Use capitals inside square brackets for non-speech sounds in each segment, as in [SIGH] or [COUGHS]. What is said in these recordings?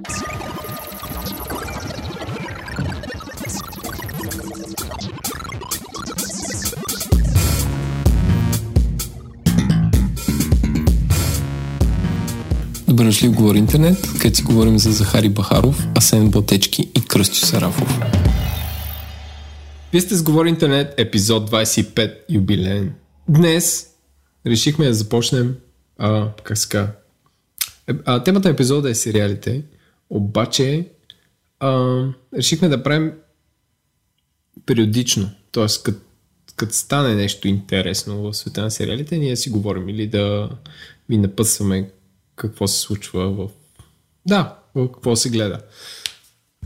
Добре дошли в Говори Интернет, където си говорим за Захари Бахаров, Асен Ботечки и Кръстю Сарафов. Вие сте с Говори Интернет, епизод 25, юбилеен. Днес решихме да започнем, а, как се казва, Е, темата на епизода е сериалите, обаче а, решихме да правим периодично, т.е. като като стане нещо интересно в света на сериалите, ние си говорим или да ви напъсваме какво се случва в... Да, в какво се гледа.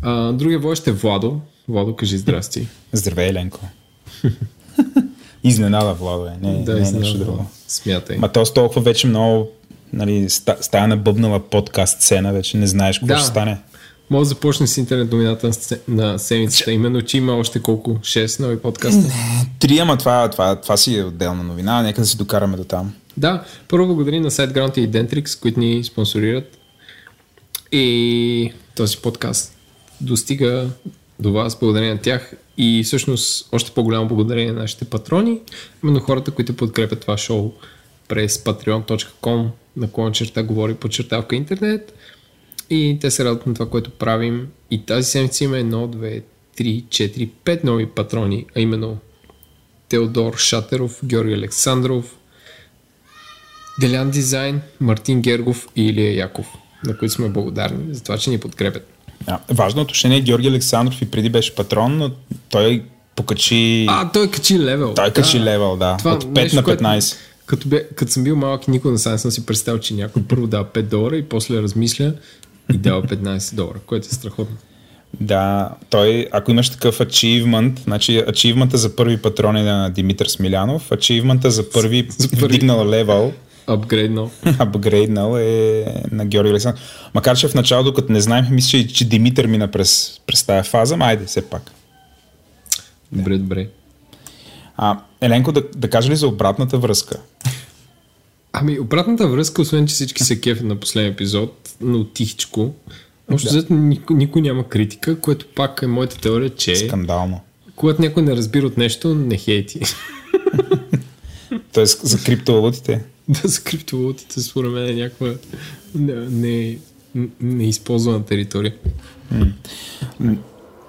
А, другия водещ е Владо. Владо, кажи здрасти. [LAUGHS] Здравей, Ленко. [LAUGHS] Изненада, Владо е. Не, да, не е нещо друго. Смятай. Ма то толкова вече много нали, ста- стая набъбнала подкаст сцена, вече не знаеш какво Да. ще стане. Може да започне с интернет сце- на седмицата, именно, че има още колко? 6 нови подкаста. Три, ама това, това, това си е отделна новина, нека да си докараме до там. Да, първо благодарим на SiteGround и Dentrix, които ни спонсорират. И този подкаст достига до вас благодарение на тях и всъщност още по-голямо благодарение на нашите патрони, именно хората, които подкрепят това шоу през patreon.com наклон черта говори подчертавка интернет и те се радват на това, което правим и тази седмица има 1, 2, 3, 4, 5 нови патрони, а именно Теодор Шатеров, Георги Александров, Делян Дизайн, Мартин Гергов и Илия Яков, на които сме благодарни за това, че ни подкрепят. А, важно отношение е Георги Александров и преди беше патрон, но той покачи... А, той качи левел. той качи да. левел, да. Това от 5 нещо, на което- 15. Като, бе, като съм бил малък и никога не съм си представил, че някой първо дава 5 долара и после размисля и дава 15 долара, което е страхотно. Да, той, ако имаш такъв achievement, значи achievemента за първи патрон е на Димитър Смилянов, achievemента за първи, [LAUGHS] За първи. вдигнал левел, Апгрейдно. [LAUGHS] апгрейднал е на Георги Александров. Макар, че в началото, като не знаем, мисля, че Димитър мина през, през тая фаза, ма айде, все пак. Добре, добре. А, Еленко, да, да кажа ли за обратната връзка? Ами, обратната връзка, освен че всички се кефят на последния епизод, но тихичко, още Да. никой, никой няма критика, което пак е моята теория, че Скандално. когато някой не разбира от нещо, не хейти. Тоест за криптовалутите. да, за криптовалутите, според мен е някаква не, не, неизползвана територия.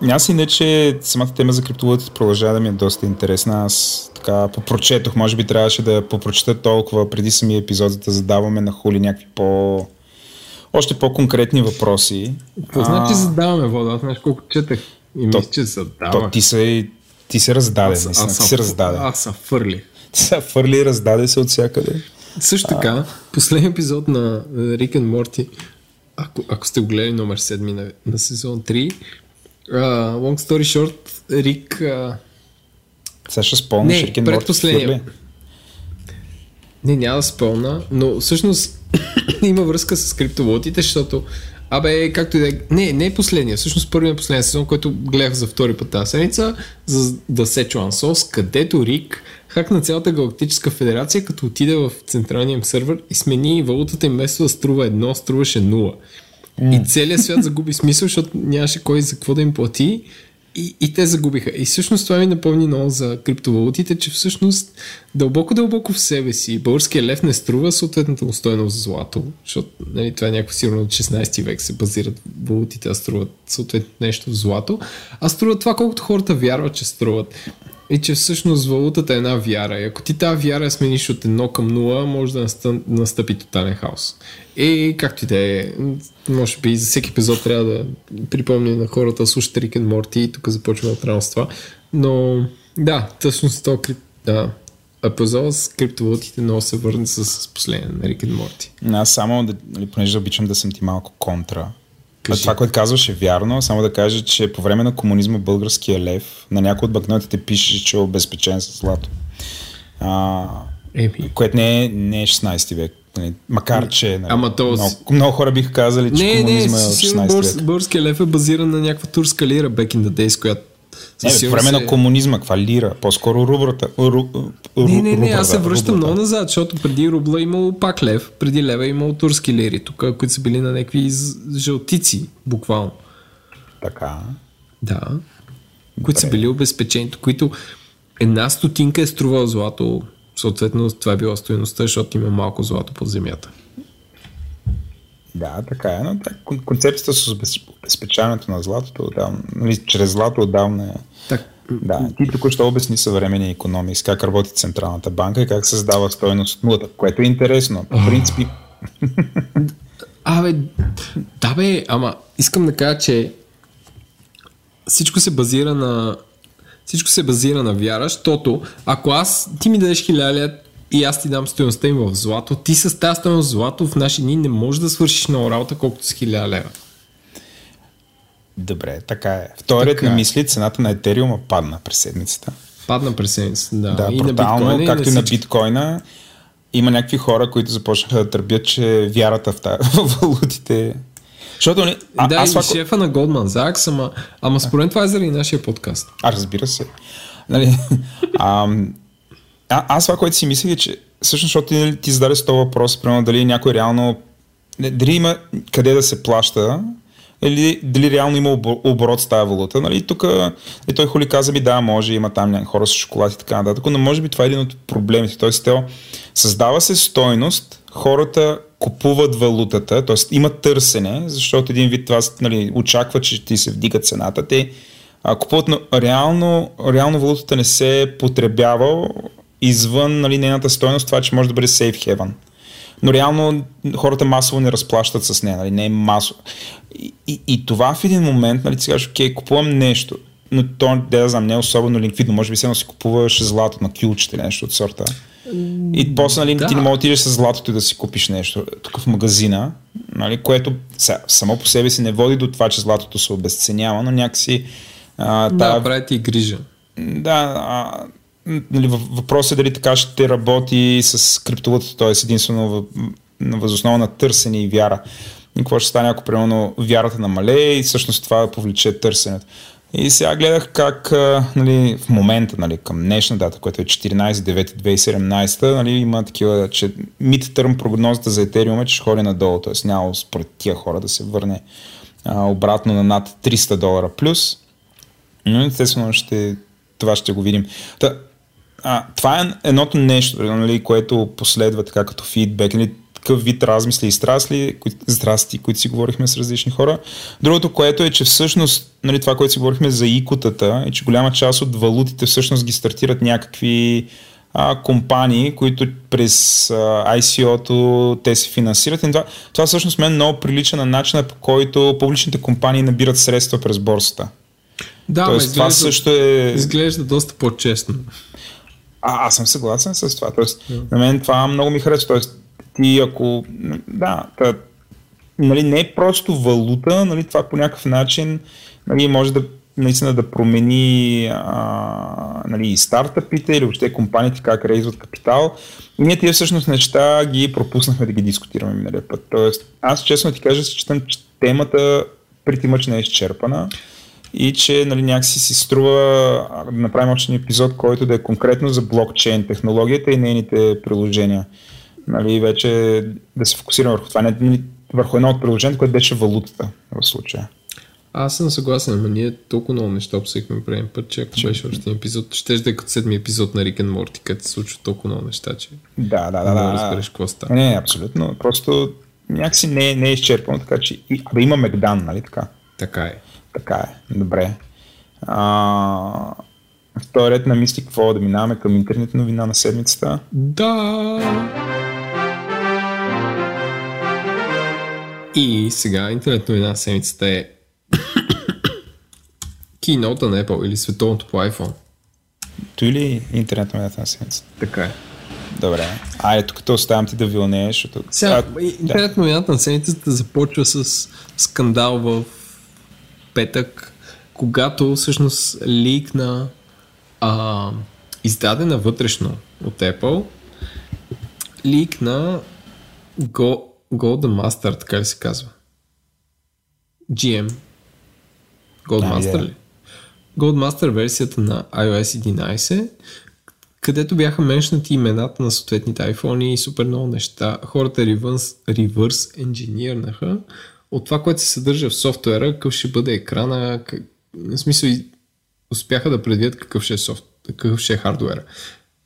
Аз иначе самата тема за криптовалутите продължава да ми е доста интересна. Аз така попрочетох, може би трябваше да попрочета толкова преди самия епизод, за да задаваме на хули някакви по... още по-конкретни въпроси. Какво значи задаваме вода? Аз знаеш колко четах и То- мисля, че задава. То ти се, ти се раздаде, аз, аз, ти се раздаде. аз са фърли. Ти се фърли и раздаде се от всякъде. Също така, последния епизод на Рик and Морти, ако, ако сте го гледали номер 7 на, на сезон 3, uh, long story short, Рик uh, Сега ще and Морти предпоследния. Не, няма да спълна, но всъщност [COUGHS] има връзка с криптовалутите, защото Абе, както и да е. Не, не е последния. Всъщност първият последния сезон, който гледах за втори път тази седмица, за The Szechuan Sauce, където Рик хакна цялата галактическа федерация, като отиде в централния им сервер и смени валутата им вместо да струва едно, струваше нула. И целият свят загуби смисъл, защото нямаше кой за какво да им плати. И, и те загубиха. И всъщност това ми напомни много за криптовалутите, че всъщност дълбоко-дълбоко в себе си българския лев не струва съответната му стойност злато, защото нали, това е някакво сигурно от 16 век се базират валутите, а струват съответно нещо в злато, а струват това колкото хората вярват, че струват. И че всъщност валутата е една вяра. И ако ти тази вяра смениш от едно към нула, може да настъ- настъпи тотален хаос. И както и да е, може би за всеки епизод трябва да припомня на хората слушат Рик and Морти и тук започваме от рано с това. Но да, всъщност то крип... да, епизод с криптовалутите много се върне с, с последния на Рик and Морти. Аз само, да, нали, понеже обичам да съм ти малко контра. А Кажи. това, което казваш е вярно, само да кажа, че по време на комунизма българския лев на някои от банкнотите пише, че е обезпечен с злато. А, Еми. което не е, не е 16 век. Нали, макар, че нали, Ама то- много, много хора биха казали, че Не, не, комунизма е от сигурно 16 българс, век. българския лев е базиран на някаква турска лира back in the days, която Не, по време се... на комунизма, каква лира? По-скоро рубрата. Ру, ру, не, не, не, аз се връщам много назад, защото преди рубла имало пак лев, преди лева имало турски лири, тук, които са били на някакви жълтици, буквално. Така. Да. Които са били обезпечени, които една стотинка е струвала злато, съответно това е била стоеността, защото има малко злато под земята. Да, така е, но так, концепцията с обезпечаването на златото, отдавна, нали, чрез злато отдавна е. Так. Да, ти тук ще обясни съвременни економии, как работи Централната банка и как създава стоеност от нулата, което е интересно. По принципи... [LAUGHS] Абе, да бе, ама искам да кажа, че всичко се базира на всичко се базира на вяра, защото ако аз, ти ми дадеш хиляда и аз ти дам стоеността им в злато, ти с тази стоеност злато в наши дни не можеш да свършиш на работа колкото с хиляда лева. Добре, така е. Вторият на е. мисли, цената на Етериума падна през седмицата. Падна през седмицата, да. Да, и брутално, на както и на, биткоина. Има някакви хора, които започнаха да търпят, че вярата в, тази, [LAUGHS] в валутите защото не, а, да, аз и това... шефа на Goldman Sachs, ама, ама според това е заради нашия подкаст. А, разбира се. Нали, [LAUGHS] а, а, аз това, което си мислих е, че всъщност, защото ти, нали, ти зададе този въпрос, примерно дали някой реално, дали има къде да се плаща, или дали реално има оборот с тази валута. Нали, тук и той Холи каза ми, да, може, има там хора с шоколад и така нататък, но може би това е един от проблемите. Тоест, създава се стойност, хората купуват валутата, т.е. има търсене, защото един вид това нали, очаква, че ти се вдига цената. Те купуват, но реално, реално валутата не се потребява извън нали, нейната стоеност, това, че може да бъде safe haven. Но реално хората масово не разплащат с нея, нали, не е масово. И, и, и това в един момент, нали, ти кажеш, окей, купувам нещо, но то, да знам, не е особено ликвидно, може би се си купуваш злато на кюлчета или нещо от сорта. И после нали, да. ти не можеш да отидеш с златото и да си купиш нещо тук в магазина, нали, което само по себе си не води до това, че златото се обесценява, но някакси... А, да, та... прави ти грижа. Да, а, нали, въпросът е дали така ще работи с криптовалутата, т.е. единствено възоснова на търсене и вяра. И какво ще стане, ако примерно вярата намалее и всъщност това повлече търсенето. И сега гледах как нали, в момента, нали, към днешна дата, което е 14.9.2017, нали, има такива, че мид-търм прогнозата за Ethereum е, че ще ходи надолу, т.е. няма според тия хора да се върне а, обратно на над 300 долара плюс. Но естествено ще, това ще го видим. Та, а, това е едното нещо, нали, което последва така като фидбек. Нали, такъв вид размисли и страсли, кои, здрасти, които си говорихме с различни хора. Другото, което е, че всъщност нали, това, което си говорихме за икотата, е, че голяма част от валутите всъщност ги стартират някакви а, компании, които през а, ICO-то те се финансират. И това, това всъщност мен много прилича на начина по който публичните компании набират средства през борсата. Да, Тоест, изглежда, това също е... Изглежда доста по-честно. А, аз съм съгласен с това. Тоест, yeah. на мен това много ми харесва. Тоест, ти ако, да, та, нали, не е просто валута, нали, това по някакъв начин нали, може да наистина да промени а, нали, и стартъпите или въобще компаниите как рейзват капитал. И ние тия всъщност неща ги пропуснахме да ги дискутираме миналия път. Тоест, аз честно ти кажа, че че темата преди мъч не е изчерпана и че нали, някакси си струва да направим още един епизод, който да е конкретно за блокчейн технологията и нейните приложения нали, вече да се фокусираме върху това, не върху едно от приложението, което беше валутата в случая. Аз съм съгласен, но ние толкова много неща обсъхме преден път, че ако беше още един епизод, ще да е като седми епизод на Рик Морти, където се случва толкова много неща, че да, да, да, да, разбереш какво става. Не, абсолютно. Просто някакси не, е, не е изчерпано, така че абе има Мегдан, нали така? Така е. Така е, добре. А, вторият на мисли какво да минаваме към интернет новина на седмицата. Да! И сега интернет новина на седмицата е [COUGHS] Keynote на Apple или световното по iPhone. Той ли интернет новината на седмицата? Така е. Добре. Айде, тук оставям ти да вилнееш. Защото... Сега, а, интернет новината на седмицата започва с скандал в петък, когато всъщност ликна а, издадена вътрешно от Apple ликна Go, Golden Master, така ли се казва? GM. Gold Master ли? Goldmaster версията на iOS 11, където бяха меншнати имената на съответните iPhone и супер много неща. Хората ревърс енжинирнаха от това, което се съдържа в софтуера, какъв ще бъде екрана, как, в смисъл успяха да предвидят какъв ще е, софт, какъв ще е хардуера.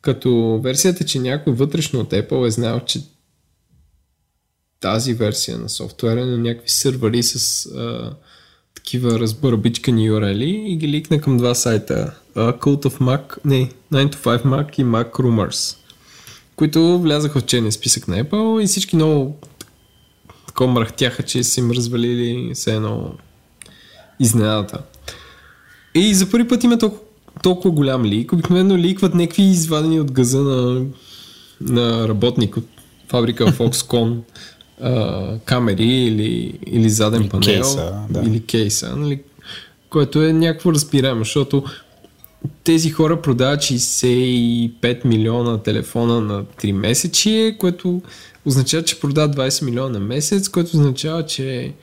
Като версията, че някой вътрешно от Apple е знал, че тази версия на софтуера на някакви сървъри с а, такива разбърбичкани URL и ги ликна към два сайта. Uh, Cult of Mac, не, 9 to 5 Mac и Mac Rumors, които влязаха в черния списък на Apple и всички много такова мръхтяха, че са им развалили все едно изненадата. И за първи път има толкова, толкова голям лик. Обикновено ликват някакви извадени от газа на, на работник от фабрика Foxconn [LAUGHS] а, камери или, или заден или панел. Кейса, да. Или кейса, нали? което е някакво разбираемо, защото тези хора продават 65 милиона телефона на 3 месечи, което означава, че продават 20 милиона на месец, което означава, че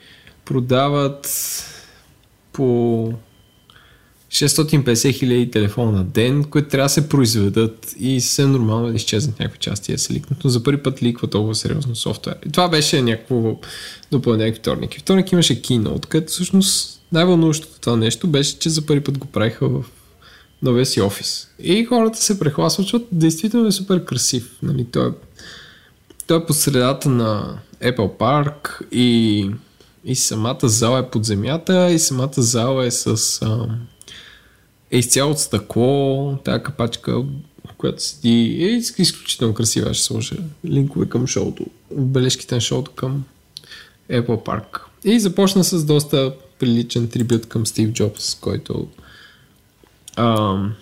продават по 650 хиляди телефона на ден, които трябва да се произведат и съвсем нормално да изчезнат някакви части да се ликнат, но за първи път ликва толкова сериозно софтуер. И това беше някакво допълнение вторник. И вторник имаше Keynote, където всъщност най-вълнуващото това нещо беше, че за първи път го правиха в новия си офис. И хората се прехласват, защото действително е супер красив. Нали? Той, е, той е по средата на Apple Park и, и самата зала е под земята и самата зала е с... Ам, е изцяло от стъкло, тази капачка, която седи, е изключително красива. Ще сложа линкове към шоуто, бележките на шоуто към Apple Park. И започна с доста приличен трибют към Стив Джобс, който ам,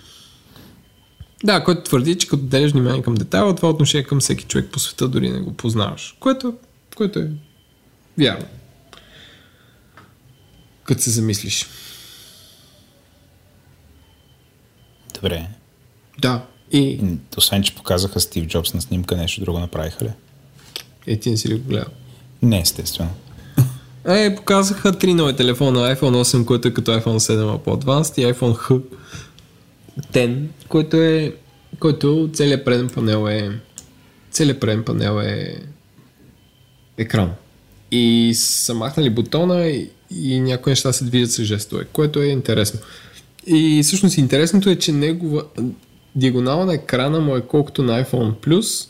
да, който твърди, че като делиш внимание към детайла, това отношение към всеки човек по света дори не го познаваш. Което, което е вярно. Като се замислиш. Добре. Да. И... Освен, че показаха Стив Джобс на снимка, нещо друго направиха ли? Е, ти не си ли го гледал? Не, естествено. [LAUGHS] Е, показаха три нови телефона. iPhone 8, който е като iPhone 7 по-адванс и iPhone H 10, който е който целият преден панел е целият преден панел е екран. И са махнали бутона и, и някои неща се движат с жестове, което е интересно. И всъщност интересното е, че негова диагонала на екрана му е колкото на iPhone Plus,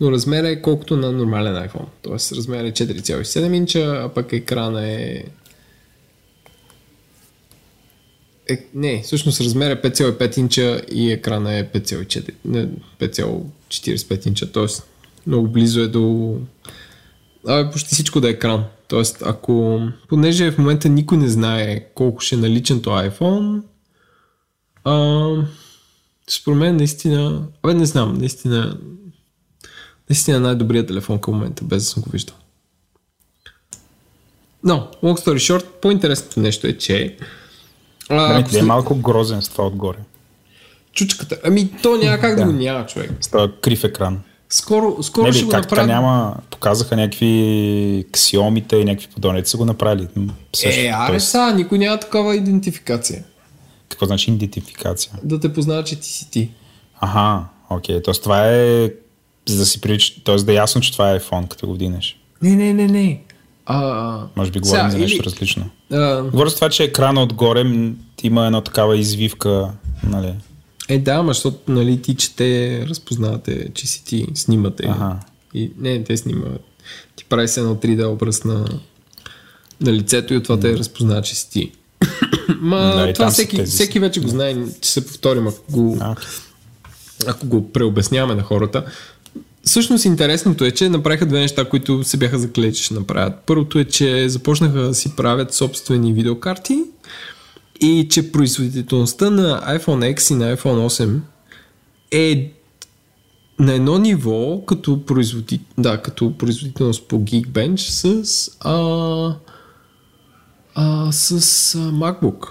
но размера е колкото на нормален iPhone. Тоест размер е 4,7 инча, а пък екрана е... е... Не, всъщност размер е 5,5 инча и екрана е 5,45 инча, т.е. много близо е до... Абе, почти всичко да е екран. Тоест, ако, понеже в момента никой не знае колко ще е наличен то iPhone, а, според мен наистина, абе не знам, наистина, наистина най-добрият телефон към момента, без да съм го виждал. Но, long story short, по-интересното нещо е, че... А, ако... е малко грозен с това отгоре. Чучката. Ами, то няма как да, да го няма, човек. С този крив екран. Скоро, скоро ще го как направим. няма, показаха някакви ксиомите и някакви подобни, са го направили. Също, е, аре тоест... са, никой няма такава идентификация. Какво значи идентификация? Да те познава, че ти си ти. Ага, окей. Тоест това е за да си прилич, т.е. да е ясно, че това е iPhone, като го вдигнеш. Не, не, не, не. А, Може би говорим за нещо или... различно. А... Говоря за това, че екрана отгоре има едно такава извивка, нали? Е, да, ама защото нали, ти чете, разпознавате, че си ти, снимате. Ага. И, не, те снимат. Ти прави се едно 3D образ на, на лицето и от това mm. те разпознава, че си ти. [COUGHS] Ма да, това всеки, тези... всеки вече го знае, че се повторим, ако го, а. ако го преобясняваме на хората. Всъщност интересното е, че направиха две неща, които се бяха заклели, че ще направят. Първото е, че започнаха да си правят собствени видеокарти, и че производителността на iPhone X и на iPhone 8 е на едно ниво като, производи... да, като производителност по Geekbench с, а, а, с а, MacBook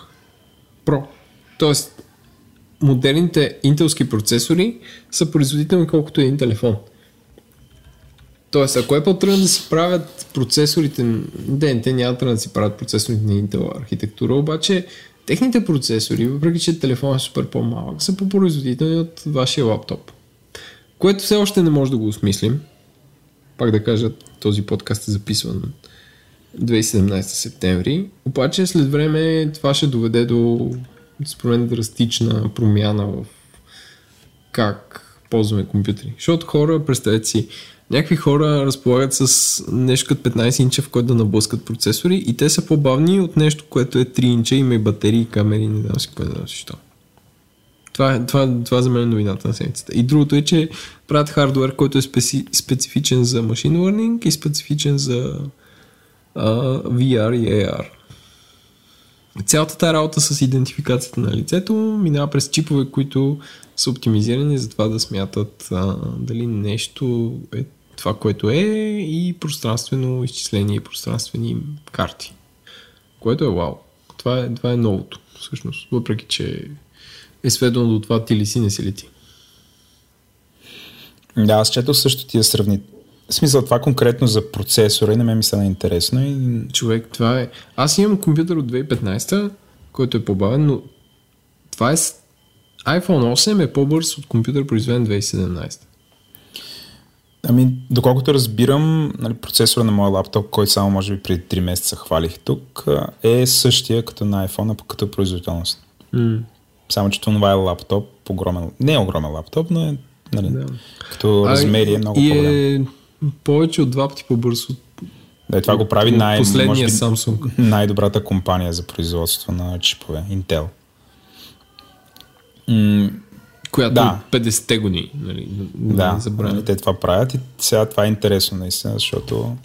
Pro. Тоест, модерните интелски процесори са производителни колкото един телефон. Тоест, ако Apple тръгнат да си правят процесорите, не, те няма тръгнат да си правят процесорите на Intel архитектура, обаче техните процесори, въпреки че телефонът е супер по-малък, са по-производителни от вашия лаптоп. Което все още не може да го осмислим. Пак да кажа, този подкаст е записван 2017 септември. Обаче след време това ще доведе до според драстична промяна в как ползваме компютри. Защото хора, представете си, някакви хора разполагат с нещо като 15 инча, в който да наблъскат процесори и те са по-бавни от нещо, което е 3 инча, има и батерии, камери, не знам си не знам си що. Това, това, това за мен е новината на седмицата. И другото е, че правят хардвер, който е специ, специфичен за машин learning и специфичен за uh, VR и AR. Цялата тази работа с идентификацията на лицето минава през чипове, които са оптимизирани за това да смятат а, дали нещо е това, което е и пространствено изчисление и пространствени карти. Което е вау. Това е, това е новото, всъщност. Въпреки, че е сведено до това ти ли си, не си ли ти. Да, аз чето също ти да сравни. В смисъл това конкретно за процесора и на мен ми стана интересно. И... Човек, това е... Аз имам компютър от 2015, който е по-бавен, но това е... iPhone 8 е по-бърз от компютър произведен 2017. Ами, доколкото разбирам, нали, процесора на моя лаптоп, който само може би преди 3 месеца хвалих тук, е същия като на iPhone, а като производителност. Mm. Само, че това е лаптоп, огромен, не е огромен лаптоп, но е, нали, да. като размери е много и по-голям. е повече от два пъти по-бърз от Да, и това го прави най- би най-добрата компания за производство на чипове, Intel. М- която Да. да. 50-те години. Нали, да, забравяме. нали, те това правят и сега това е интересно наистина, защото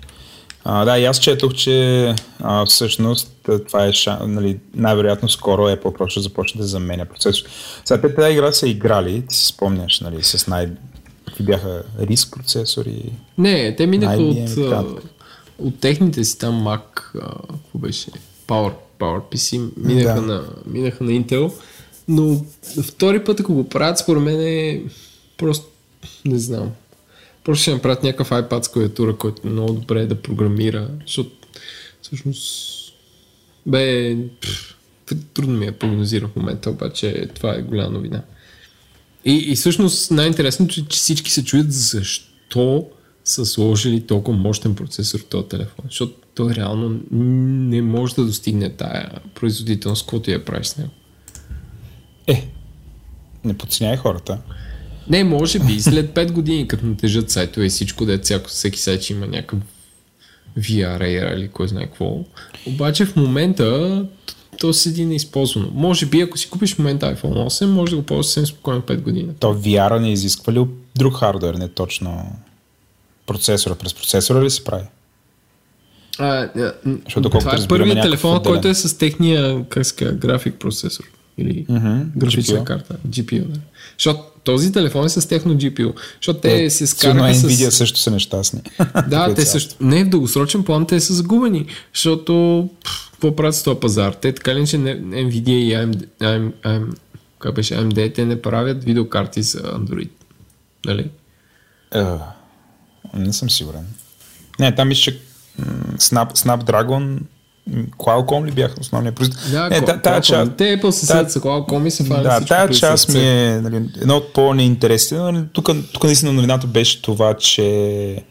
а, да, и аз четох, че а, всъщност това е ша, нали, най-вероятно скоро Apple просто ще започне да заменя процесор. Сега те тази игра са играли, ти си спомняш, нали, с най... Какви бяха риск процесори? Не, те минаха IBM от, от техните си там Mac, какво беше? Power, PowerPC, минаха, Да. на, минаха на Intel, но втори път, ако го правят, според мен е просто, не знам, просто ще направят някакъв iPad с клавиатура, който много добре е да програмира, защото всъщност бе, пф, трудно ми е прогнозира в момента, обаче това е голяма новина. И, и всъщност най-интересното е, че всички се чуят защо са сложили толкова мощен процесор в този телефон. Защото той реално не може да достигне тая производителност, която я правиш с него. Е, не подценяй хората. Не, може би след 5 години, като натежат сайтове и всичко, да всяко, всеки сайт ще има някакъв VR, или кой знае какво. Обаче в момента то седи неизползвано. Може би, ако си купиш в момента iPhone 8, може да го ползваш съвсем спокойно 5 години. То VR не изисква ли друг хардвер, не точно процесора? През процесора ли се прави? А, Защото това е първият телефон, който е с техния, как казва, график процесор. Или Мгм, графична GPU. карта. GPU. Да. Защото този телефон е с техно GPU. Защото те се Сигурно скараха с... Nvidia също са нещастни. [LAUGHS] Да, Като те също. Не, в дългосрочен план те са загубени, защото какво правят с този пазар? Те така ли, че Nvidia и AMD, AM, AM, как беше, AMD, те не правят видеокарти за Android. Нали? Е, не съм сигурен. Не, там мисля, че Snap, Snapdragon, Qualcomm ли бяха основния производител? Да, Qual- та- тая част, Те Apple се та- седят с Qualcomm и се фанят да, тая част ми е нали, едно от по-неинтересните. Нали, тук, тук наистина новината беше това, че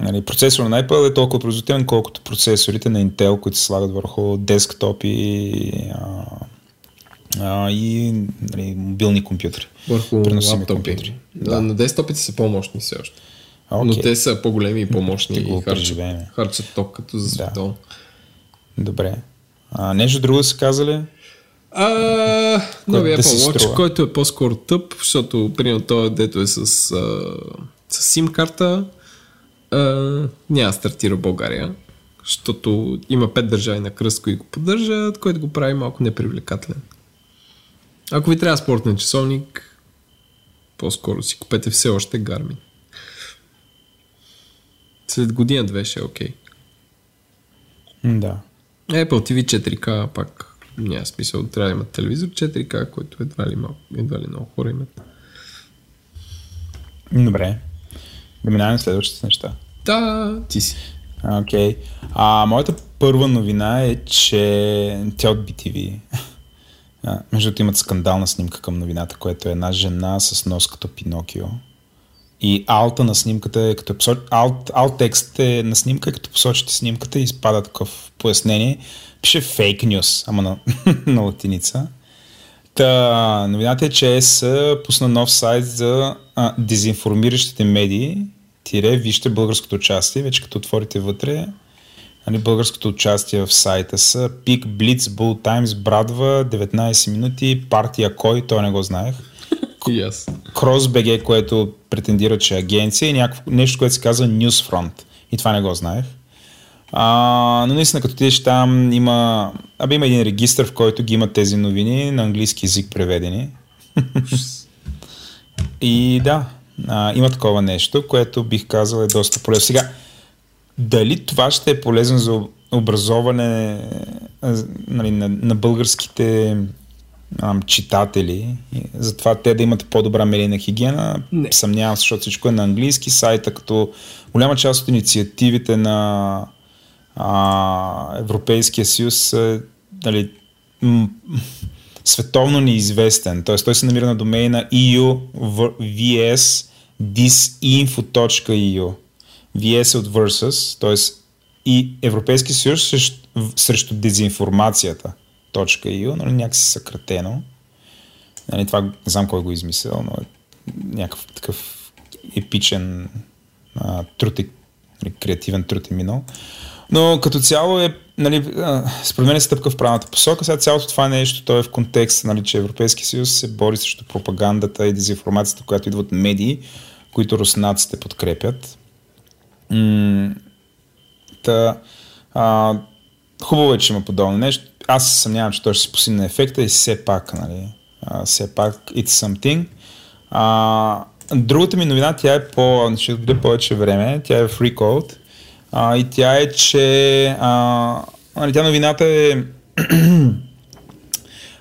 нали, процесор на Apple е толкова производителен, колкото процесорите на Intel, които се слагат върху десктопи а, а, и нали, мобилни компютри. Върху преносими компютри. Да. Да. На десктопите са по-мощни все още. А, Но те са по-големи и по-мощни Ще го и харчат, харчат ток като за Да. Добре. А, нещо друго са казали? А, новия да Apple Watch, струва? който е по-скоро тъп, защото примерно той, дето е с, а, с SIM карта, а, няма стартира България, защото има пет държави на кръст, които го поддържат, което го прави малко непривлекателен. Ако ви трябва спортен часовник, по-скоро си купете все още Garmin. След година-две ще е окей. М, Да. Apple TV 4K пак няма смисъл. Трябва да имат телевизор 4K, който едва ли, малко, едва ли много хора имат. Добре. Да минаваме на следващите неща. Да, ти си. Окей. Okay. А, моята първа новина е, че тя от BTV. А, между другото имат скандална снимка към новината, което е една жена с нос като Пинокио. И алта на снимката е като посоч... алт, алт текст е на снимка, като посочите снимката и изпада такъв пояснение. Пише фейк нюс, ама на, [LAUGHS] на латиница. Та, новината е, че ЕС пусна нов сайт за а, дезинформиращите медии. Тире, вижте българското участие. Вече като отворите вътре, нали, българското участие в сайта са Пик, Блиц, Bull Times, Брадва, 19 минути, партия Кой, той не го знаех. Yes. CrossBG, което претендира, че е агенция и някакво, нещо, което се казва Newsfront. И това не го знаех. А, но наистина, като отидеш там, има, абе, има един регистр, в който ги имат тези новини на английски язик преведени. [LAUGHS] и да, а, има такова нещо, което бих казал е доста полезно. Сега, дали това ще е полезно за образоване нали, на, на българските ам, читатели, затова те да имат по-добра медийна хигиена, Не. съмнявам се, защото всичко е на английски сайта, като голяма част от инициативите на а, Европейския съюз е нали, м- световно неизвестен. Т.е. той се намира на домейна EU VS disinfo.eu. VS е от versus, т.е. и Европейски съюз срещу, срещу дезинформацията. .eu, нали, някакси съкратено. Нали, това не знам кой го е измислил, но е някакъв такъв епичен а, труд, нали, креативен труд е минал. Но като цяло е, нали, според мен е стъпка в правилната посока. Сега цялото това нещо, то е в контекст, нали, че Европейски съюз се бори срещу пропагандата и дезинформацията, която идва от медии, които руснаците подкрепят. М- та, а, хубаво е, че има подобно нещо. Аз се съмнявам, че той ще се постигне ефекта и все пак, нали, а, все пак it's something. А, другата ми новина, тя е по, ще отделя повече време, тя е в Recode. А, и тя е, че а, нали, тя новината е [CLEARS THROAT]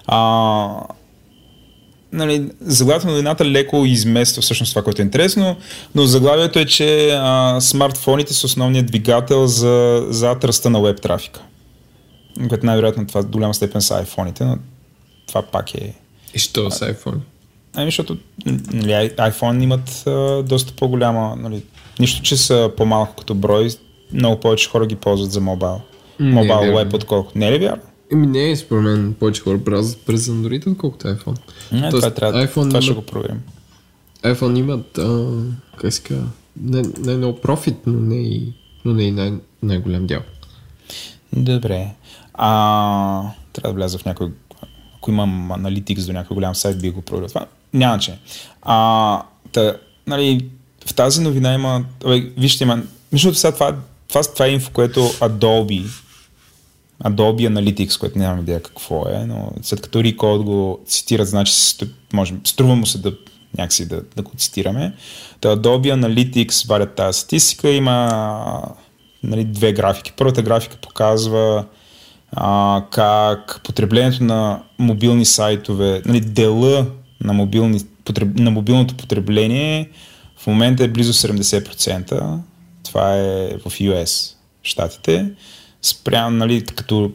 а, нали, заглавието на новината леко измества всъщност това, което е интересно, но заглавието е, че а, смартфоните са основният двигател за, за ръста на веб трафика. Което най-вероятно това до голяма степен са айфоните, но това пак е... И що с iPhone? Ами, защото нали, iPhone имат а, доста по-голяма, нали, нищо, че са по-малко като брой, много повече хора ги ползват за мобайл. Мобайл веб, отколкото. Не е ли вярно? Еми не, според мен повече хора бразват през Android, отколкото iPhone. Не, Тоест, това, трябва, iPhone това ще го проверим. iPhone имат, а, как се казва, не, не много профит, но не и, но не и най- най-голям дял. Добре. А, трябва да вляза в някой, ако имам аналитикс до някой голям сайт, би го проверил това. Няма че. А, та, нали, в тази новина има, вижте, има, между сега това, това, това е инфо, което Adobe, Adobe Analytics, което нямам идея какво е, но след като Recode го цитират, значи може, струва му се да някакси да, да го цитираме. Та Adobe Analytics варят тази статистика, има нали, две графики. Първата графика показва а, как потреблението на мобилни сайтове, нали, дела на, мобилни, потреб, на мобилното потребление в момента е близо 70%. Това е в US, щатите. Спрямо, нали, като,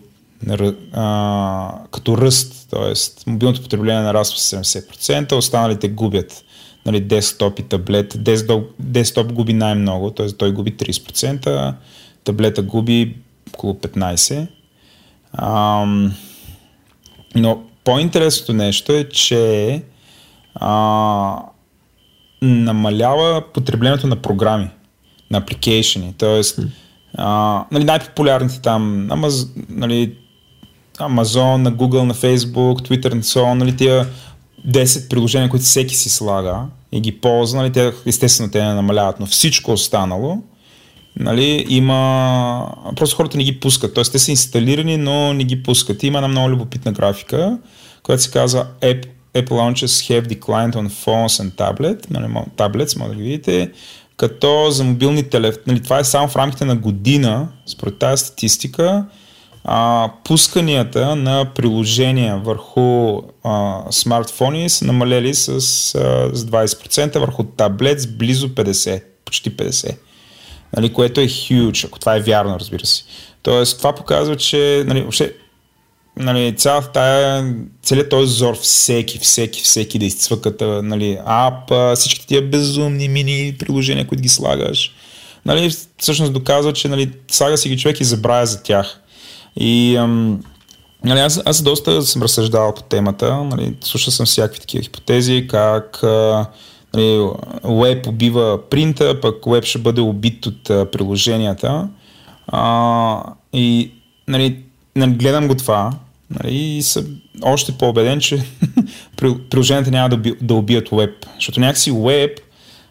а, като ръст, т.е. мобилното потребление нараства с 70%, останалите губят нали, десктоп и таблет. Десктоп, десктоп губи най-много, т.е. той губи 30%, таблета губи около 15%. Ам, но по-интересното нещо е, че а, намалява потреблението на програми, на апликейшени. Тоест, а, нали, най-популярните там, Амаз, нали, Amazon, на Google, на Facebook, Twitter, на so, нали, тия 10 приложения, които всеки си слага и ги ползва, нали, те, естествено те не намаляват, но всичко останало, нали, има... Просто хората не ги пускат. Тоест, те са инсталирани, но не ги пускат. Има една много любопитна графика, която се казва App, Apple Launches have declined on phones and tablet, нали, tablets, може да ги видите, като за мобилни телефони, нали, това е само в рамките на година, според тази статистика, а, пусканията на приложения върху а, смартфони са намалели с, а, с 20%, върху таблет с близо 50, почти 50% нали, което е huge, ако това е вярно, разбира се. Тоест, това показва, че нали, въобще, нали, цялата тая, целият този зор, всеки, всеки, всеки да изцвъкат нали, ап, всички тия безумни мини приложения, които ги слагаш, нали, всъщност доказва, че нали, слага си ги човек и забравя за тях. И ам, нали, аз, аз доста съм разсъждавал по темата, нали, слушал съм всякакви такива хипотези, как а, нали, веб убива принта, пък веб ще бъде убит от приложенията. А, и нали, нали, гледам го това нали, и съм още по-убеден, че [LAUGHS] приложенията няма да, да убият веб. Защото някакси веб,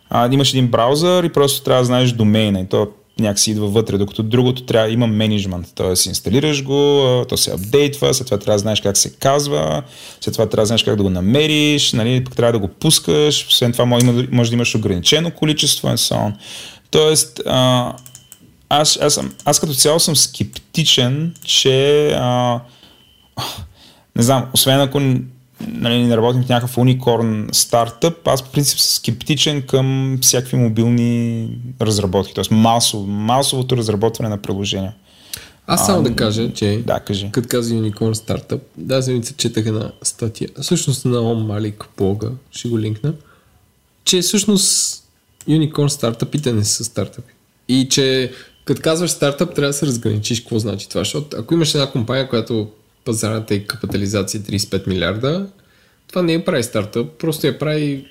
а, имаш един браузър и просто трябва да знаеш домейна и то някакси идва вътре, докато другото трябва има менеджмент, т.е. инсталираш го, то се апдейтва, след това трябва да знаеш как се казва, след това трябва да знаеш как да го намериш, нали, трябва да го пускаш, освен това може, да имаш ограничено количество и so Тоест, а, аз, аз, съм, аз като цяло съм скептичен, че а, не знам, освен ако нали, не работим в някакъв уникорн стартъп, аз по принцип съм скептичен към всякакви мобилни разработки, т.е. Масов, масовото разработване на приложения. Аз само а, да кажа, че да, кажи. като каза Unicorn Startup, да, седмица четах една статия, всъщност на Ом Малик блога, ще го линкна, че всъщност Unicorn стартъпите не са стартъпи. И че като казваш стартъп, трябва да се разграничиш какво значи това, защото ако имаш една компания, която пазарната и капитализация 35 милиарда, това не е прави стартъп, просто я прави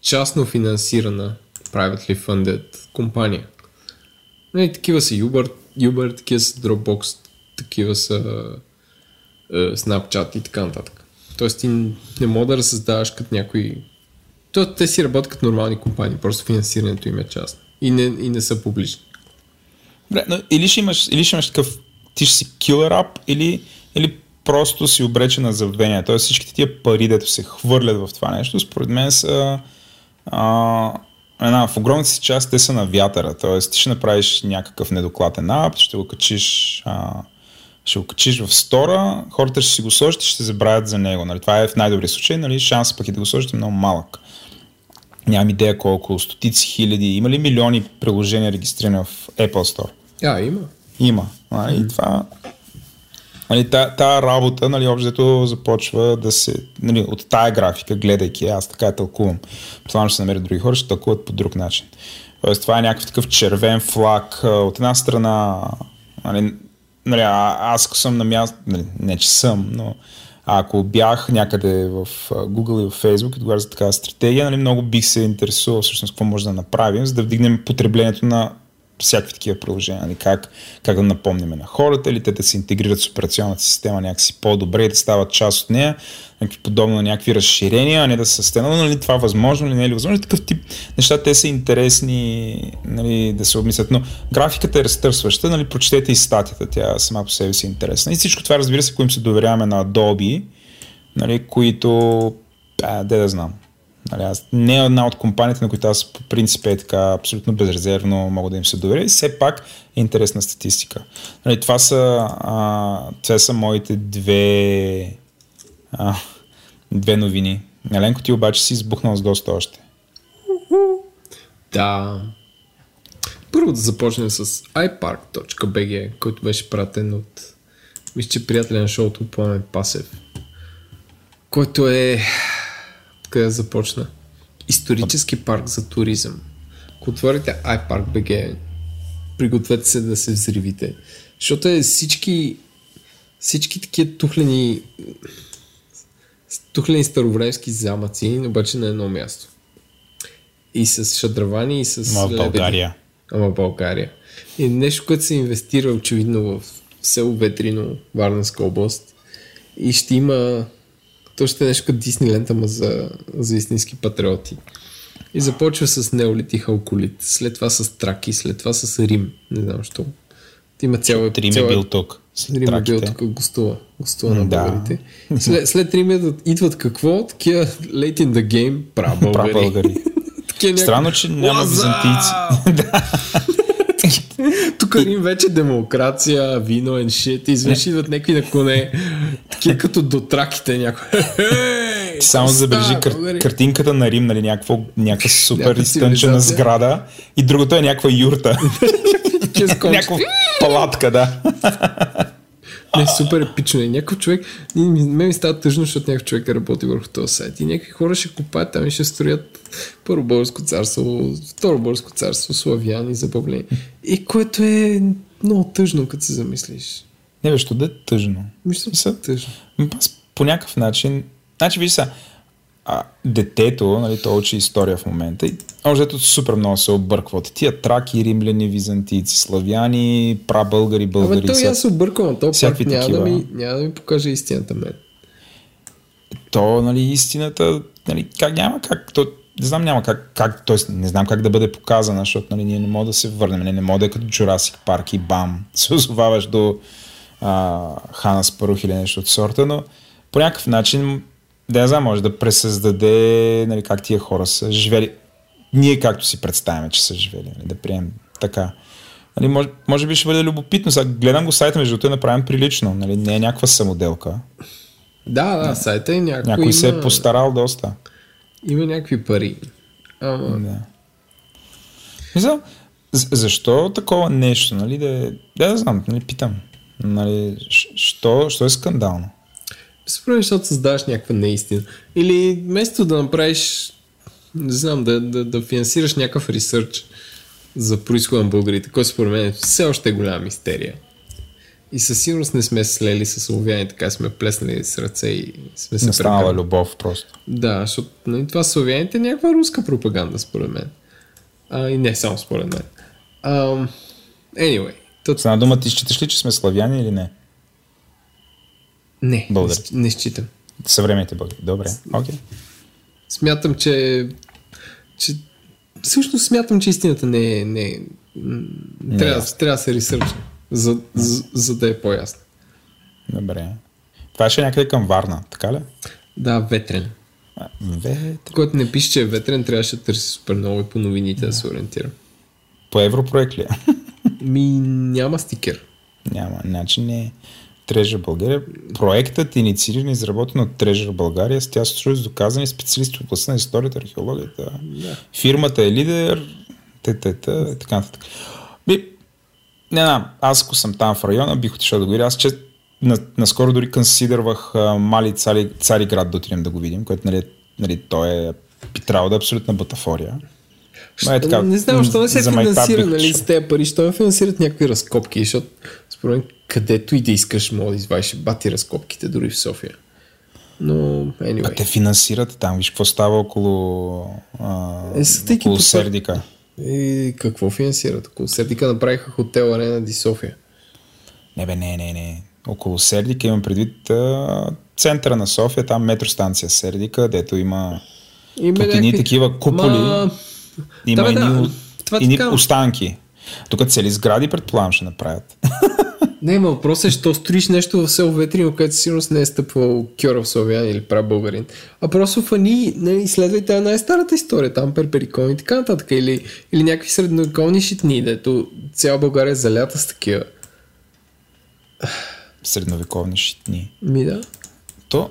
частно финансирана privately funded компания. Нали, такива са Uber, Uber, такива са Dropbox, такива са е, Snapchat и така нататък. Тоест ти не мога да създаваш като някой... То, те си работят като нормални компании, просто финансирането им е частно. И не, и не са публични. Добре, но или ще имаш, или ще имаш такъв, ти ще си killer app, или, или просто си обречен на забвение. Тоест всичките тия пари, дето се хвърлят в това нещо, според мен са а, една, в огромната си част те са на вятъра. Тоест ти ще направиш някакъв недокладен ап, ще го качиш а, ще го качиш в стора, хората ще си го сложат и ще забравят за него. Нали? Това е в най-добрия случай, нали? шанс пък и да го сложите е много малък. Нямам идея колко, стотици хиляди, има ли милиони приложения регистрирани в Apple Store? А, има. Има. Нали? И това Нали, та, та работа, нали, общото започва да се, нали, от тая графика, гледайки, аз така я тълкувам. Предполагам, ще се намерят други хора, ще тълкуват по друг начин. Тоест, това е някакъв такъв червен флаг. От една страна, нали, нали, а, аз съм на място, нали, не че съм, но ако бях някъде в Google и в Facebook и тогава за такава стратегия, нали, много бих се интересувал всъщност какво може да направим, за да вдигнем потреблението на всякакви такива приложения. Нали? Как, как да напомним на хората или те да се интегрират с операционната система някакси по-добре и да стават част от нея, някакви подобно на някакви разширения, а не да са стенали, нали, това възможно ли, не е ли възможно. Такъв тип неща, те са интересни нали, да се обмислят. Но графиката е разтърсваща, нали, прочетете и статията, тя сама по себе си е интересна. И всичко това, разбира се, ако им се доверяваме на Adobe, нали, които, а, де да знам, Нали, аз, не е една от компаниите, на които аз по принцип е така абсолютно безрезервно мога да им се доверя и все пак е интересна статистика. Нали, това, са, а, това са моите две, а, две новини. Еленко, ти обаче си избухнал с доста още. Да. Първо да започнем с ipark.bg, който беше пратен от мисля, че приятеля на шоуто Пламен Пасев, който е къде започна. Исторически парк за туризъм. Ако отворите iPark BG, пригответе се да се взривите. Защото е всички всички такива тухлени тухлени старовремски замъци, обаче на едно място. И с шадравани, и с Ама в България. Ама в България. И нещо, което се инвестира очевидно в село Ветрино, Варненска област. И ще има то ще е нещо като Дисниленд, ама за, за истински патриоти. И започва с неолит и халколит, след това с траки, след това с Рим. Не знам защо. Има цяла... Рим е бил тук. Рим е бил тук, гостува. Гостува на да. българите. След, след Рим идват какво? Такива late in the game, пра българи. [LAUGHS] Странно, че няма византийци. [LAUGHS] Тук Рим вече демокрация, вино and shit. Изведнъж идват някакви на коне, такива като до траките някой. Ти само забележи кар- картинката на Рим, нали, някаква, някаква супер изтънчена сграда и другото е някаква юрта. [LAUGHS] някаква палатка, да. Не, супер епично е. Някакъв човек, мен ми става тъжно, защото някакъв човек е работи върху този сайт и някакви хора ще купаят там и ще строят първо българско царство, второ българско царство, славяни, забавление. И което е много тъжно, като се замислиш. Не, бе, що да е тъжно? Мисля, е тъжно. По някакъв начин... Значи, виж са, а, детето, нали, то учи история в момента и още супер много се обърква от тия траки, римляни, византийци, славяни, прабългари, българи. Абе, той аз се обърквам, то пак няма да, ми, няма да ми покаже истината мен. То, нали, истината, нали, как няма как, то, не знам няма как, как т.е. не знам как да бъде показана, защото нали, ние не можем да се върнем, не, не може да е като Jurassic Park и бам, се озоваваш до а, Хана Спарух или нещо от сорта, но по някакъв начин да я знам, може да пресъздаде нали, как тия хора са живели. Ние както си представяме, че са живели, нали, да приемем така. Нали, може, може би ще бъде любопитно. Сега гледам го сайта, между другото е направен прилично. Нали, не е някаква самоделка. Да, да, сайта е някакво. Някой има... се е постарал доста. Има някакви пари. Ама... Да. Мисля, защо такова нещо, нали, да, да, да знам, нали, питам. Нали, що, що е скандално? Според защото създаваш някаква неистина. Или вместо да направиш, не знам, да, да, да финансираш някакъв ресърч за происхода на българите, който според мен все още е голяма мистерия. И със сигурност не сме слели с славяни, така сме плеснали с ръце и сме се станала любов просто. Да, защото нали, това славяните е някаква руска пропаганда, според мен. А, и не само според мен. Um, anyway. Тът... С една дума, ти считаш ли, че сме славяни или не? Не, Българи. не, не считам. Съвременните българи. Добре, окей. Okay. Смятам, че, че всъщност смятам, че истината не е... Не, не трябва, е трябва да се ресърча, за, за, за да е по-ясно. Добре. Това ще е някъде към Варна, така ли? Да, ветрен. А, ветрен. Който не пише, че е ветрен, трябваше да търси супер много и по новините да, да се ориентира. По европроект ли е? Ми няма стикер. Няма, значи не е. Treasure България. Проектът иницииран и изработен от Treasure България с тя с доказани специалисти в областта на историята, археологията. Да. Фирмата е лидер, т.т. и така нататък. Би, не знам, аз ако съм там в района, бих отишъл да го видя. Аз че на, наскоро дори консидервах Мали Цари, град да отидем да го видим, което нали, нали, той е би трябвало да е абсолютна бутафория. Що, е така, не знам, защо не се финансира нали, с тези пари, що не финансират някакви разкопки, защото според мен където и да искаш, може да извадиш бати разкопките дори в София. Но, anyway. А те финансират там, виж какво става около, а, е, около Сердика. И какво финансират? Около Сердика направиха хотел Арена Ди София. Не бе, не, не, не. Около Сердика имам предвид а, центъра на София, там метростанция Сердика, дето има има някакви... такива куполи. Ма... Има да, бе, да. и така... останки. Тук цели сгради, предполагам, ще направят. [LAUGHS] Не, ма въпрос е, що строиш нещо в село Ветрино, където сигурност не е стъпвал Кьоров Славян или прав българин. А просто фани, не, изследвайте най-старата история, там перперикон и така нататък. Или, или някакви средновековни шитни, дето цяла България е залята с такива. Средновековни шитни. Ми да. То,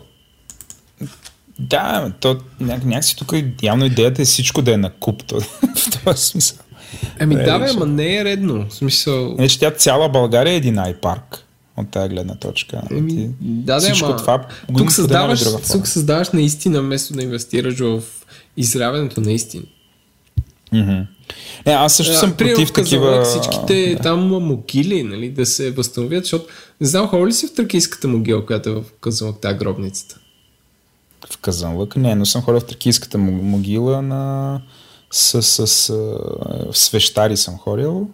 да, то няк- някакси тук явно идеята е всичко да е на куп. То, [LAUGHS] в този смисъл. Еми да, бе, ама не е редно. В смисъл... Не, че тя цяла България е един айпарк от тази гледна точка. Ти, да, да, ама, това тук създаваш, тук създаваш наистина, вместо да инвестираш в изравенето наистина. Mm-hmm. Не, аз също а, съм против такива... Всичките да. там могили, нали, да се възстановят, защото не знам, хора ли си в тракийската могила, която е в Казанлък, тази гробницата? В Казанлък? Не, но съм ходил в тракийската могила на с, с, с свещари съм ходил.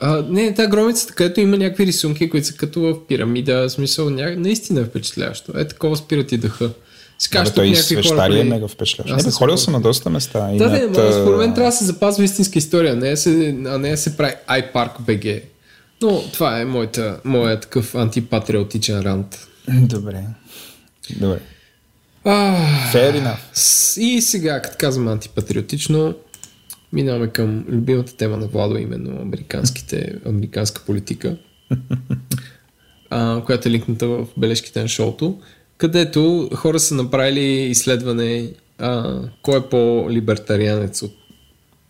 А, не, тази громицата, където има някакви рисунки, които са като в пирамида, в смисъл, ня... наистина е впечатляващо. Е, такова спират и дъха. Скаш, да, той и свещари е мега впечатляващ. Не, ходил съм на доста места. Да, да, но според мен трябва да се запазва истинска история, не се, а не да се прави iPark BG. Но това е моята, моя такъв антипатриотичен рант. Добре. Добре. Fair enough. И сега, като казвам антипатриотично, минаваме към любимата тема на Владо, именно американските, американска политика, [LAUGHS] а, която е линкната в бележките на шоуто, където хора са направили изследване а, кой е по-либертарианец от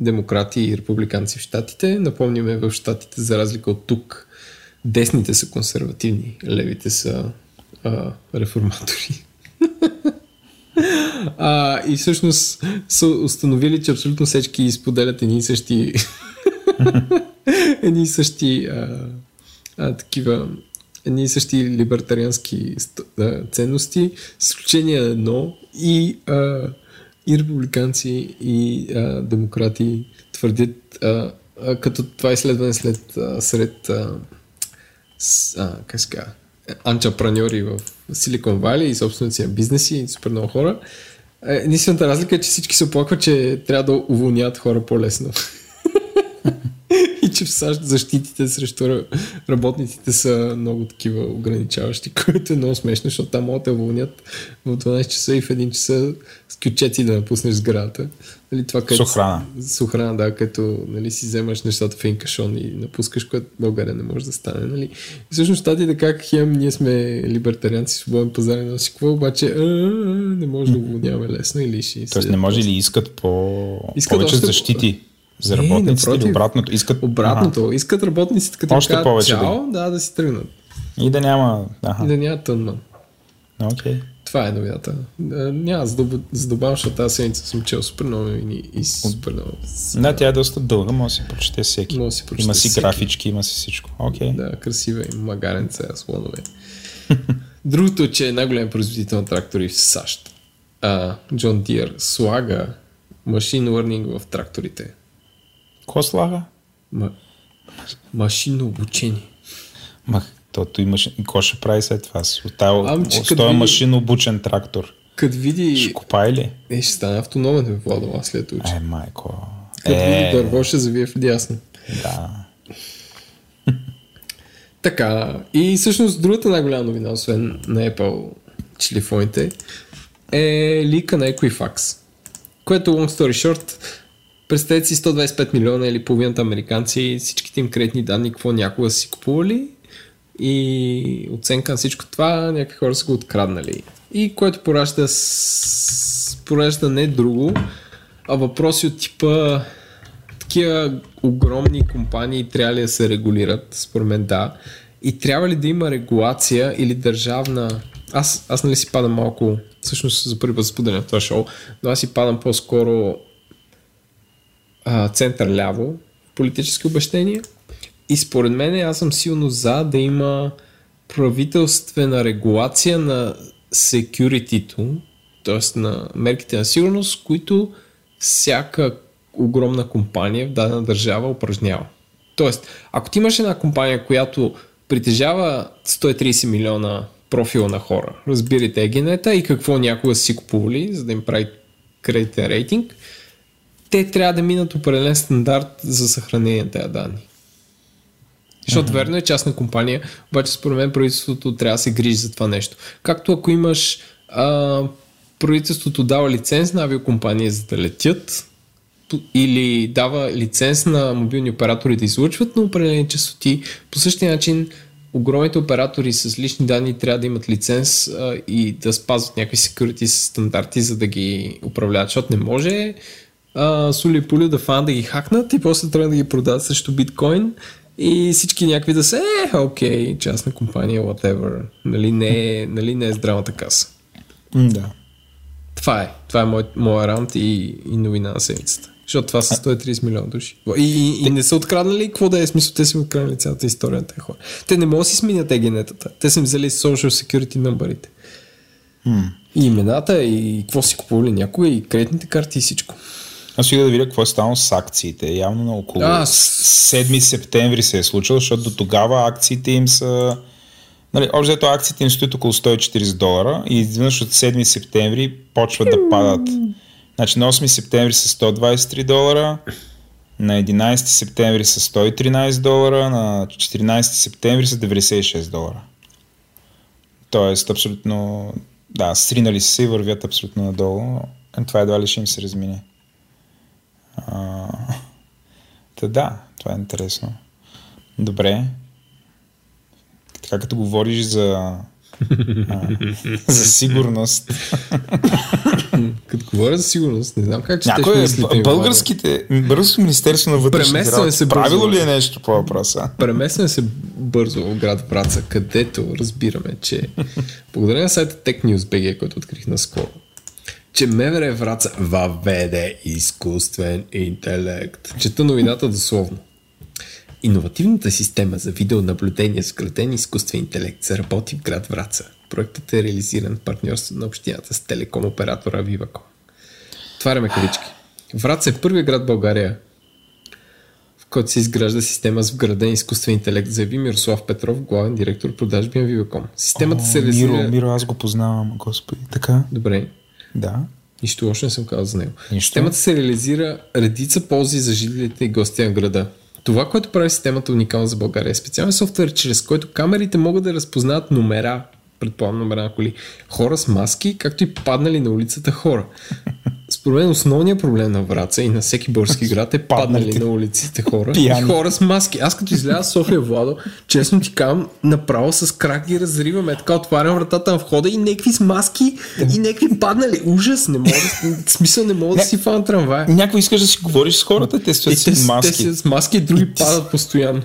демократи и републиканци в Штатите. Напомняме в Штатите, за разлика от тук, десните са консервативни, левите са а, реформатори. [LAUGHS] а, и всъщност са установили, че абсолютно всички изподелят едни и същи [LAUGHS] едни и същи а, а, такива едни и същи либертариански ценности, с изключение едно и, а, и републиканци и а, демократи твърдят, а, а, като това изследване след, а, сред а, с, а, как ска, анчапраньори в Силикон Вали и собственици на бизнеси и супер много хора. Единствената разлика е, че всички се оплакват, че трябва да уволняват хора по-лесно. [LAUGHS] [LAUGHS] и че в САЩ защитите срещу работниците са много такива ограничаващи, [LAUGHS] което е много смешно, защото там могат да уволнят в 12 часа и в 1 часа с кючеци да напуснеш сградата. Нали, това, с охрана. С охрана, да, като нали, си вземаш нещата в инкашон и напускаш, което България не може да стане. Нали. И всъщност щатите как хем, ние сме либертарианци, свободен пазар, но си какво, обаче а, не може да уволняваме лесно или ще Тоест не може ли искат по... искат повече още... защити? За работниците не, обратното? Искат... Обратното. Ага. Искат работниците, като Още кажат, повече чао, да. да, да си тръгнат. И да няма... Ага. Да няма тънман. Okay. Това е новината. Няма за добавям, защото тази седмица съм чел супер много и супер много. Да, тя е доста дълга, може да си прочете всеки. Може си прочете има си всеки. графички, има си всичко. Okay. Да, красива и магаренца, слонове. [LAUGHS] Другото е, че е най-голям производител на трактори в САЩ. Джон Дир слага машин learning в тракторите. Какво слага? Ма... Машинно обучение. Ма, тото и машин... И какво ще прави след това? От този види... машинно обучен трактор. Като види... Ще копай ли? Е, ще стане автономен в Владова след учи. Е, майко. Като е... види дърво, ще завие в дясно. Да. [LAUGHS] така, и всъщност другата най-голяма новина, освен на Apple телефоните, е лика на Equifax. Което, long story short, Представете си 125 милиона или половината американци, всичките им кредитни данни, какво някога си купували и оценка на всичко това, някакви хора са го откраднали. И което поражда, с... поражда не друго, а въпроси от типа такива огромни компании трябва ли да се регулират? Според мен да. И трябва ли да има регулация или държавна... Аз, аз нали си падам малко, всъщност за първи път споделям това шоу, но аз си падам по-скоро център-ляво политически обещания. И според мен аз съм силно за да има правителствена регулация на security т.е. на мерките на сигурност, които всяка огромна компания в дадена държава упражнява. Тоест, ако ти имаш една компания, която притежава 130 милиона профила на хора, разбирайте егенета и какво някога си купували, за да им прави кредитен рейтинг, те трябва да минат определен стандарт за съхранение на тези данни. Защото uh-huh. верно е частна компания, обаче според мен правителството трябва да се грижи за това нещо. Както ако имаш а, правителството дава лиценз на авиокомпания за да летят или дава лиценз на мобилни оператори да излъчват на определени частоти, по същия начин огромните оператори с лични данни трябва да имат лиценз а, и да спазват някакви security стандарти, за да ги управляват, защото не може а, Сули Пули да фан да ги хакнат и после трябва да ги продадат срещу биткоин и всички някакви да са, е, окей, частна компания, whatever. Нали не, е, нали не е здравата каса. Да. Това е. Това е мой, моя раунд и, и новина на седмицата. Защото това са 130 милиона души. И, и, и не са откраднали, какво да е смисъл, те са откраднали цялата история на тези хора. Те не могат да си сменят егенетата. Те са им взели social security номерите. Hmm. И имената, и какво си купували някога, и кредитните карти, и всичко. Аз ще да видя какво е станало с акциите. Явно на около а, 7 септември се е случило, защото до тогава акциите им са... Нали, общо акциите им стоят около 140 долара и изведнъж от 7 септември почват да падат. Значи на 8 септември са 123 долара, на 11 септември са 113 долара, на 14 септември са 96 долара. Тоест, абсолютно, да, сринали се и вървят абсолютно надолу. Това едва ли ще им се размине. А, та да, това е интересно. Добре. Така като говориш за а, [LAUGHS] за сигурност. [LAUGHS] Като говоря за сигурност, не знам как че Някой е, българските, българското министерство на вътрешните работи, правило ли е нещо по въпроса? Преместваме се бързо в град Враца, където разбираме, че благодарение на сайта Tech News BG, който открих наскоро, че МВР Враца въведе изкуствен интелект. Чета новината дословно. Иновативната система за видеонаблюдение с граден изкуствен интелект се работи в град Враца. Проектът е реализиран в партньорство на общината с телеком оператора Viva.com. Отваряме кавички. Враца е първият град България, в който се изгражда система с вграден изкуствен интелект, заяви Мирослав Петров, главен директор продажби на Viva.com. Системата О, се реализира... Миро, Миро, аз го познавам, господи. Така? Добре. Да. Нищо лошо не съм казал за него. Нищо. Системата се реализира редица ползи за жителите и гостите на града. Това, което прави системата уникална за България е специален софтуер, чрез който камерите могат да разпознават номера, предполагам номера на коли, хора с маски, както и паднали на улицата хора. Според мен основният проблем на Враца и на всеки български град е паднали на улиците хора [LAUGHS] и хора с маски. Аз като изляза София, Владо, честно ти казвам, направо с крак ги разриваме. Така отварям вратата на входа и някакви с маски и някакви паднали. Ужас, не мога да, смисъл не мога да си фан трамвая. Някой искаш да си говориш с хората, те стоят И те, с маски. те с маски, други падат постоянно.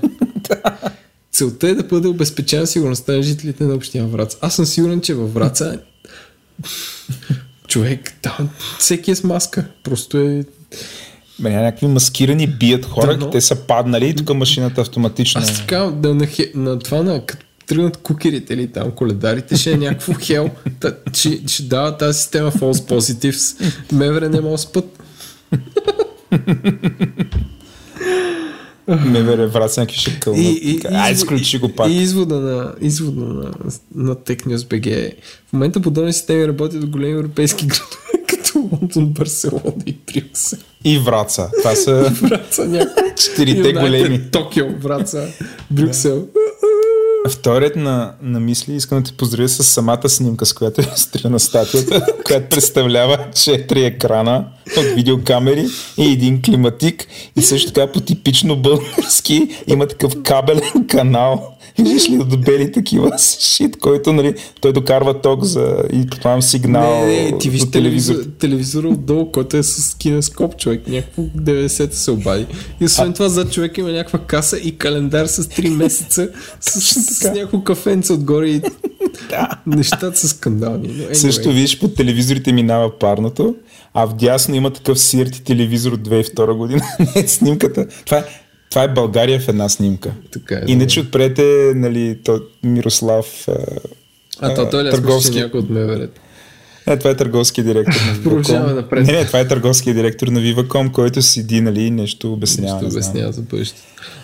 [LAUGHS] Целта е да бъде обезпечена сигурността на жителите на община Враца. Аз съм сигурен, че във Враца човек, там всеки е с маска. Просто е... Бе, някакви маскирани бият хора, Да, но- те са паднали и тук машината автоматично... Аз така, да, на, хе- на това, на, като тръгнат кукерите или там коледарите, ще е някакво [LAUGHS] хел. Та, ще, ще дава тази система false positives. Мевре не може спът. [LAUGHS] МВР врат някакви ще кълнат. Ай, изв- изключи го пак. И извода на, извода на, на Tech News BG е, в момента подобни системи работят в големи европейски градове, [LAUGHS] като Лондон, Барселона и Брюксел. И Враца. Това са [LAUGHS] Враца някакво. четирите големи. Токио, Враца, Брюксел. Вторият на, на мисли искам да те поздравя с самата снимка, с която е стрина статията, [LAUGHS] която представлява четири екрана от видеокамери и един климатик и също така по типично български има такъв кабелен канал. Виждаш ли от бели такива с [LAUGHS] шит, който нали, той докарва ток за и предполагам сигнал Не, не, ти виж телевизор. телевизор, телевизора отдолу, който е с кинескоп, човек. Някакво 90-та се обади. И освен това, зад човек има някаква каса и календар с 3 месеца с, [LAUGHS] с, така. някакво кафенце отгоре и [LAUGHS] Да. нещата са скандални. Anyway. Също виж, по телевизорите минава парното, а вдясно има такъв сирти телевизор от 2002 година. Не, снимката. Това е, това е България в една снимка. Така е, Иначе отпред е нали, то, Мирослав. А, А, то той ли търговски. търговски... някой от МВР. Не, това е търговски директор на [LAUGHS] Viva.com. Не, не, това е търговски директор на Viva.com, който седи, нали, нещо обяснява. Ще не знам. обяснява за бъдеще.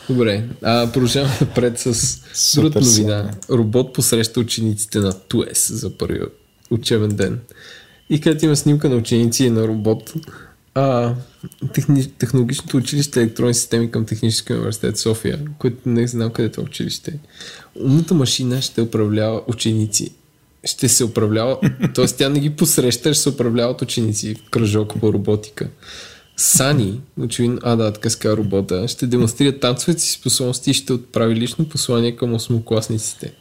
Добре, а, продължаваме напред с друга новина. Робот посреща учениците на ТУЕС за първи учебен ден. И където има снимка на ученици и на робот, а, техни, технологичното училище електронни системи към Техническия университет София, което не знам къде е училище. Умната машина ще управлява ученици. Ще се управлява, [LAUGHS] т.е. тя не ги посреща, ще се управлява от ученици в кръжок по роботика. Сани, очевидно, а да, така ска робота, ще демонстрира танцовете си способности и ще отправи лично послание към осмокласниците.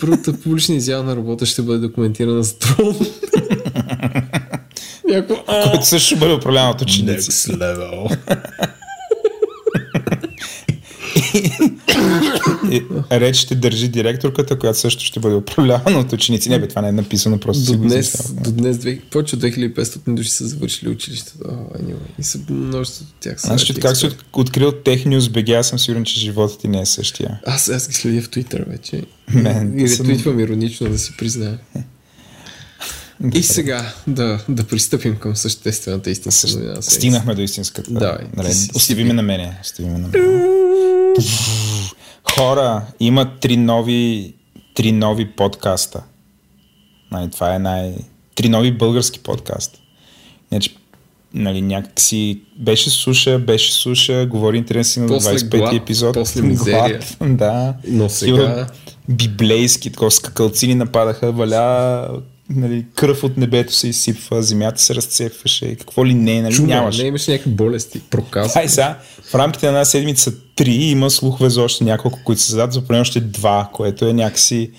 Първата публична изява на робота ще бъде документирана с дрон. [LAUGHS] А, Който също ще бъде управляван от ученици. Next level. И Реч ще държи директорката, която също ще бъде управлявана от ученици. Не бе, това не е написано, просто си До го днес, до днес повече от 2500 души са завършили училището. О, anyway. И са множество от тях. Значи, как си открил Technews BG, аз съм сигурен, че животът ти не е същия. Аз, аз ги следя в Твитър вече. Мен, и съм- ретвитвам иронично да си призная. [LAUGHS] И сега да, да пристъпим към съществената истинска новина. Стигнахме до истинската. Давай, Нали, си- Остави ме на мене. Остави ме на мене. Хора, има три нови, три нови подкаста. Нали, това е най... Три нови български подкаста. Значи, нали, някакси беше суша, беше суша, говори интересно на После 25 глад, епизод. после мизерия. Глад, [LAUGHS] да. Но сега- Библейски, такова скакалцини нападаха, валя нали, кръв от небето се изсипва, земята се разцепваше, какво ли не, нали, Чума, нямаше. не имаше някакви болести, проказ. Ай сега, в рамките на една седмица три има слухове за още няколко, които се зададат, за поне още два, което е някакси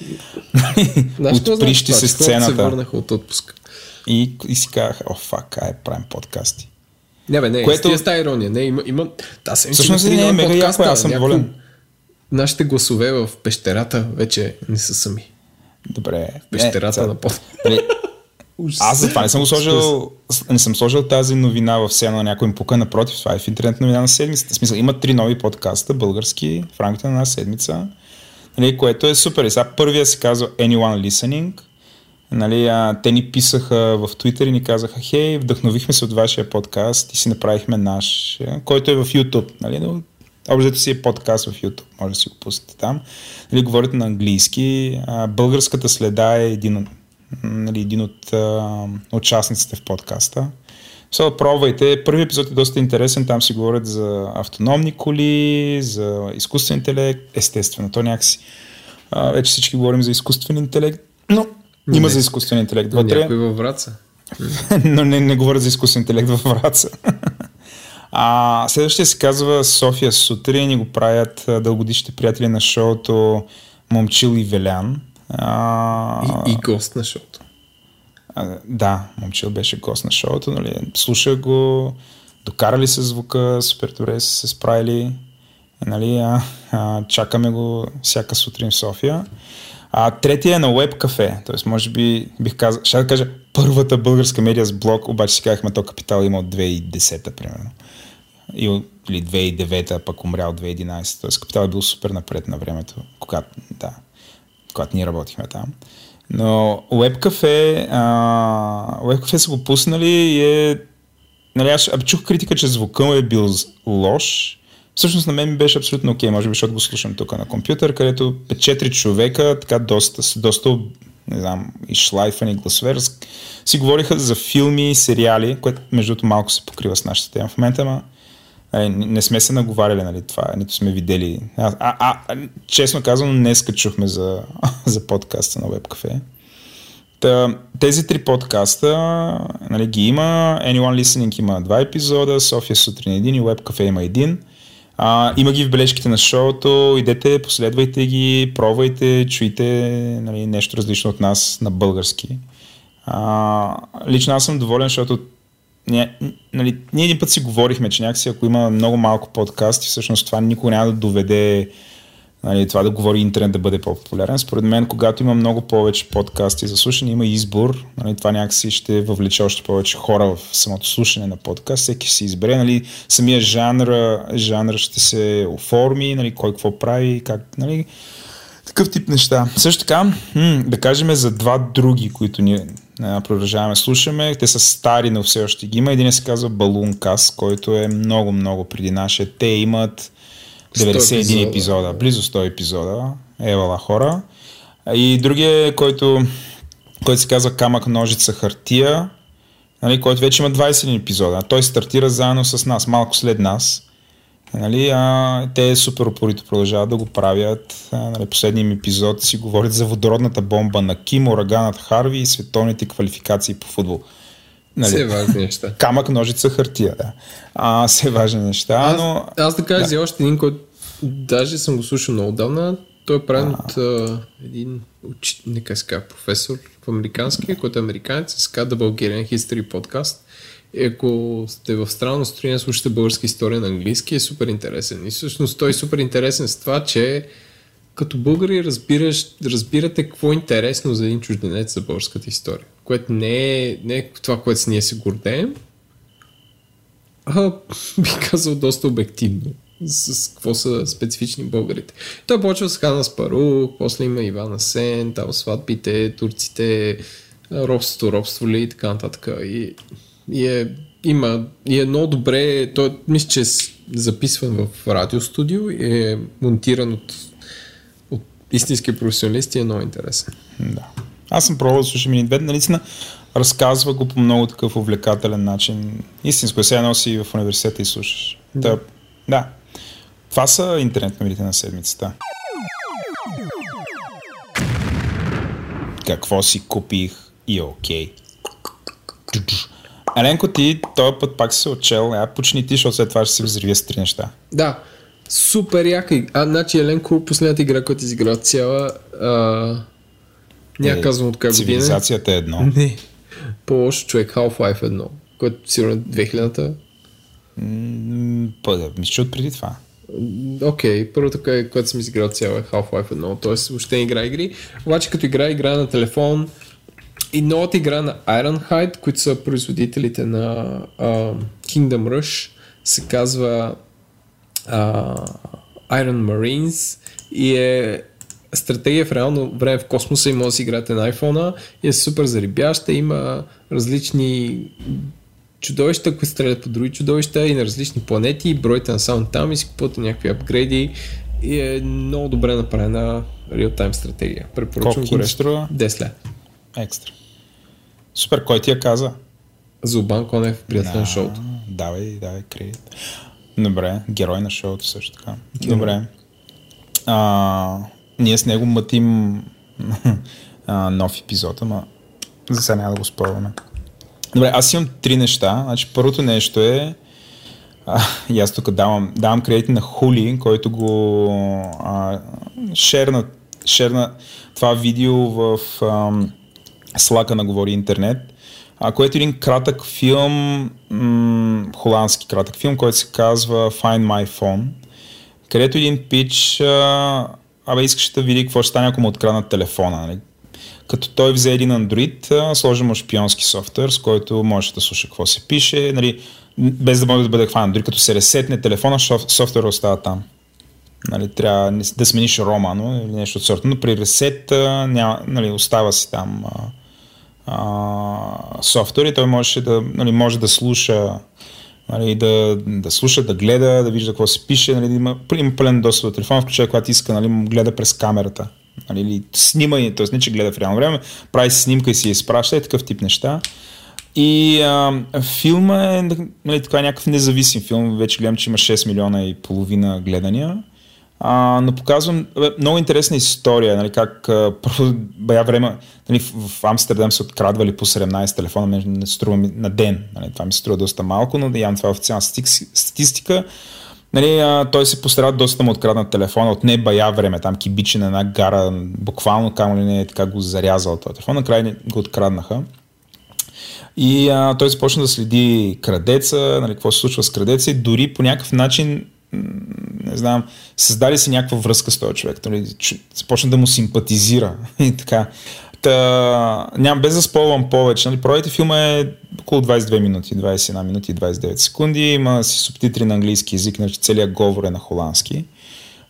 отприщи се се сцената. върнаха от отпуск. И, и си казах, о, фак, ай, правим подкасти. Не, бе, не, Което- с тази ирония. Не, има, има... Да, съм Всъщност не, е мега яко, аз съм доволен. Нашите гласове в пещерата вече не са сами. Добре. Пещерата на под. Нали, [LAUGHS] Аз затова не съм сложил, не съм сложил тази новина в сцена на някой им пука, напротив, това е в интернет новина на седмицата. В смисъл, има три нови подкаста, български, в рамките на една седмица, нали, което е супер. И сега първия се казва Anyone Listening. Нали, а, те ни писаха в Twitter и ни казаха, хей, вдъхновихме се от вашия подкаст и си направихме наш, който е в YouTube. Нали, но Общо си е подкаст в YouTube, може да си го пуснете там. Нали, говорите на английски. А, българската следа е един, нали, един от а, участниците в подкаста. So, пробвайте. Първият епизод е доста интересен. Там си говорят за автономни коли, за изкуствен интелект. Естествено, то някакси. А, вече всички говорим за изкуствен интелект, но има Не. за изкуствен интелект вътре Някой във Враца. [LAUGHS] но не, не говоря за изкуствен интелект във Враца. А, следващия се казва София сутрин и го правят дългодишните приятели на шоуто Момчил и Велян. А, И, и гост на шоуто. а, да, Момчил беше гост на шоуто, нали? Слушах го, докарали се звука, супер добре са се справили. Нали, а, а, чакаме го всяка сутрин в София. А третия е на Web Cafe, т.е. може би бих казал, ще да кажа първата българска медия с блог, обаче си казахме, то Капитал има от 2010 примерно. И, или 2009, а пък умрял 2011. Т.е. Капитал е бил супер напред на времето, когато, да, когато ние работихме там. Но WebCafe, а, WebCafe са го пуснали и е... Нали, аз чух критика, че звука му е бил лош. Всъщност на мен ми беше абсолютно окей, може би, защото го слушам тук на компютър, където 4 човека, така доста, доста не знам, изшлайфани гласове, си говориха за филми, сериали, което между другото малко се покрива с нашата тема в момента, ама не сме се наговаряли, нали, това, нито сме видели. А, а, а честно казвам, днес чухме за, [LAUGHS] за подкаста на WebCafe. Та, тези три подкаста нали, ги има. Anyone Listening има два епизода, София сутрин един и WebCafe има един. А, има ги в бележките на шоуто, идете, последвайте ги, пробвайте, чуйте нали, нещо различно от нас на български. А, лично аз съм доволен, защото ние, нали, ние един път си говорихме, че някакси ако има много малко подкасти, всъщност това никога няма да доведе нали, това да говори интернет да бъде по-популярен. Според мен, когато има много повече подкасти за слушане, има избор, нали, това някакси ще въвлече още повече хора в самото слушане на подкаст, всеки ще си избере, нали, самия жанр, жанр ще се оформи, нали, кой какво прави, как, нали, такъв тип неща. Също така, м- да кажем за два други, които ние продължаваме слушаме. Те са стари, но все още ги има. Един се казва Balloon Cast, който е много, много преди нашия. Те имат 91 100 епизода. епизода. близо 100 епизода. Евала хора. И другия, който, който се казва Камък, ножица, хартия, нали, който вече има 21 епизода. Той стартира заедно с нас, малко след нас. Нали, а, те супер упорито продължават да го правят. А, нали, последния им епизод си говорят за водородната бомба на Ким, ураганът Харви и световните квалификации по футбол. Нали, Все важни неща. Камък, ножица, хартия, да. А, все важни неща, Аз, но... аз да кажа за още един, който даже съм го слушал много отдавна. Той е правен от а, един учи, не как се професор в американския, който е американец, се казва The Bulgarian History Podcast. И ако сте в странно настроение, слушате българска история на английски, е супер интересен. И всъщност той е супер интересен с това, че като българи разбираш, разбирате какво е интересно за един чужденец за българската история. Което не е, не е това, което с ние се гордеем, а, [LAUGHS] бих казал доста обективно с какво са специфични българите. Той почва с Хана Спарук, после има Иван Асен, там сватбите, турците, робството, робство ли и така нататък. И, и, е, има, и е много добре, той мисля, че е записван в радиостудио и е монтиран от, от истински професионалисти и е много интересен. Да. Аз съм пробвал да слушам и двете. Наистина разказва го по много такъв увлекателен начин. Истинско, сега носи в университета и слушаш. Да. да. Това са интернет новините на седмицата. Какво си купих и е окей. Еленко, ти този път пак си се отчел, а почни ти, защото след това ще си взривя с три неща. Да, супер яка. А, значи Еленко, последната игра, която изигра цяла, а... няма Е, казвам от коя година. Цивилизацията е едно. [LAUGHS] Не, по-лошо човек, Half-Life 1, което сигурно е 2000-та. М, Мисля, от преди това. Окей, първото, кое- което съм изиграл цяло е Half-Life 1, т.е. въобще не игра игри. Обаче като игра, игра на телефон и новата игра на Ironhide, които са производителите на а, Kingdom Rush, се казва а, Iron Marines и е стратегия в реално време в космоса и може да си играете на iPhone и е супер зарибяща, има различни чудовища, които стрелят по други чудовища и на различни планети, броите на само там и си купувате някакви апгрейди и е много добре направена реал-тайм стратегия. Препоръчвам го ти струва? 10 лет. Екстра. Супер, кой ти я каза? Зубан Конев, приятел на Да, шоуто. Давай, давай кредит. Добре, герой на шоуто също така. Добре. А, ние с него мътим а, нов епизод, ама за сега няма да го спорваме. Добре, аз имам три неща. Значи, първото нещо е а, и аз тук давам, давам кредит на Хули, който го а, шерна, шерна това видео в ам, Слака на Говори Интернет, а, което е един кратък филм, м- холандски кратък филм, който се казва Find My Phone, където един пич а, абе искаше да види какво ще стане, ако му откраднат телефона. Нали? Като той взе един Android, а, сложи му шпионски софтуер, с който може да слуша какво се пише, нали, без да може да бъде хванат. Дори като се ресетне телефона, софтуера остава там. Нали, трябва да смениш рома, но, или нещо от сорта. Но при ресет няма, нали, остава си там а, софтуер и той може да, нали, може да слуша нали, да, да слуша, да гледа, да вижда какво се пише, нали, има, има пълен достъп до телефона, включая когато иска, нали, гледа през камерата. Нали, или снима, т.е. не че гледа в реално време, прави си снимка и си изпраща и такъв тип неща. И а, филма е нали, така, някакъв независим филм, вече гледам, че има 6 милиона и половина гледания. А, но показвам много интересна история, нали, как първо бая време, нали, в, в Амстердам се открадвали по 17 телефона, мен не струва ми на ден, нали, това ми се струва доста малко, но явно това е официална статистика. Нали, а, той се постара доста му откраднат телефона от не бая време, там кибичи на една гара, буквално камо ли не е така го зарязал този телефон, накрая го откраднаха. И а, той започна да следи крадеца, нали, какво се случва с крадеца и дори по някакъв начин не знам, създаде си някаква връзка с този човек. Нали, започна да му симпатизира [LAUGHS] и така. Та, нямам без да сполвам повече. Нали, пробайте филма е около 22 минути, 21 минути и 29 секунди. Има си субтитри на английски язик, значи целият говор е на холандски.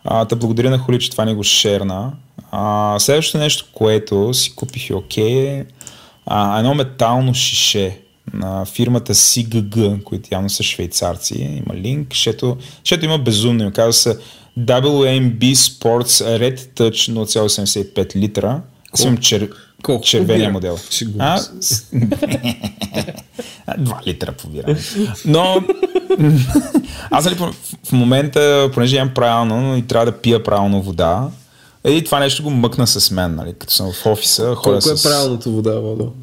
А, та благодаря на Холи, че това не го шерна. А, следващото нещо, което си купих и окей е едно метално шише на фирмата CGG, които явно са швейцарци. Има линк. Шето, шето има безумно. име. Казва се WMB Sports Red Touch 0,75 литра. Аз имам чер... Колко червения побира? модел. А, се. с- [LAUGHS] Два литра побирам. Но [LAUGHS] аз нали, в момента, понеже имам правилно и трябва да пия правилно вода, и това нещо го мъкна с мен, нали, като съм в офиса. Колко е с, правилното вода, Владо?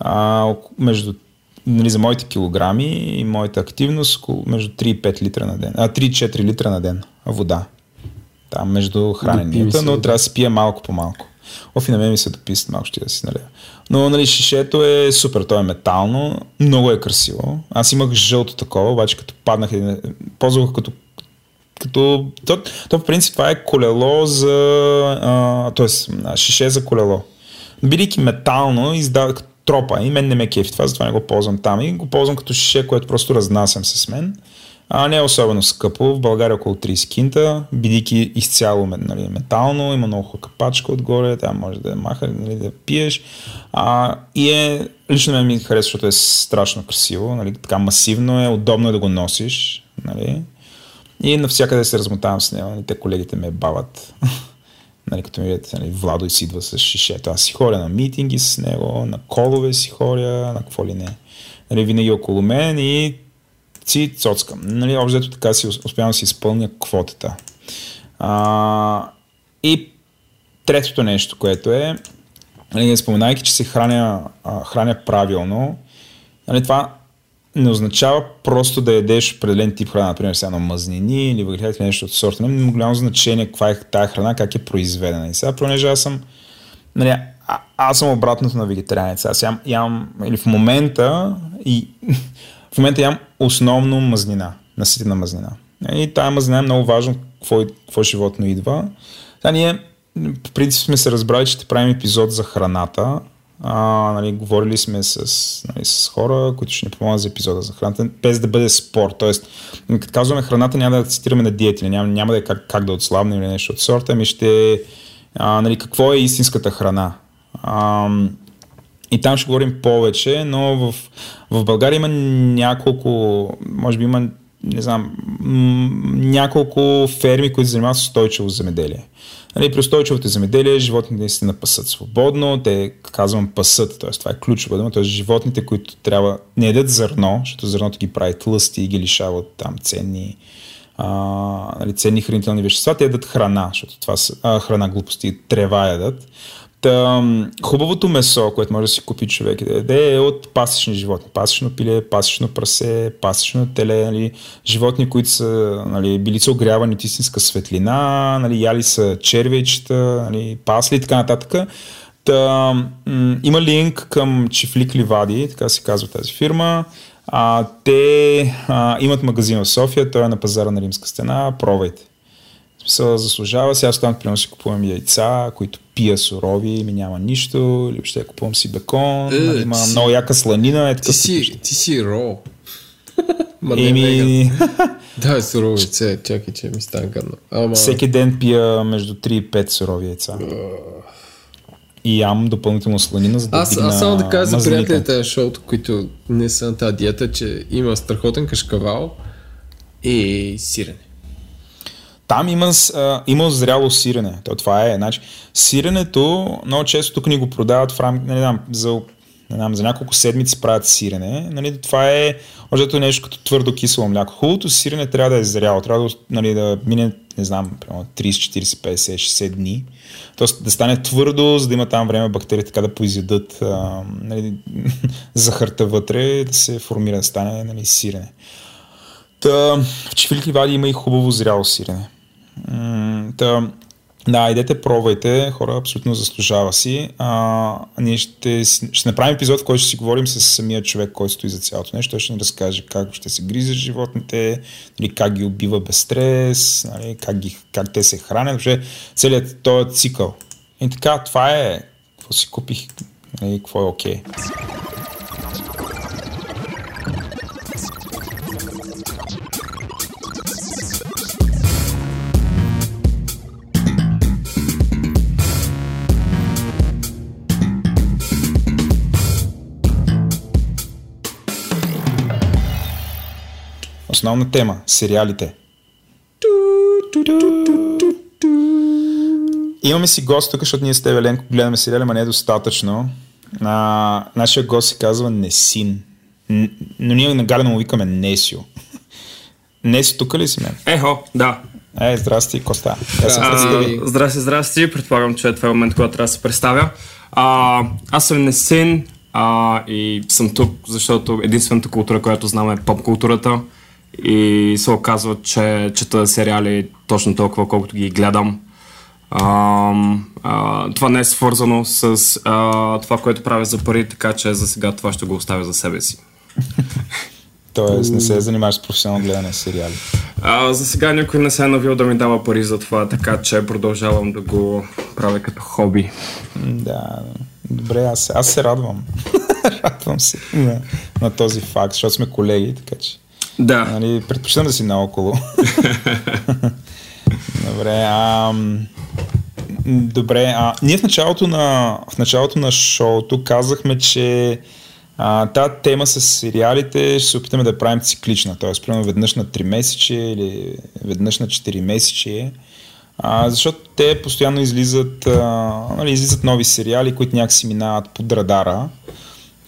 а, между, нали, за моите килограми и моята активност, около, между 3 и 5 литра на ден. А, 3-4 литра на ден вода. Там между храненията, но трябва да се пие малко по малко. Оф, и на мен ми се дописат малко, ще да си налея. Но нали, шишето е супер, то е метално, много е красиво. Аз имах жълто такова, обаче като паднах, един- ползвах като като, то, то в принцип това е колело за, т.е. шише за колело. Бидейки метално, издава като тропа и мен не ме кефи това, затова не го ползвам там и го ползвам като шише, което просто разнасям с мен. А не е особено скъпо, в България около 30 кинта, бидейки изцяло нали, метално, има много капачка отгоре, там може да я маха, нали, да пиеш. А, и е, лично мен ми харесва, защото е страшно красиво, нали, така масивно е, удобно е да го носиш. Нали. И навсякъде се размотавам с него. Нали, те колегите ме бават. [LAUGHS] нали, като ми видят, нали, Владо си идва с шишето. Аз си ходя на митинги с него, на колове си ходя, на какво ли не. Нали, винаги около мен и си цоцкам. Нали, общо така си успявам да си изпълня квотата. А, и третото нещо, което е, нали, споменайки, че се храня, а, храня правилно, нали, това не означава просто да ядеш определен тип храна, например сега на мазнини или въглехидрати нещо от сорта. Няма голямо значение каква е тая храна, как е произведена. И сега, понеже аз съм, нали, а, аз съм обратното на вегетарианец. Аз ям, ям или в момента и [LAUGHS] в момента ям основно мазнина, наситена мазнина. И тая мазнина е много важно какво, какво животно идва. Та ние по принцип сме се разбрали, че ще правим епизод за храната. А, нали, говорили сме с, нали, с хора, които ще ни помогнат за епизода за храната, без да бъде спор. Тоест, като казваме храната, няма да цитираме на диети, няма, няма да е как, как да отслабнем или нещо от сорта, ами ще а, нали, какво е истинската храна. А, и там ще говорим повече, но в, в България има няколко, може би има, не знам, няколко ферми, които занимават с устойчиво земеделие. Нали, при устойчивото земеделие животните наистина пасат свободно, те казвам пасат, т.е. това е ключова дума, т.е. животните, които трябва не едат зърно, защото зърното ги прави тлъсти и ги лишава от там ценни, а, нали, ценни хранителни вещества, те ядат храна, защото това са а, храна глупости, трева ядат. Та, хубавото месо, което може да си купи човек да яде е от пасечни животни. Пасечно пиле, пасечно прасе, пасечно теле, нали, животни, които са нали, били са огрявани от истинска светлина, нали, яли са червейчета, нали, пасли и така нататък. Та, има линк към Чифлик Ливади, така се казва тази фирма. А, те а, имат магазин в София, той е на пазара на Римска стена, пробвайте смисъл заслужава. Сега оставам, примерно си купувам яйца, които пия сурови, ми няма нищо, или въобще купувам си бекон, е, нали, има много яка сланина. Е ти, си, ти си ро. [LAUGHS] Еми... [LAUGHS] да, сурови яйца, чакай, че ми стана гадно. Ама... Всеки ден пия между 3 и 5 сурови яйца. и ям допълнително сланина, за да Аз, аз само да кажа за приятелите на шоуто, които не са на тази диета, че има страхотен кашкавал и сирене. Там има, има зряло сирене. То, това е. Значи, сиренето, много често тук ни го продават в рамките, не знам, за, не знам, за няколко седмици правят сирене. Нали, това е може нещо като твърдо кисело мляко. Хубавото сирене трябва да е зряло. Трябва да, нали, да мине, не знам, 30, 40, 50, 60 дни. Тоест да стане твърдо, за да има там време бактерии така да поизядат нали, [LAUGHS] захарта вътре, да се формира, да стане нали, сирене. Та, в Чифилки Вади има и хубаво зряло сирене. Та, да, идете, пробвайте, хора, абсолютно заслужава си. А, ние ще, ще направим епизод, в който ще си говорим с самия човек, който стои за цялото нещо. Той ще ни разкаже как ще се гризе животните, нали, как ги убива без стрес, нали, как, ги, как те се хранят, въобще целият този цикъл. И така, това е, какво си купих, нали, какво е окей. Okay. Основна тема сериалите. Имаме си гост тук, защото ние с тебе, Ленко, гледаме сериали, но не е достатъчно. А, нашия гост се казва Несин. Но ние на Галено му викаме Несио. [LAUGHS] Неси, тук ли си мен? Ехо, да. Е, здрасти, Коста. Да, здрасти, здрасти. Предполагам, че е това момент, когато трябва да се представя. А, аз съм Несин а, и съм тук, защото единствената култура, която знам е поп културата и се оказва, че чета сериали точно толкова, колкото ги гледам. А, а, това не е свързано с а, това, което правя за пари, така че за сега това ще го оставя за себе си. Тоест не се занимаваш с професионално гледане на сериали? А, за сега никой не се е навил да ми дава пари за това, така че продължавам да го правя като хоби. Да, добре, аз, аз се радвам. [LAUGHS] радвам се на, на този факт, защото сме колеги, така че да. Нали, предпочитам да си наоколо. [LAUGHS] Добре, а, добре, а, ние в началото на, в началото на шоуто казахме, че а, тази тема с сериалите ще се опитаме да правим циклична, т.е. примерно веднъж на 3 месече или веднъж на 4 месече. А, защото те постоянно излизат, а, нали, излизат нови сериали, които някакси минават под радара.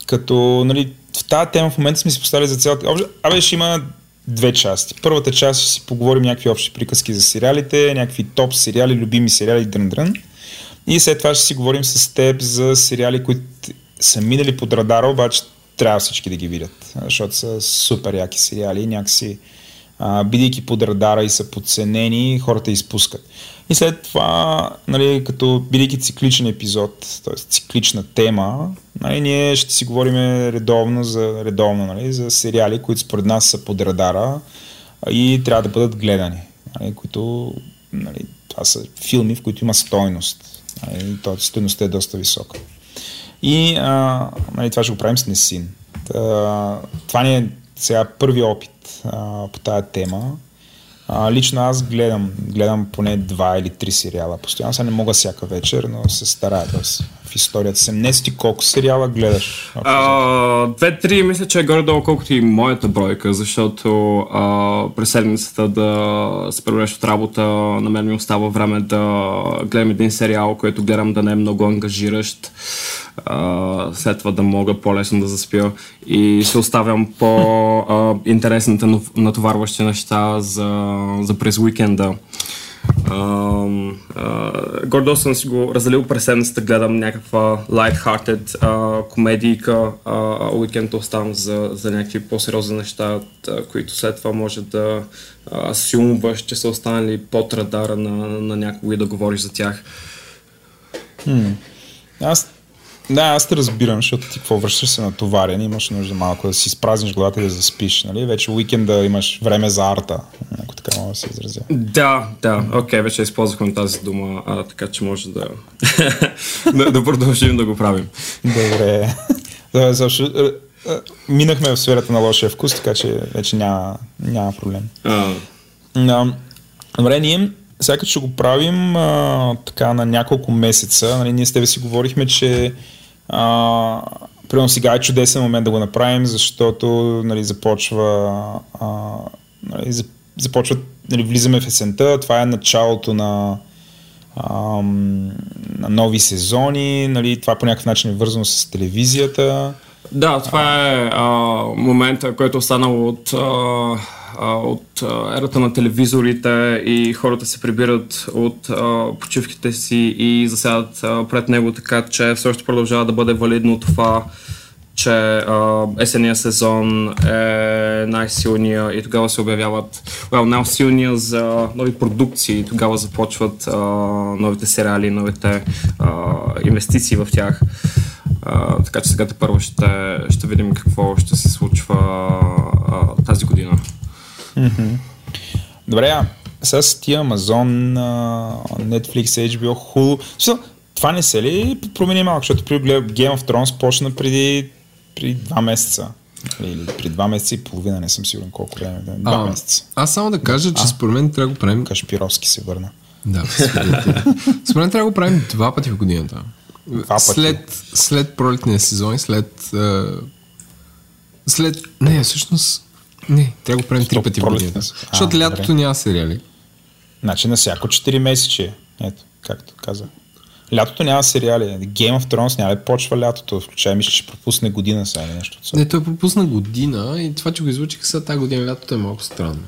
Като нали, тази тема в момента сме си поставили за цялата... Абе, ще има две части. Първата част ще си поговорим някакви общи приказки за сериалите, някакви топ сериали, любими сериали, дрън-дрън. И след това ще си говорим с теб за сериали, които са минали под радара, обаче трябва всички да ги видят, защото са супер яки сериали и някакси а, бидейки под радара и са подценени, хората изпускат. И след това, нали, като бидейки цикличен епизод, т.е. циклична тема, нали, ние ще си говорим редовно за, редовно, нали, за сериали, които според нас са под радара и трябва да бъдат гледани. Нали, които, нали, това са филми, в които има стойност. Нали, т.е. стойността е доста висока. И а, нали, това ще го правим с Несин. Та, това ни е сега първи опит а, по тази тема. А, лично аз гледам, гледам поне два или три сериала. Постоянно сега не мога всяка вечер, но се старая да в историята съм. Не ти колко сериала гледаш? Две-три, мисля, че е горе-долу колкото и моята бройка, защото а, през седмицата да се превреш от работа, на мен ми остава време да гледам един сериал, който гледам да не е много ангажиращ а, след това да мога по-лесно да заспя и се оставям по-интересните натоварващи неща за, за през уикенда. Uh, uh, гордо съм си го разделил през седмицата, гледам някаква light-hearted uh, комедийка, uh, уикенд оставам за, за някакви по-сериозни неща, uh, които след това може да асюмваш, че са останали под радара на, на някого и да говориш за тях. Hmm. Аз да, аз те разбирам, защото ти какво връщаш се на товарен, имаш нужда малко да си изпразниш главата и да заспиш, нали? Вече уикенда имаш време за арта, ако така мога да се изразя. Да, да, окей, okay, вече използвахме тази дума, а, така че може да, [LAUGHS] да, да продължим да го правим. Добре. Да, защо, е, е, минахме в сферата на лошия вкус, така че вече няма, няма проблем. А. Добре, ние сега ще го правим а, така на няколко месеца. Нали, ние с тебе си говорихме, че а, примерно сега е чудесен момент да го направим, защото нали, започва а, нали, започват, нали, влизаме в есента, това е началото на, а, на нови сезони, нали, това по някакъв начин е вързано с телевизията. Да, това е а, момента, който е останал от а, от ерата на телевизорите и хората се прибират от почивките си и засядат пред него, така че все още продължава да бъде валидно това, че есения сезон е най-силния и тогава се обявяват well, най-силния за нови продукции тогава започват новите сериали, новите инвестиции в тях. А, така че сега първо ще, ще видим какво ще се случва а, тази година. Mm-hmm. Добре, а сега с тия Amazon, Netflix, HBO, Hulu, това не се ли промени малко, защото при Game of Thrones почна преди, преди два месеца. Или при два месеца и половина, не съм сигурен колко време. Два а, месеца. Аз само да кажа, че а, според мен трябва да го правим... Кашпировски се върна. Да, според мен трябва да го правим два пъти в годината. Два пъти. След, след пролетния сезон, след... след... Не, всъщност не, да го правим три пъти в годината. Защото лятото няма сериали. Значи на всяко 4 месече. Ето, както каза. Лятото няма сериали. Game of Thrones няма да почва лятото. Включай, мисля, че пропусне година сега или нещо. Не, той пропусна година и това, че го излучих сега тази година лятото е малко странно.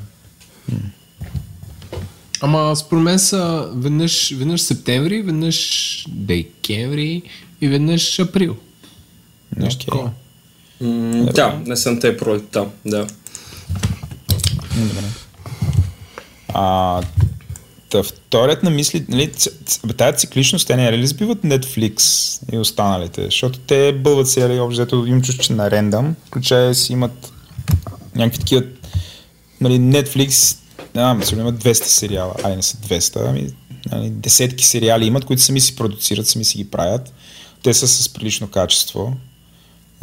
Hmm. Ама според мен са веднъж, веднъж септември, веднъж декември и веднъж април. Нещо okay. Mm, да, не съм те пролетта, да. А, Та вторият на мисли, нали, тази цикличност, те не ли сбиват Netflix и останалите, защото те бълват сериали, общо им чуш, на рендъм, включая си имат някакви такива, нали, Netflix, а, мисля, имат 200 сериала, ай не са 200, ами, нали, десетки сериали имат, които сами си продуцират, сами си ги правят. Те са с прилично качество.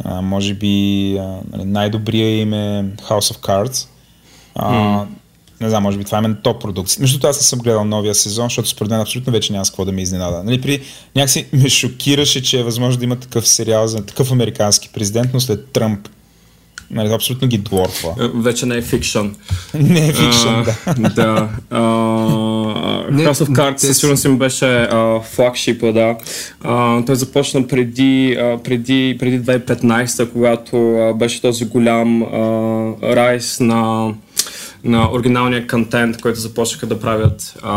А, може би а, нали, най-добрия им е House of Cards, а, mm. Не знам, може би това е мен топ продукция. Между това аз не съм гледал новия сезон, защото според мен абсолютно вече няма с какво да ме изненада. Нали, при... Някакси ме шокираше, че е възможно да има такъв сериал за такъв американски президент, но след Тръмп Нали, абсолютно ги дворфа. Е, вече не е фикшън. [LAUGHS] не е фикшън, да. [LAUGHS] да. Uh, House of Cards със сигурност им беше uh, флагшипа, да. Uh, той започна преди, uh, преди, преди 2015, когато uh, беше този голям uh, райс на на оригиналния контент, който започнаха да правят а,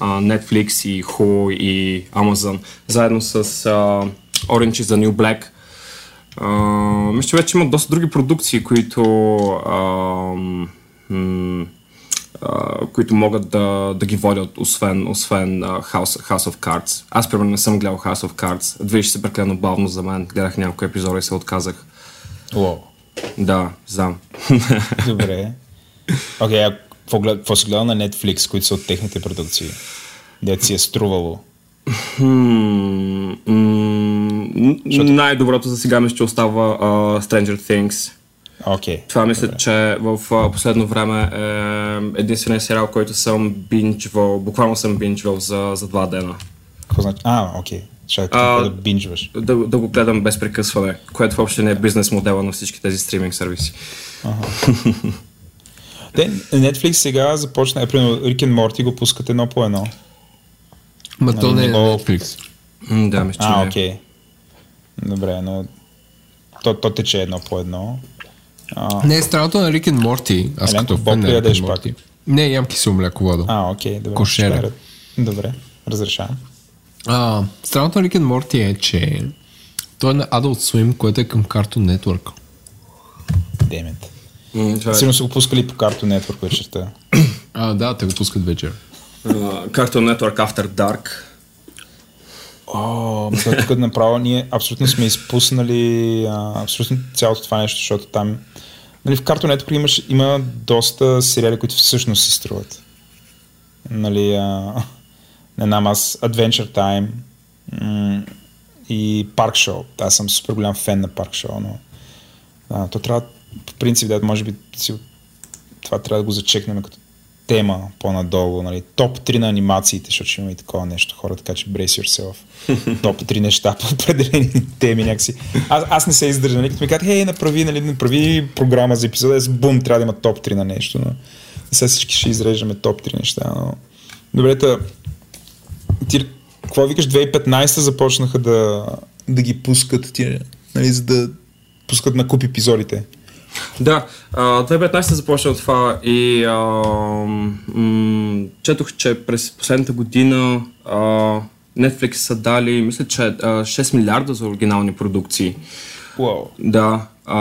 а, Netflix и Hulu и Amazon, заедно с а, Orange is the New Black. А, мисля, че вече има доста други продукции, които а, м- а, които могат да, да ги водят, освен, освен uh, House, House of Cards. Аз, примерно, не съм гледал House of Cards. Движи се прекалено бавно за мен. Гледах няколко епизода и се отказах. Уау. Да, знам. [LAUGHS] Добре. Окей, okay, а какво, си гледал на Netflix, които са от техните продукции? Дет си е струвало? Hmm, mm, най-доброто за сега мисля, че остава uh, Stranger Things. Okay, Това мисля, добре. че в uh, последно време е единствения сериал, който съм бинджвал, буквално съм бинджвал за, за два дена. Какво значи? А, окей. Okay. Ще да бинджваш. Да, да го гледам без прекъсване, което въобще не е бизнес модела на всички тези стриминг сервиси. Ага. [LAUGHS] Те, Netflix сега започна, е, примерно, Rick and Morty го пускат едно по едно. Ма то не е Netflix. М, да, мисля, А, окей. Okay. Добре, но то, то тече едно по едно. А... Не, страната на Рик and Морти. Аз Еленко, като фен на пак? Морти. Не, ям кисело мляко вода. А, окей, добре. Кошера. Ще- Добре, разрешавам. А, страната на Рик and Морти е, че той е на Adult Swim, което е към Cartoon Network. Демет. Е Сигурно са го пускали по Cartoon Network вечерта. [CLEARS THROAT] А, да, те го пускат вечер. uh, Cartoon Network After Dark. О, мисля, тук направо ние абсолютно сме изпуснали а, абсолютно цялото това нещо, защото там нали, в Cartoon Network имаш, има доста сериали, които всъщност си струват. Нали, а, не знам аз, Adventure Time м- и Park Show. Аз съм супер голям фен на Park Show, но а, то трябва по принцип да може би си, това трябва да го зачекнем като тема по-надолу, нали, топ 3 на анимациите, защото ще има и такова нещо, хора, така че brace yourself. [LAUGHS] топ 3 неща по определени теми някакси. Аз, аз не се издържам, нали, като ми казват, хей, направи, нали, направи програма за епизода, аз бум, трябва да има топ 3 на нещо, но и сега всички ще изреждаме топ 3 неща, но... Добре, та, ти, какво викаш, 2015 започнаха да, да ги пускат, ти, нали, за да пускат на куп епизодите. Да, а, 2015 започна това и а, м- четох, че през последната година а, Netflix са дали, мисля, че а, 6 милиарда за оригинални продукции. Уау. Да, а,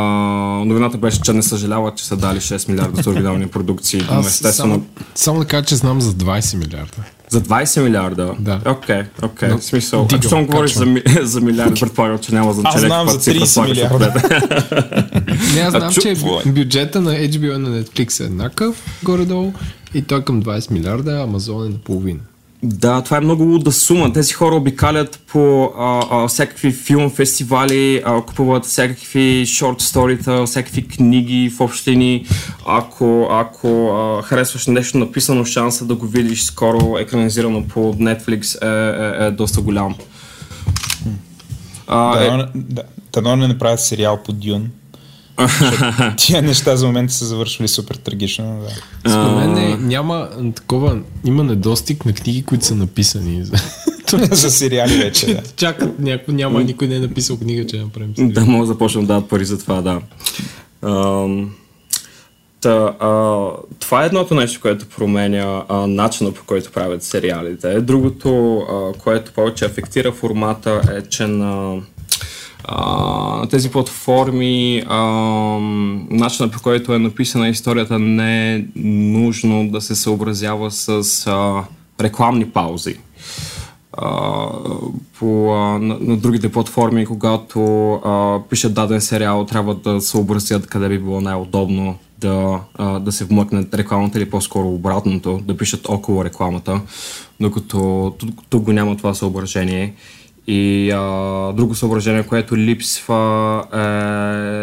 новината беше, че не съжалява, че са дали 6 милиарда за оригинални продукции. Аз естествено, само, само да кажа, че знам за 20 милиарда. За 20 милиарда? Да. Окей, окей, в смисъл. дигам, Ако щом говориш за, [LAUGHS] за милиард, предполагам, че няма значение. Аз знам за цифра 30 слагаш милиарда. Не, аз знам, че бюджета на HBO и на Netflix е еднакъв, горе-долу, и той към 20 милиарда, а Amazon е наполовина. Да, това е много луда сума. Тези хора обикалят по а, а, всякакви филм фестивали, а, купуват всякакви шорт сторита, всякакви книги в общини. Ако, ако а, харесваш нещо написано, шанса да го видиш скоро екранизирано по Netflix е, е, е доста голям. А, Да, е, да, Дано не направят сериал по Дюн. [LAUGHS] Тия неща за момента са завършвали супер трагично. Да. Според мен е, няма такова, има недостиг на книги, които са написани. [LAUGHS] за сериали вече. Да. [LAUGHS] Чакат някой, няма, никой не е написал книга, че направим сериал. Да, мога да започнем да дават пари за това, да. Ам, Та, а, това е едното нещо, което променя а, начина по който правят сериалите. Другото, а, което повече афектира формата е, че на, а, тези платформи а, начина по който е написана историята не е нужно да се съобразява с а, рекламни паузи а, по, а, на, на другите платформи, когато а, пишат даден сериал, трябва да съобразят къде би било най-удобно да, а, да се вмъкнат рекламата или по-скоро обратното, да пишат около рекламата, докато тук, тук го няма това съображение. И а, друго съображение, което липсва е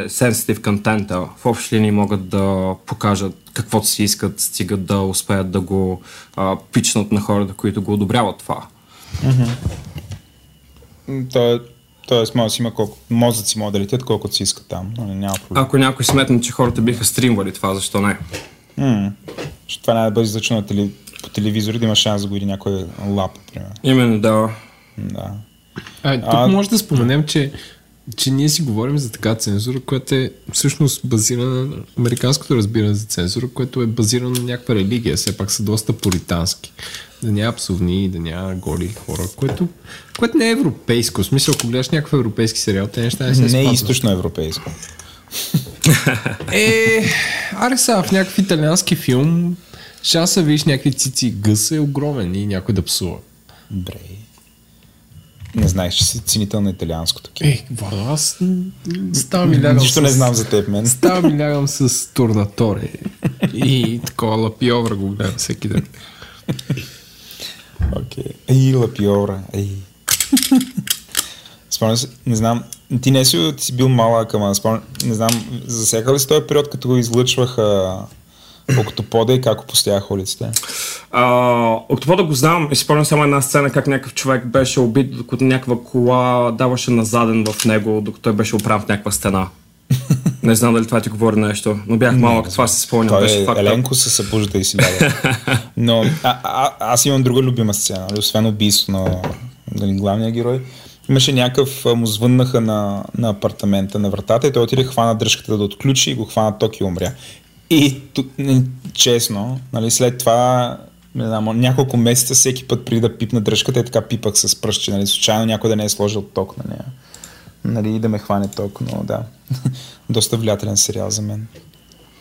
sensitive контента. В общи линии могат да покажат каквото си искат, стигат да успеят да го а, пичнат на хората, които го одобряват това. То, тоест, може да си има колко, мозъци могат да летят колкото си искат там. но Няма проблем. Ако някой сметне, че хората биха стримвали това, защо не? М, Защото това няма да бъде излъчено на теле, по телевизора, да има шанс да го види някой лап, например. Именно, да. Да. А, тук А- може да споменем, че че ние си говорим за така цензура, която е всъщност базирана на американското разбиране за цензура, което е базирано на някаква религия. Все пак са доста поритански. Да няма псовни, да няма голи хора, което, което не е европейско. В смисъл, ако гледаш някакъв европейски сериал, те неща не се Не е източно европейско. Е, аре сега, в някакъв италиански филм шанса виж някакви цици и гъс е огромен и някой да псува. Добре. Не знаеш, че си ценител на италианското кино. Е, Владо, аз ставам и лягам Нищо не с- знам за теб, мен. Ставам и [LAUGHS] лягам с турнаторе и такова лапиовра го гледам всеки ден. Окей. Ей, лапиора. Ей. Спомням се, не знам, ти не си, ти си бил малък, ама спомням, не знам, засекал ли си този период, като го излъчваха Октопода и как опустяха улиците? Uh, Октопода го знам и си спомням само една сцена как някакъв човек беше убит, докато някаква кола даваше назаден в него, докато той беше оправен в някаква стена. [LAUGHS] Не знам дали това ти говори нещо, но бях малък, това си спомням. Той Беше е факт. Еленко се събужда и си ляга. [LAUGHS] Но а, а, аз имам друга любима сцена, нали, освен убийство на нали, главния герой. Имаше някакъв, а, му звъннаха на, на апартамента, на вратата и той отиде хвана дръжката да отключи и го хвана ток и умря. И тук, честно, нали, след това не знам, няколко месеца всеки път преди да пипна дръжката и така пипах с пръщи, нали, случайно някой да не е сложил ток на нея. Нали, да ме хване ток, но да. [LAUGHS] Доста влиятелен сериал за мен.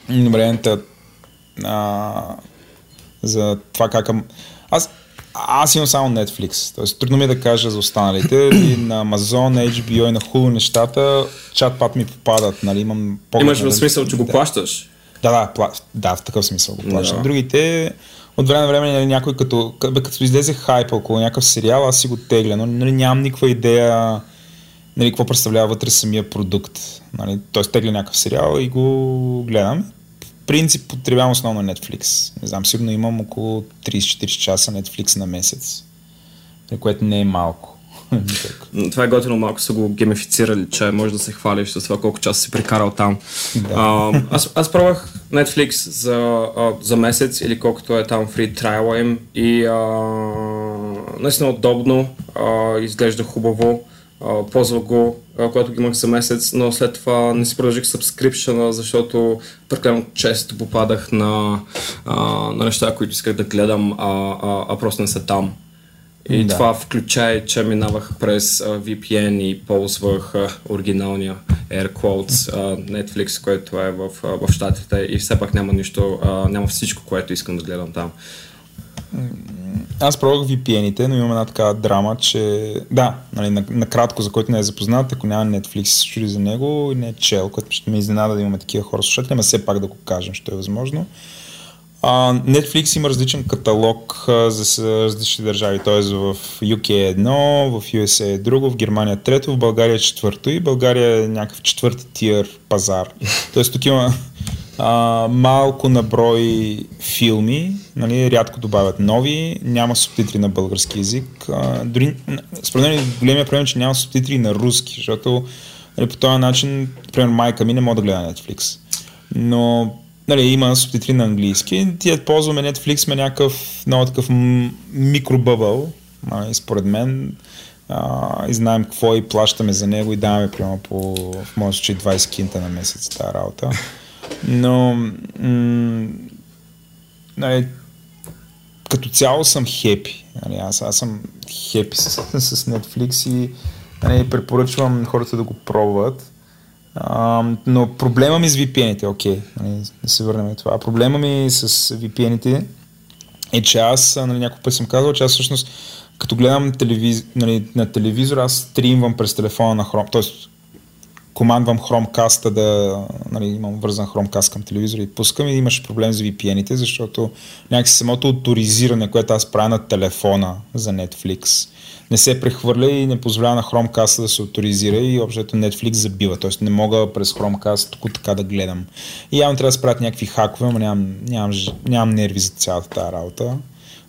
Добре, а, за това как... Аз, аз имам само Netflix, т.е. трудно ми е да кажа за останалите. [CLEARS THROAT] И на Amazon, HBO и на Hulu нещата, чат-пат ми попадат, нали, имам поглед Имаш в смисъл, че го плащаш? Да, да, пла... да, в такъв смисъл го плащам. Да. Другите, от време на време нали, някой като, като излезе хайп около някакъв сериал, аз си го тегля, но нали, нямам никаква идея нали, какво представлява вътре самия продукт. Нали, Тоест тегля някакъв сериал и го гледам. В принцип потребявам основно Netflix. Не знам, сигурно имам около 30-40 часа Netflix на месец, което не е малко. Това е готино, малко са го геймифицирали, че може да се хвалиш с това колко часа си прекарал там. Да. А, аз, аз пробвах Netflix за, а, за месец или колкото е там фри трайла им и а, наистина удобно, а, изглежда хубаво, а, ползвах го, а, когато ги имах за месец, но след това не си продължих subscription, защото прекалено често попадах на, а, на неща, които исках да гледам, а, а, а просто не са там. И Да. това включай, че минавах през а, VPN и ползвах а, оригиналния Air Quotes а, Netflix, който е в, а, в Штатите и все пак няма нищо, а, няма всичко, което искам да гледам там. Аз пробвах VPN-ите, но имам една такава драма, че да, нали, на- накратко, за който не е запознат, ако няма Netflix, се чуди за него и не е чел, което ще ме изненада да имаме такива хора слушатели, но все пак да го кажем, що е възможно. А, Netflix има различен каталог а, за различни държави, т.е. в UK е едно, в USA е друго, в Германия е трето, в България е четвърто и България е някакъв четвърти тир пазар. [LAUGHS] Тоест тук има а, малко наброй филми, нали, рядко добавят нови, няма субтитри на български язик. А, дори, според мен големия проблем е, че няма субтитри на руски, защото нали, по този начин, например, майка ми не може да гледа Netflix. Но нали, има субтитри на английски. Тия ползваме Netflix, сме някакъв много такъв микробъбъл, според мен. А, и знаем какво и плащаме за него и даваме примерно по, в моят случай 20 кинта на месец тази работа. Но м- нали, като цяло съм хепи. Нали, аз, аз съм хепи с, [LAUGHS] с Netflix и нали, препоръчвам хората да го пробват. Но проблема ми с VPN-ите, окей, нали, да се върнем това. Проблема ми с VPN-ите е, че аз нали, няколко пъти съм казал, че аз всъщност като гледам телевиз... нали, на телевизор, аз стримвам през телефона на Chrome, т.е. командвам Chromecast да, нали, имам вързан Chromecast към телевизора и пускам и имаш проблем с VPN-ите, защото някакси самото авторизиране, което аз правя на телефона за Netflix, не се прехвърля и не позволява на Chromecast да се авторизира и общото Netflix забива. Тоест не мога през Chromecast тук така да гледам. И явно трябва да спрат някакви хакове, но нямам, нямам, нямам нерви за цялата тази работа.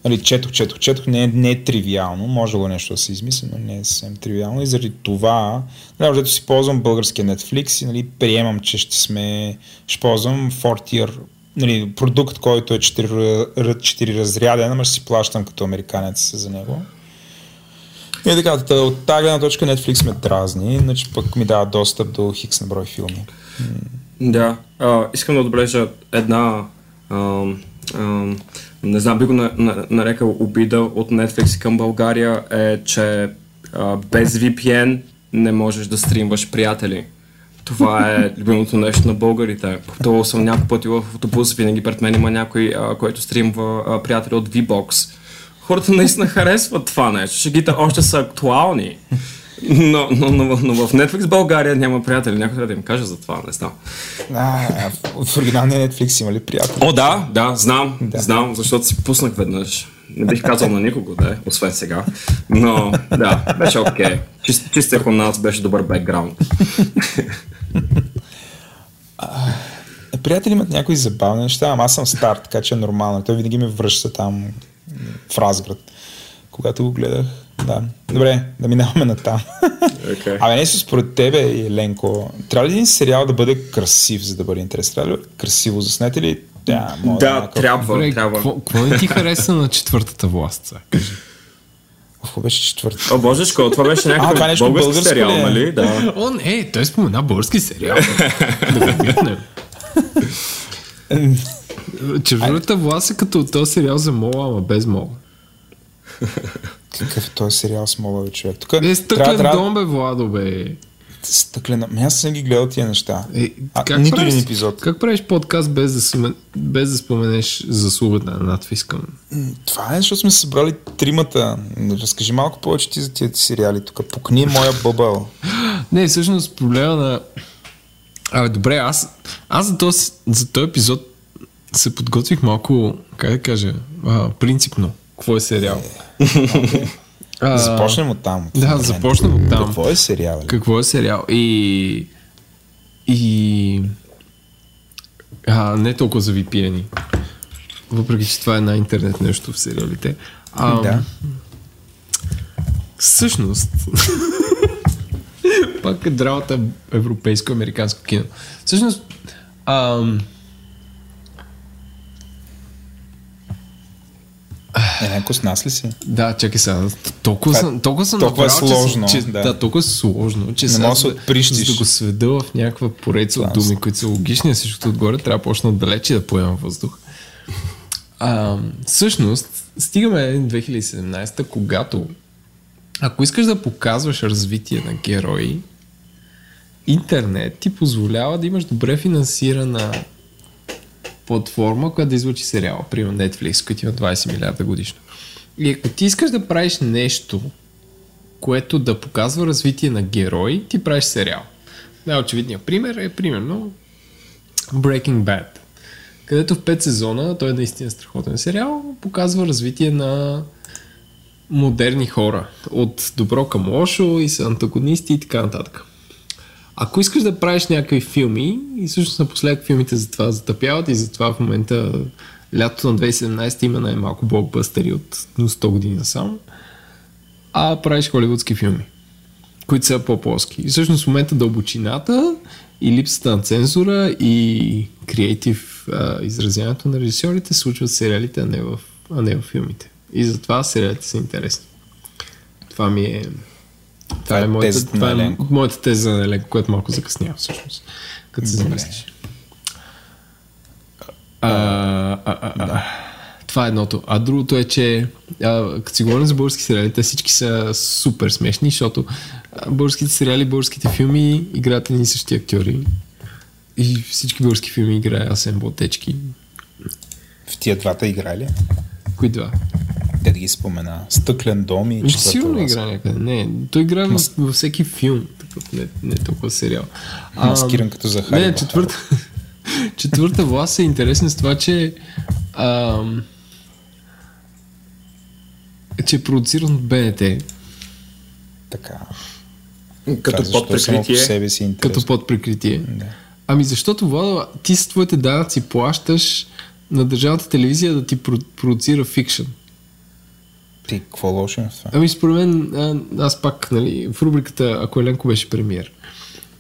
Нали, четох, четох, четох, не, е- не е тривиално, може го нещо да се измисли, но не е съвсем тривиално и заради това, нали, защото си ползвам българския Netflix и нали, приемам, че ще сме, ще ползвам Fortier, нали, продукт, който е 4, 4 разряден, ама ще си плащам като американец за него. И така, та- от тази гледна точка Netflix ме дразни, иначе пък ми дава достъп до хикс на брой филми. Да, а, искам да отбележа една, ам, ам, не знам, би го на, на, нарекал обида от Netflix към България, е, че а, без VPN не можеш да стримваш приятели. Това е [LAUGHS] любимото нещо на българите. Пътувал съм няколко пъти в автобус, винаги пред мен има някой, а, който стримва а, приятели от VBOX. Хората наистина харесват това нещо. Шегите още са актуални. Но, но, но, но в Netflix България няма приятели. Някой трябва да им каже за това, не знам. А, в, в оригиналния Netflix има ли приятели? О, да, да, знам, Да. знам, защото си пуснах веднъж. Не бих казал на никого, да, освен сега. Но, да, беше окей. Okay. Чист, чистия у нас беше добър бекграунд. Приятели имат някои забавни неща, ама аз съм стар, така че е нормално. Той винаги ме връща там в Разград, когато го гледах. Да. Добре, да минаваме на там. Okay. Абе, не според тебе, Еленко, трябва ли един сериал да бъде красив, за да бъде интересен? Трябва ли да красиво заснет или да, може Да, някакъв- трябва, Добре, трябва. какво не ти хареса на четвъртата власт? сега? Кажи. Какво беше четвърти? О, божечко, това беше А, това някакъв нещо български българско сериал, ли е? нали? Да. О, не, той спомена български сериал. [LAUGHS] да го Четвъртата власт е като този сериал за мола, ама без мола. Какъв е този сериал с мола човек? Тук Е, стъклен дом, бе, Владо, бе. Стъклен. Ами аз съм ги гледал тия неща. Е, а, как нито правиш- един епизод. Как правиш подкаст без да, сумен, без да споменеш заслугата на надпис към... М, Това е, защото сме събрали тримата. Разкажи малко повече ти за тия сериали тук. Пукни моя бъбъл. [GASPS] Не, всъщност проблема на... Абе, добре, аз, аз за, този, за този епизод се подготвих малко, как да кажа, а, принципно. Какво е сериал? А, Започнем от там. Да, започнем от там. Какво е сериал? Какво е сериал? И... И... А, не толкова за VPN. Въпреки, че това е на интернет нещо в сериалите. А, Да. Всъщност... [LAUGHS] пак е драмата европейско-американско кино. Всъщност... Ам, Еленко с нас ли си? да, чакай сега. Толкова Това е- съм, толкова съм толкова е направил, сложно, че, да. да. толкова е сложно, че Не сега, да отприщиш. За да го сведа в някаква поредица от думи, които са логични, всичкото отгоре трябва да почна отдалече да поемам въздух. А, всъщност, стигаме 2017, когато ако искаш да показваш развитие на герои, интернет ти позволява да имаш добре финансирана платформа, която да излучи сериала, примерно Netflix, който има 20 милиарда годишно. И ако ти искаш да правиш нещо, което да показва развитие на герои, ти правиш сериал. Най-очевидният пример е примерно Breaking Bad, където в 5 сезона, той е наистина страхотен сериал, показва развитие на модерни хора. От добро към лошо и са антагонисти и така нататък. Ако искаш да правиш някакви филми, и всъщност напоследък филмите за това затъпяват и затова в момента лятото на 2017 има най-малко блокбъстери от 100 години насам, а правиш холивудски филми, които са по-плоски. И всъщност в момента дълбочината и липсата на цензура и креатив изразяването на режисьорите случват сериалите, а не в, а не в филмите. И затова сериалите са интересни. Това ми е... Това, е е, моята, тезата това е моята теза на Еленко, която малко закъснява всъщност, като се замислиш. А, а, а, а. Това е едното. А другото е, че а, като си говорим за български сериали, те всички са супер смешни, защото българските сериали, българските филми играят едни и същи актьори. И всички български филми играе Асен Ботечки. В тия двата играли? Кои два? Те да ги спомена. Стъклен дом и Ами, четвърта Сигурно игра някъде. Не, той играе в, във всеки филм, такъв, не, не толкова сериал. А, Маскиран като Захари Не, четвърта, [LAUGHS] четвърта власт е интересна с това, че ам, че е продуциран от БНТ, Така. Като Казваш, под то само по прикритие. себе си е като интересно. под прикритие. Да. Ами защото, Влада, ти с твоите данъци плащаш на държавната телевизия да ти про- продуцира фикшн. Ти, какво лошо е в това? Ами според мен, а, аз пак, нали, в рубриката Ако Еленко беше премиер.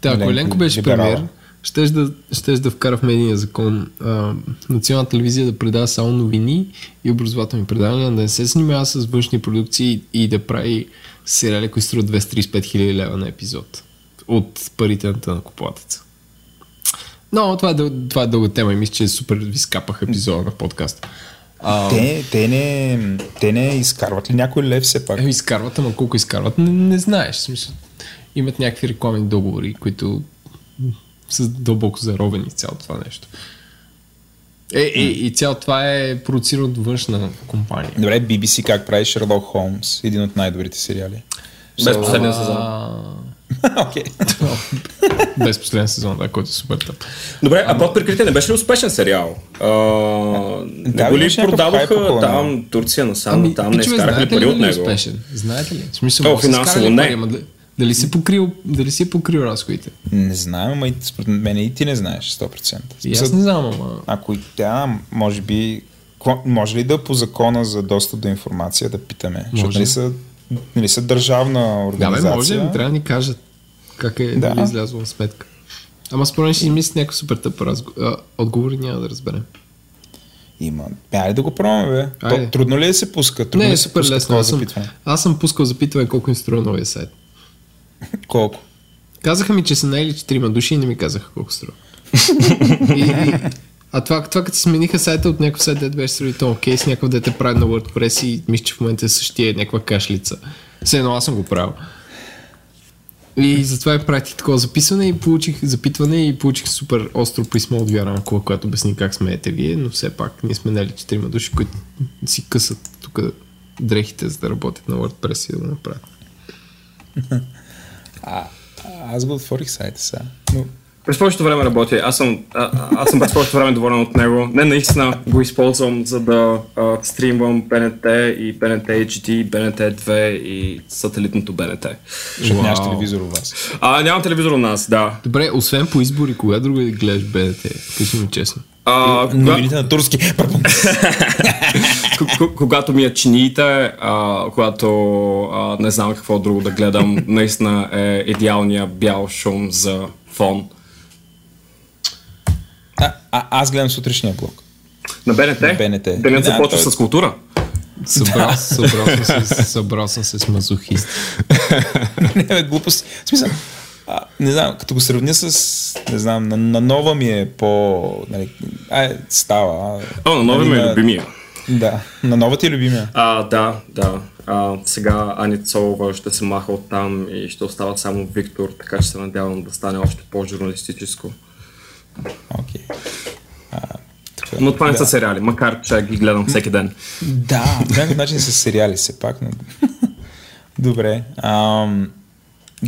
Та, ако Еленко беше премиер, щеш да, щеш да вкара в медийния закон а, национална телевизия да предава само новини и образователни предавания, да не се занимава с външни продукции и да прави сериали, които струват 235 хиляди лева на епизод от парите на накоплатеца. Но това е, това е дълга тема и мисля, че супер ви скапах епизода на подкаста. А... Те, те, не, те не изкарват ли някой лев все пак? Е, изкарват, ама колко изкарват, не, не знаеш. Смисъл, имат някакви рекламни договори, които са дълбоко заровени цялото това нещо. Е, и, и цяло това е продуцирано от външна компания. Добре, BBC как прави Шерлок Холмс, един от най-добрите сериали. Без последния сезон. [LAUGHS] Окей. [LAUGHS] Без последен сезон, да, който е супер тъп. Добре, а под прикритие не беше ли успешен сериал? А, да, не ли продаваха там Турция насам, ами, там не изкараха ли пари от него? Успешен? Знаете ли? В смисъл, О, финансово не. Пари, дали си покрил, дали си покрил разходите? Не знам, ама и според мен и ти не знаеш 100%. И аз не знам, ама... Ако и тя, може би... Може ли да по закона за достъп до информация да питаме? Може. Защото нали са, нали са държавна организация? Да, бе, може, трябва да ни кажат как е да. излязла сметка. Ама според ще измисли някакъв супер тъп разговор. Отговори няма да разберем. Има. Айде да го пробваме, бе. То, трудно ли е да се пуска? Трудно не, е супер лесно. Аз съм, аз съм пускал запитване колко ми струва новия сайт. [LAUGHS] Колко? Казаха ми, че са наели четирима души и не ми казаха колко струва. [LAUGHS] и, и, а това, това като смениха сайта от някакъв сайт, дете беше сравнително окей, с някакъв дете прави на WordPress и мисля, че в момента е същия някаква кашлица. Все едно аз съм го правил. И затова я пратих такова записване и получих запитване и получих супер остро писмо от Вяра Анкова, която обясни как смеете вие, но все пак ние сме нали четирима души, които си късат тук дрехите, за да работят на WordPress и да го направят. [LAUGHS] А, аз го отворих сайта сега. През повечето време работи. Аз съм, а, аз съм през повечето време доволен от него. Не, наистина го използвам, за да а, стримвам БНТ и БНТ HD, БНТ 2 и сателитното БНТ. Защото нямаш телевизор у вас. А, нямам телевизор у нас, да. Добре, освен по избори, кога друго да гледаш БНТ? Кажи ми честно. А, Новините на турски. [LAUGHS] когато ми е чиниите, а, когато а, не знам какво друго да гледам, наистина е идеалния бял шум за фон. А, а, аз гледам сутрешния блок. На БНТ? На БНТ. Денят да, започва той... с култура. Събрал, събрал, съм се, [LAUGHS] събрал съм се с мазохист. не, бе, глупости. В смисъл, а, не знам, като го сравня с, не знам, на, на нова ми е по... Нали, а, става. О, на нова нали, ми е любимия. Да, на нова ти е любимия. А, да, да. А, сега Ани Цолова ще се маха от там и ще остава само Виктор, така че се надявам да стане още по-журналистическо. Окей. Okay. Но това не да. са сериали, макар че ги гледам всеки ден. Да, по някакъв начин са сериали все пак. Но... Добре. Ам...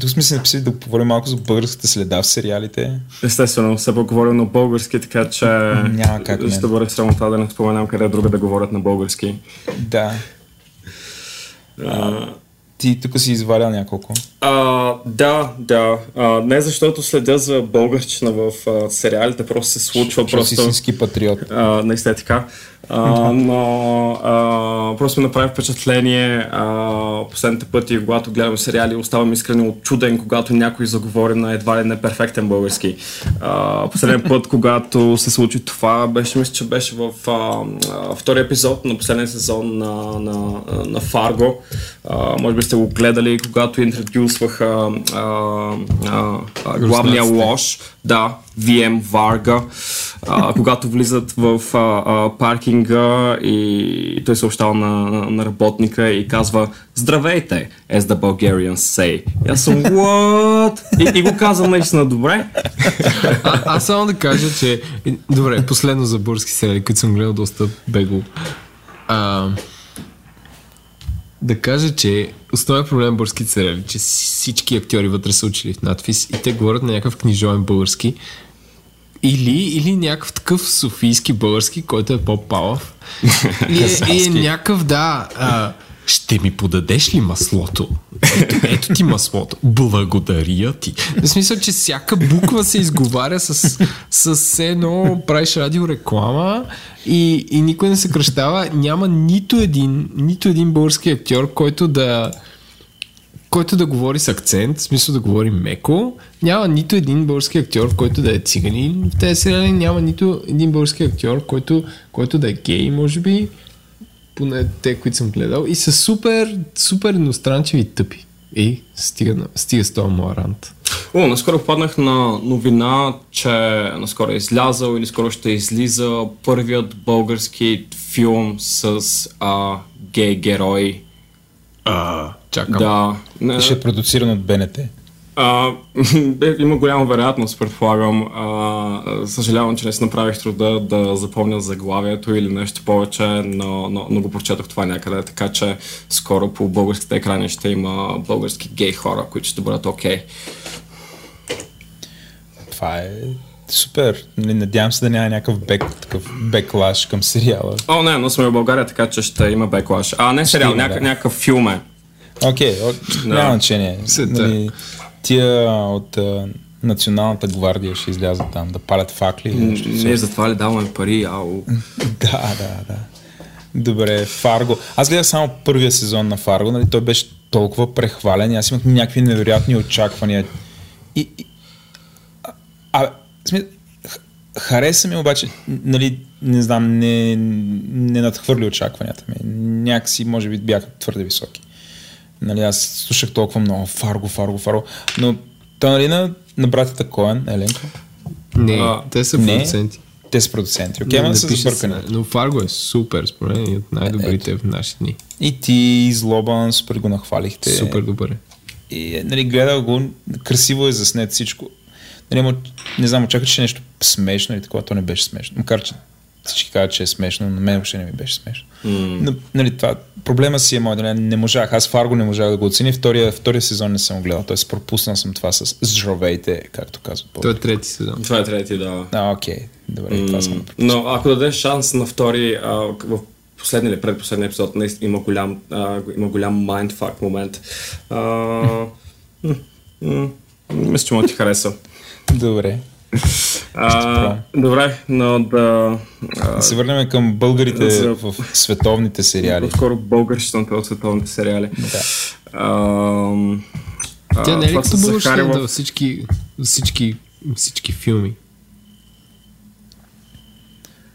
Тук сме си написали да поговорим малко за българската следа в сериалите. Естествено, се поговорим на български, така че Няма как ще бъде срамота да не споменам къде друга да говорят на български. Да. А, ти тук си извалял няколко. А, да, да. А, не защото следя за българщина в а, сериалите, просто се случва. Що просто, истински патриот. А, наистина така. А, но а, просто ми направи впечатление а, последните пъти, когато гледам сериали, оставам искрено чуден, когато някой заговори на едва ли не перфектен български. А, последния път, когато се случи това, беше, мисля, че беше в а, а, втори епизод на последния сезон на, на, на Фарго. А, може би сте го гледали, когато интродюсваха главния лош, да, VM Varga, а, когато влизат в а, а, паркинга и той съобщава на, на работника и казва Здравейте, as the Bulgarians say. И аз съм, what? И, и го казвам наистина добре. А, аз само да кажа, че добре, последно за български сериали, които съм гледал доста бегло. А, да кажа, че основен проблем българските сериали, че всички актьори вътре са учили в надфис и те говорят на някакъв книжовен български. Или, или някакъв такъв софийски български, който е по-палав. [LAUGHS] и, е, и е някакъв, да, а, ще ми подадеш ли маслото? Ето, ето ти маслото. Благодаря ти. В смисъл, че всяка буква се изговаря с, с едно, правиш радиореклама и, и никой не се кръщава. Няма нито един, нито един български актьор, който да който да говори с акцент, в смисъл да говори меко. Няма нито един български актьор, който да е циганин в тези сериали. Няма нито един български актьор, който, който да е гей, може би. Поне те, които съм гледал. И са супер, супер едностранчиви и тъпи. И стига, стига с този моя рант. О, наскоро попаднах на новина, че наскоро е излязал или скоро ще излиза първият български филм с а, гей герой. А, чакам. Да. Не, Ще е продуциран от БНТ. а, [LAUGHS] има голяма вероятност, предполагам. А, съжалявам, че не си направих труда да запомня заглавието или нещо повече, но, но, но го прочетох това някъде, така че скоро по българските екрани ще има български гей хора, които ще бъдат окей. Okay. Това е супер. Надявам се да няма някакъв бек, такъв беклаш към сериала. О, не, но сме в България, така че ще има беклаш. А, не сериал, има, да. някакъв филм е. Окей, okay, няма значение. Нали, тия от а, Националната гвардия ще излязат там да палят факли нещо. Ние за това ли даваме пари, ау. [LAUGHS] Да, да, да. Добре, Фарго. Аз гледах само първия сезон на Фарго, нали, той беше толкова прехвален и аз имах някакви невероятни очаквания. И, и а, х- хареса ми обаче, нали, не знам, не, не надхвърли очакванията ми. Някакси, може би, бяха твърде високи. Нали, аз слушах толкова много Фарго, Фарго, Фарго, но то, нали, на, на братята Коен, Еленко, Не, А, те са не. продуценти. те са продуценти. Окей, Не, ама са забъркани. Но Фарго е супер, според мен, и от най-добрите в наши дни. И ти, Злобан, супер го нахвалихте. Супер добър е. И, нали, гледах го, красиво е заснет всичко. Нали, ама, не знам, очаквах, че е нещо смешно или такова, то не беше смешно. Макар, че всички казват, че е смешно, но на мен въобще не ми беше смешно. Mm. Но, нали, това, проблема си е мой, нали, не можах, аз Фарго не можах да го оценя, втория, втория сезон не съм гледал, т.е. пропуснал съм това с здравейте, както казват Той е трети сезон. Това е трети, да. А, окей, добре, това съм. Но ако дадеш шанс на втори, а, в последния или предпоследния епизод, наистина има голям, а, има голям mindfuck момент. А, [LAUGHS] м, м, мисля, че му ти хареса. Добре. А, добре, но да... А, Да се върнем към българите За- в световните сериали. по-скоро българщината от световните сериали. Да. А, Тя не е ли като Захарова- във всички, всички, всички филми?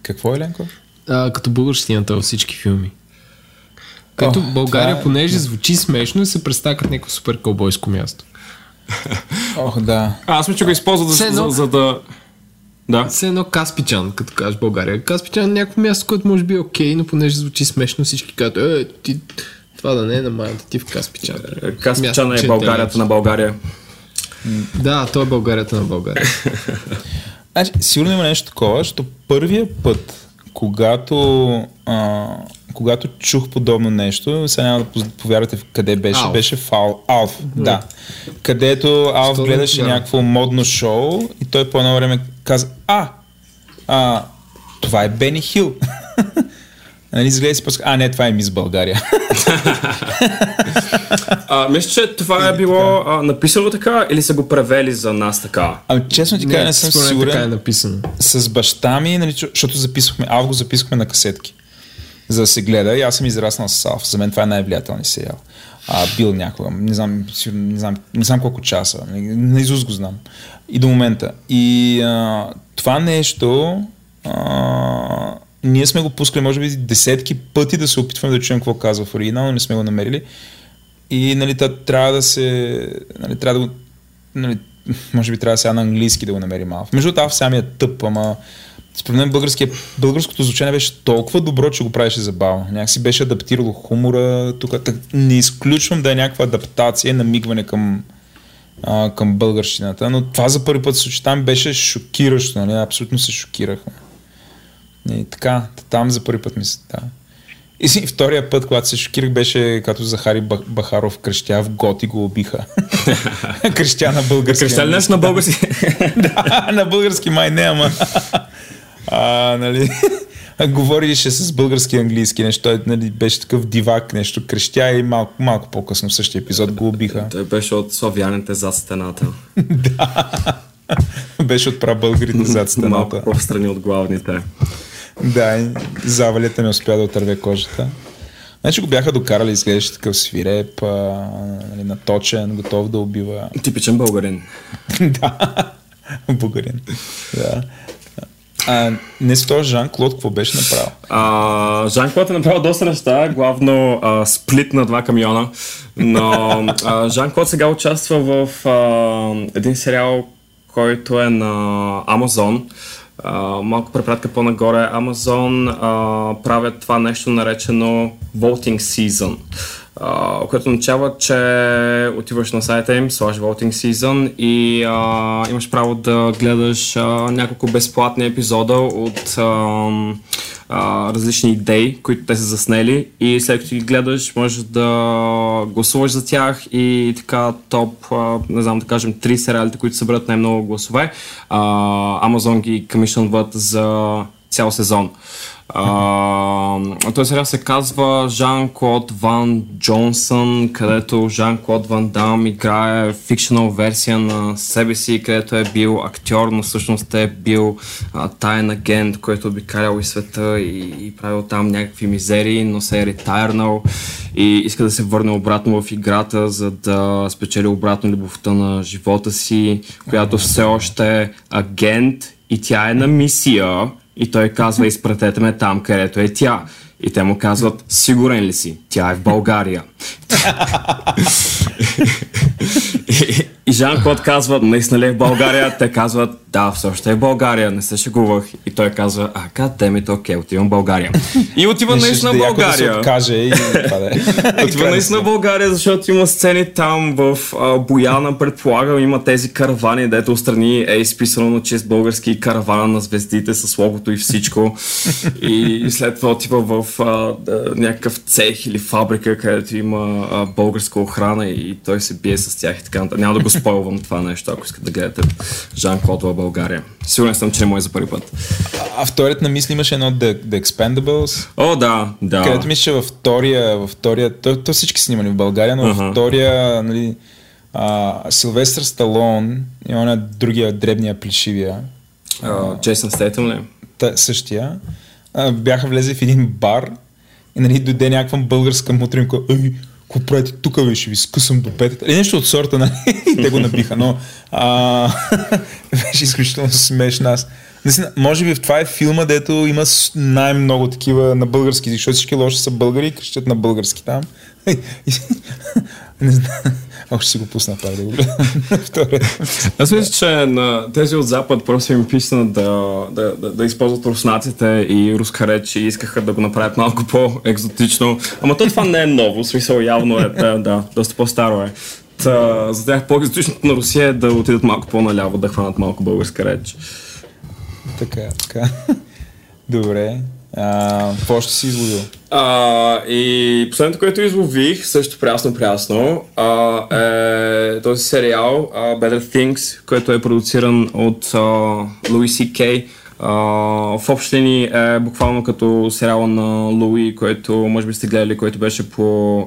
Какво е, Ленко? А, като българщината във всички филми. Като О, България, това е- понеже звучи смешно, и се представя като някакво супер кълбойско място. Ох, да. А, аз мисля, че го използват за, едно- за, за да... Да. Все едно Каспичан, като кажеш България. Каспичан е някакво място, което може би е окей, но понеже звучи смешно, всички казват, е, ти, това да не е на майната ти в Каспичан. Каспичана Място, е че Българията на България. Да, то е Българията на България. Значи, сигурно има нещо такова, защото първия път, когато, а, когато чух подобно нещо, сега няма да повярвате в къде беше, Алф. беше в Ал, Алф, да. Където Алф да гледаше не някакво модно шоу и той по едно време каза, а, а това е Бени Хил. [LAUGHS] Нали, изгледа и си после, а не, това е Мис България. [LAUGHS] А, мисля, че това е било а, написано така или са го превели за нас така? Ами честно ти кажа, не, съм според мен сигурен. така е написано. с баща ми, нали, защото записвахме, Алф го записвахме на касетки, за да се гледа и аз съм израснал с Алф. За мен това е най-влиятелният сериал. А, бил някога, не знам, сигурно, не знам, не знам колко часа, на Изус го знам. И до момента. И а, това нещо, а, ние сме го пускали, може би, десетки пъти да се опитваме да чуем какво казва в оригинал, но не сме го намерили. И нали, та, трябва да се. Нали, трябва да го. Нали, може би трябва сега на английски да го намерим малко. Между другото, сега ми е тъп, ама според мен българското звучание беше толкова добро, че го правеше забавно. Някакси беше адаптирало хумора. Тук так, не изключвам да е някаква адаптация, намигване към, а, към българщината, но това за първи път се. Там беше шокиращо, нали? абсолютно се шокирахме. И така, там за първи път ми се... Да. И си, втория път, когато се шокирах, беше като Захари Бах- Бахаров крещя в гот и го убиха. [LAUGHS] крещя на български. Нещо на български? [LAUGHS] да, на български май не, ама... [LAUGHS] а, нали... [LAUGHS] Говорише с български и английски нещо. Той нали, беше такъв дивак, нещо крещя и малко, малко по-късно в същия епизод го убиха. Той беше от славяните зад стената. [LAUGHS] беше отправ българите зад Малко стената. по-встрани от главните. Да, завалята не успя да отърве кожата. Значи го бяха докарали, изглеждаше такъв свиреп, а, нали, наточен, готов да убива. Типичен българин. [LAUGHS] да, българин. Да. А, не с този Жан-Клод, какво беше направил? Жан-Клод е направил доста неща, главно а, сплит на два камиона, но Жан-Клод сега участва в а, един сериал, който е на Амазон. Малко препратка по-нагоре. Amazon uh, правят това нещо наречено Voting Season, uh, което означава, че отиваш на сайта им, слагаш Voting Season и uh, имаш право да гледаш uh, няколко безплатни епизода от uh, а, различни идеи, които те са заснели и след като ги гледаш можеш да гласуваш за тях и така топ, а, не знам да кажем, три сериалите, които съберат най-много гласове. А, Amazon ги комишнват за цял сезон. Този сериал се казва Жан-Клод Ван Джонсън, където Жан-Клод Ван Дам играе фикшнал версия на себе си, където е бил актьор, но всъщност е бил таен агент, който обикалял и света и, и правил там някакви мизерии, но се е ретайрнал и иска да се върне обратно в играта, за да спечели обратно любовта на живота си, която все още е агент и тя е на мисия и той казва, изпратете ме там, където е тя. И те му казват, сигурен ли си? Тя е в България. и, [LAUGHS] и Жан Клод казва, наистина ли е в България? Те казват, да, все още е в България, не се шегувах. И той казва, а, кадемите, окей, отивам в България. И отива наистина в България. Да каже и [LAUGHS] отива наистина в България, защото има сцени там в а, Бояна, предполагам, има тези каравани, дето отстрани е изписано на чест български каравана на звездите с логото и всичко. и след това отива в а, някакъв цех или фабрика, където има а, българска охрана и той се бие с тях и така. Няма да го спойвам това нещо, ако искате да гледате Жан Клод в България. Сигурен съм, че не му е за първи път. А, вторият на мисли имаше едно The, The Expendables. О, да, да. Където мисля, че във втория, във втория, то, то всички снимани в България, но uh-huh. във втория, нали, а, Силвестър Сталон и он е другия дребния плешивия. Джейсън Стейтъм ли? Та, същия. А, бяха влезли в един бар и нали, дойде някаква българска мутринка. Какво правите тук, бе, ще ви скъсам до петата. Или нещо от сорта, нали? И [LAUGHS] те го набиха, но а, [LAUGHS] беше изключително смешно. Аз. Наистина, може би в това е филма, дето има най-много такива на български, защото всички лоши са българи и крещят на български там. [LAUGHS] Не знам. Още си го пусна пак да го гледам. [LAUGHS] Аз мисля, че на тези от Запад просто им писна да, да, да, да използват руснаците и руска реч и искаха да го направят малко по-екзотично. Ама то това не е ново, смисъл явно е, да, да доста по-старо е. Та, за тях по-екзотичното на Русия е да отидат малко по-наляво, да хванат малко българска реч. Така, така. [LAUGHS] Добре. Какво ще си изловил? А, и последното, което излових, също прясно-прясно, а, е този сериал uh, Better Things, който е продуциран от Луи Си Кей. в общини е буквално като сериала на Луи, който може би сте гледали, който беше по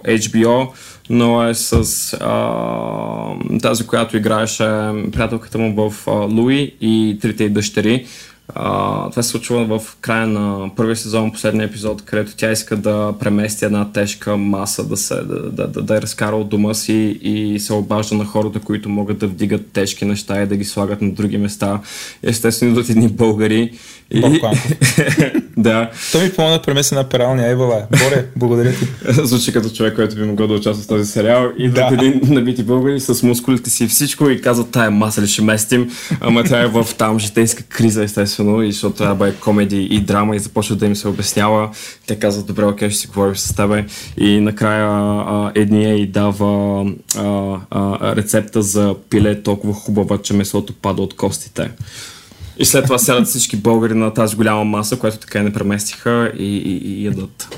HBO, но е с а, тази, която играеше приятелката му в а, Луи и трите дъщери. Това се случва в края на първия сезон, последния епизод, където тя иска да премести една тежка маса, да, се, да, да, да, да я разкара от дома си и се обажда на хората, които могат да вдигат тежки неща и да ги слагат на други места. Естествено идват едни българи. И... [LAUGHS] да. Той ми помогна да премеси на пералня. Ей, Боре, благодаря ти. [LAUGHS] Звучи като човек, който би могъл да участва в този сериал. Идват да. един набити българи с мускулите си и всичко и казват, тая маса ли ще местим, ама тя е в там житейска криза, естествено естествено, и защото трябва е комеди и драма и започва да им се обяснява. Те казват, добре, окей, ще си говорим с тебе. И накрая а, едния и дава а, а, рецепта за пиле толкова хубава, че месото пада от костите. И след това сядат всички българи на тази голяма маса, която така и не преместиха и, и, и ядат.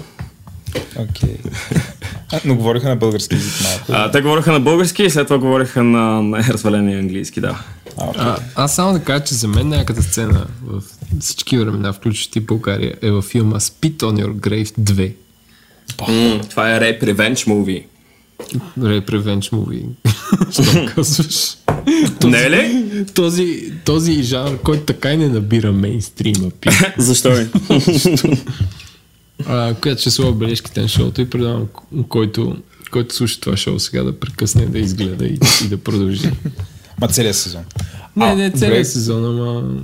Окей. Okay. Но говориха на български език малко. А, те говориха на български и след това говориха на, на разваления английски, да. А, okay. а, аз само да кажа, че за мен някаката сцена в всички времена, включващи България, е във филма Spit on Your Grave 2. Mm, това е Rape Revenge Movie. Rape Revenge Movie. [LAUGHS] Що казваш? Този, не е ли? Този, този жанр, който така и не набира мейнстрима. [LAUGHS] Защо ли? [LAUGHS] а, която ще слова бележките на шоуто и предавам който, който слуша това шоу сега да прекъсне да изгледа и, и да продължи. Ма целият сезон. Не, А, не добре. целият сезон, ама...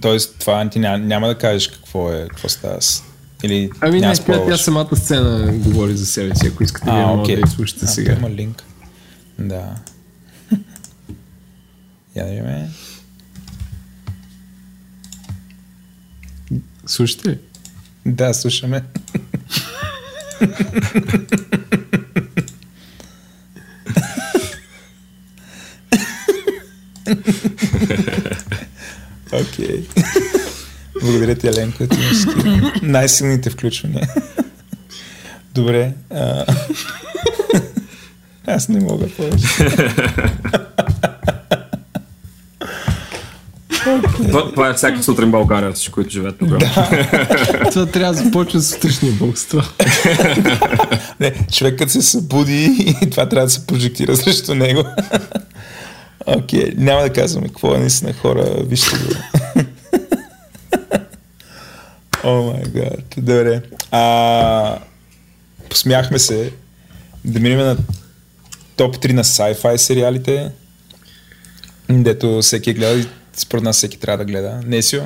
Тоест, това ти няма, няма да кажеш какво е, какво става с... Или Ами не, тя, тя самата сцена говори за себе си, ако искате вие А, може окей. да я слушате А, сега. Има линк. Да. [LAUGHS] Я да видим. Слушате ли? Да, слушаме. Окей. Благодаря ти, Еленко, ти най-силните включвания. Добре. Аз не мога повече. Това, това е всяка сутрин България, всички, които живеят тук. [LAUGHS] Това трябва да започва с сутрешния бокс. Това. [LAUGHS] Не, човек като се събуди и това трябва да се прожектира срещу него. [LAUGHS] Окей, okay, няма да казваме какво е наистина хора, вижте го. О май гад, добре. А, посмяхме се да минем на топ 3 на sci-fi сериалите, дето всеки е гледал и според нас всеки трябва да гледа. Несио?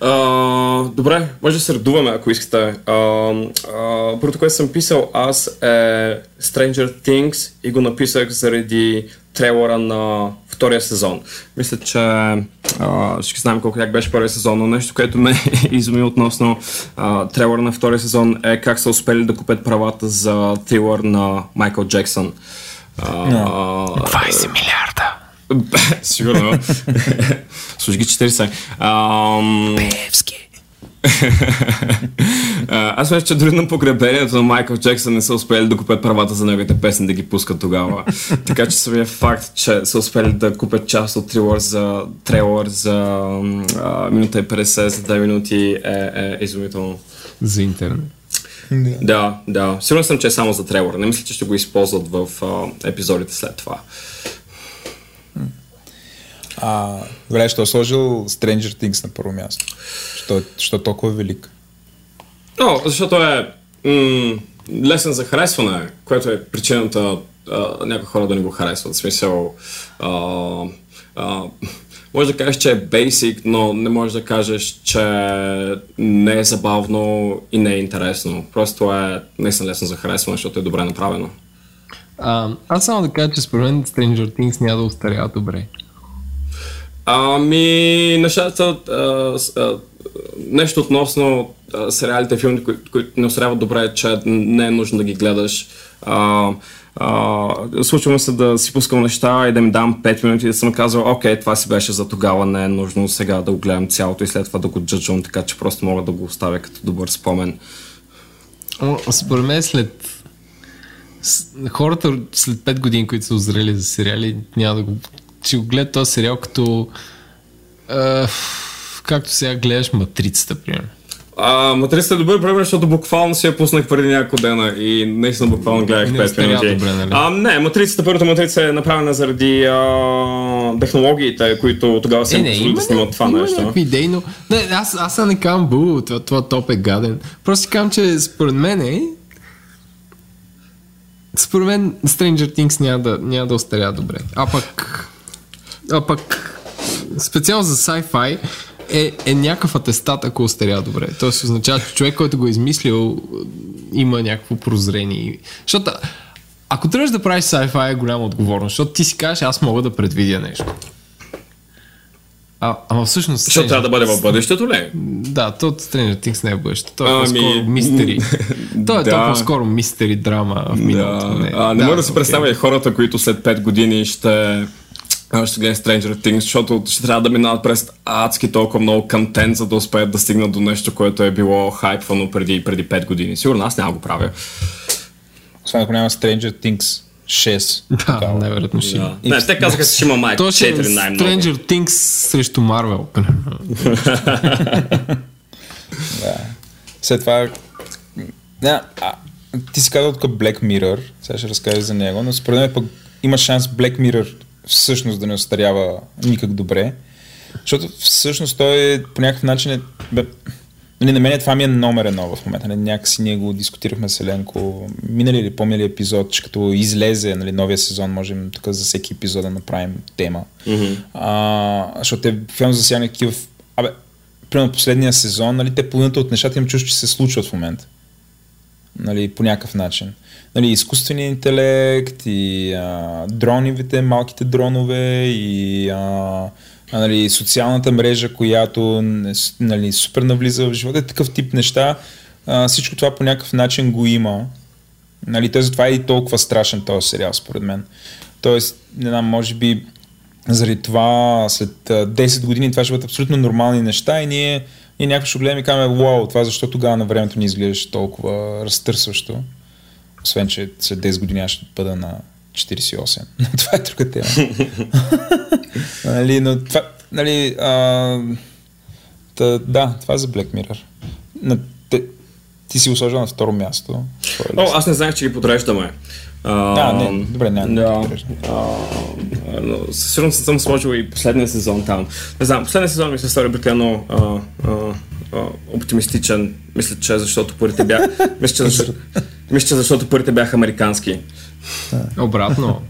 А, добре, може да се редуваме, ако искате. А, а, първото, което съм писал аз е Stranger Things и го написах заради трейлера на втория сезон. Мисля, че а, всички знаем колко як беше първия сезон, но нещо, което ме [LAUGHS] изуми относно а, трейлера на втория сезон е как са успели да купят правата за трилър на Майкъл Джексън. А, 20 милиарда. [LAUGHS] Сигурно. [LAUGHS] Служи ги 40. Ам... Певски. [LAUGHS] А, Аз мисля, че дори на погребението на Майкъл Джексън не са успели да купят правата за неговите песни да ги пускат тогава. така че самия факт, че са успели да купят част от трейлър за, трейлър за а, минута и 50 за 2 минути е, е изумително. За интернет. Да, да. Сигурен съм, че е само за трейлър. Не мисля, че ще го използват в а, епизодите след това. А, добре, що е сложил Stranger Things на първо място? Що, що толкова велик? Но, защото е м- лесен за харесване, което е причината а, някои хора да не го харесват. В смисъл, а, а, може да кажеш, че е basic, но не можеш да кажеш, че не е забавно и не е интересно. Просто е наистина лесно за харесване, защото е добре направено. А, аз само да кажа, че според мен Stranger Things няма да устарява добре. Ами, нещата, а, а, нещо относно а, сериалите, филмите, кои, които не устаряват добре, че не е нужно да ги гледаш. А, а, случва се да си пускам неща и да ми дам 5 минути и да съм казал, окей, това си беше за тогава, не е нужно сега да го гледам цялото и след това да го джаджвам, така че просто мога да го оставя като добър спомен. О, Според мен след хората след 5 години, които са озрели за сериали, няма да го... Ще го гледат този сериал като... Е, както сега гледаш Матрицата, примерно. А, Матрицата е добър пример, защото буквално си я пуснах преди няколко дена и наистина буквално гледах Не 5 остарява минути. добре, нали? а, не, Матрицата, първата Матрица е направена заради а, технологиите, които тогава са Е, не, има, да снимат това има нещо. някакви идеи, но... Не, аз, аз не казвам бу, това, това топ е гаден. Просто си казвам, че според мен е... Според мен Stranger Things няма да, няма да остаря добре. А пък... А пък... Специално за sci-fi е, е някакъв атестат, ако остаря добре. Тоест означава, че човек, който го е измислил, има някакво прозрение. Защото ако трябваш да правиш sci-fi е голяма отговорност, защото ти си кажеш, аз мога да предвидя нещо. А, ама всъщност... Защото трябва да бъде в бъдещето ли? да, то Stranger Things не е бъдеще. То е Ами, по-скоро мистери. То е да. то по-скоро мистери драма в миналото. Да. А, не мога да си окей. представя хората, които след 5 години ще а, ще гледат Stranger Things, защото ще трябва да минават през адски толкова много контент, за да успеят да стигнат до нещо, което е било хайпвано преди, преди 5 години. Сигурно аз няма го правя. Освен ако няма Stranger Things 6. Да, такава. най-вероятно ще има. Да. Не, те казаха, че ще има май То ще е 4 най-много. Stranger Things срещу Марвел. [LAUGHS] Да. След това... Да, а, ти си казал тук Black Mirror, сега ще разкажеш за него, но според мен пък има шанс Black Mirror всъщност да не остарява никак добре, защото всъщност той по някакъв начин е, бе, Нали, на мен това ми е номер едно в момента. Нали, някакси ние го дискутирахме с Еленко. Минали или помнили епизод, че като излезе нали, новия сезон, можем тук за всеки епизод да направим тема. Mm-hmm. А, защото те филм засяга такива... Абе, примерно последния сезон, нали, те половината от нещата им чуш, че се случват в момента. Нали, по някакъв начин. Нали, изкуственият интелект и а, дронивите, малките дронове и а, нали, социалната мрежа, която нали, супер навлиза в живота, такъв тип неща, а, всичко това по някакъв начин го има. Нали, той затова е и толкова страшен този сериал, според мен. Тоест, не знам, може би заради това след 10 години това ще бъдат абсолютно нормални неща и ние, ние някакво ще гледаме и казваме, вау, това защо тогава на времето ни изглеждаше толкова разтърсващо. Освен, че след 10 години аз ще бъда на 48. Но [LAUGHS] това е друга тема. [LAUGHS] нали, но това, нали, а, та, да, това е за Black Mirror. На, те, ти си го сложил на второ място. О, аз не знаех, че ги подреждаме. А, да, не, добре, няма да. но със сигурност съм сложил и последния сезон там. Не знам, последния сезон ми се стори прекалено оптимистичен. Мисля, че защото парите бяха... мисля, че [LAUGHS] защото, мисля, защото парите бяха американски. Обратно.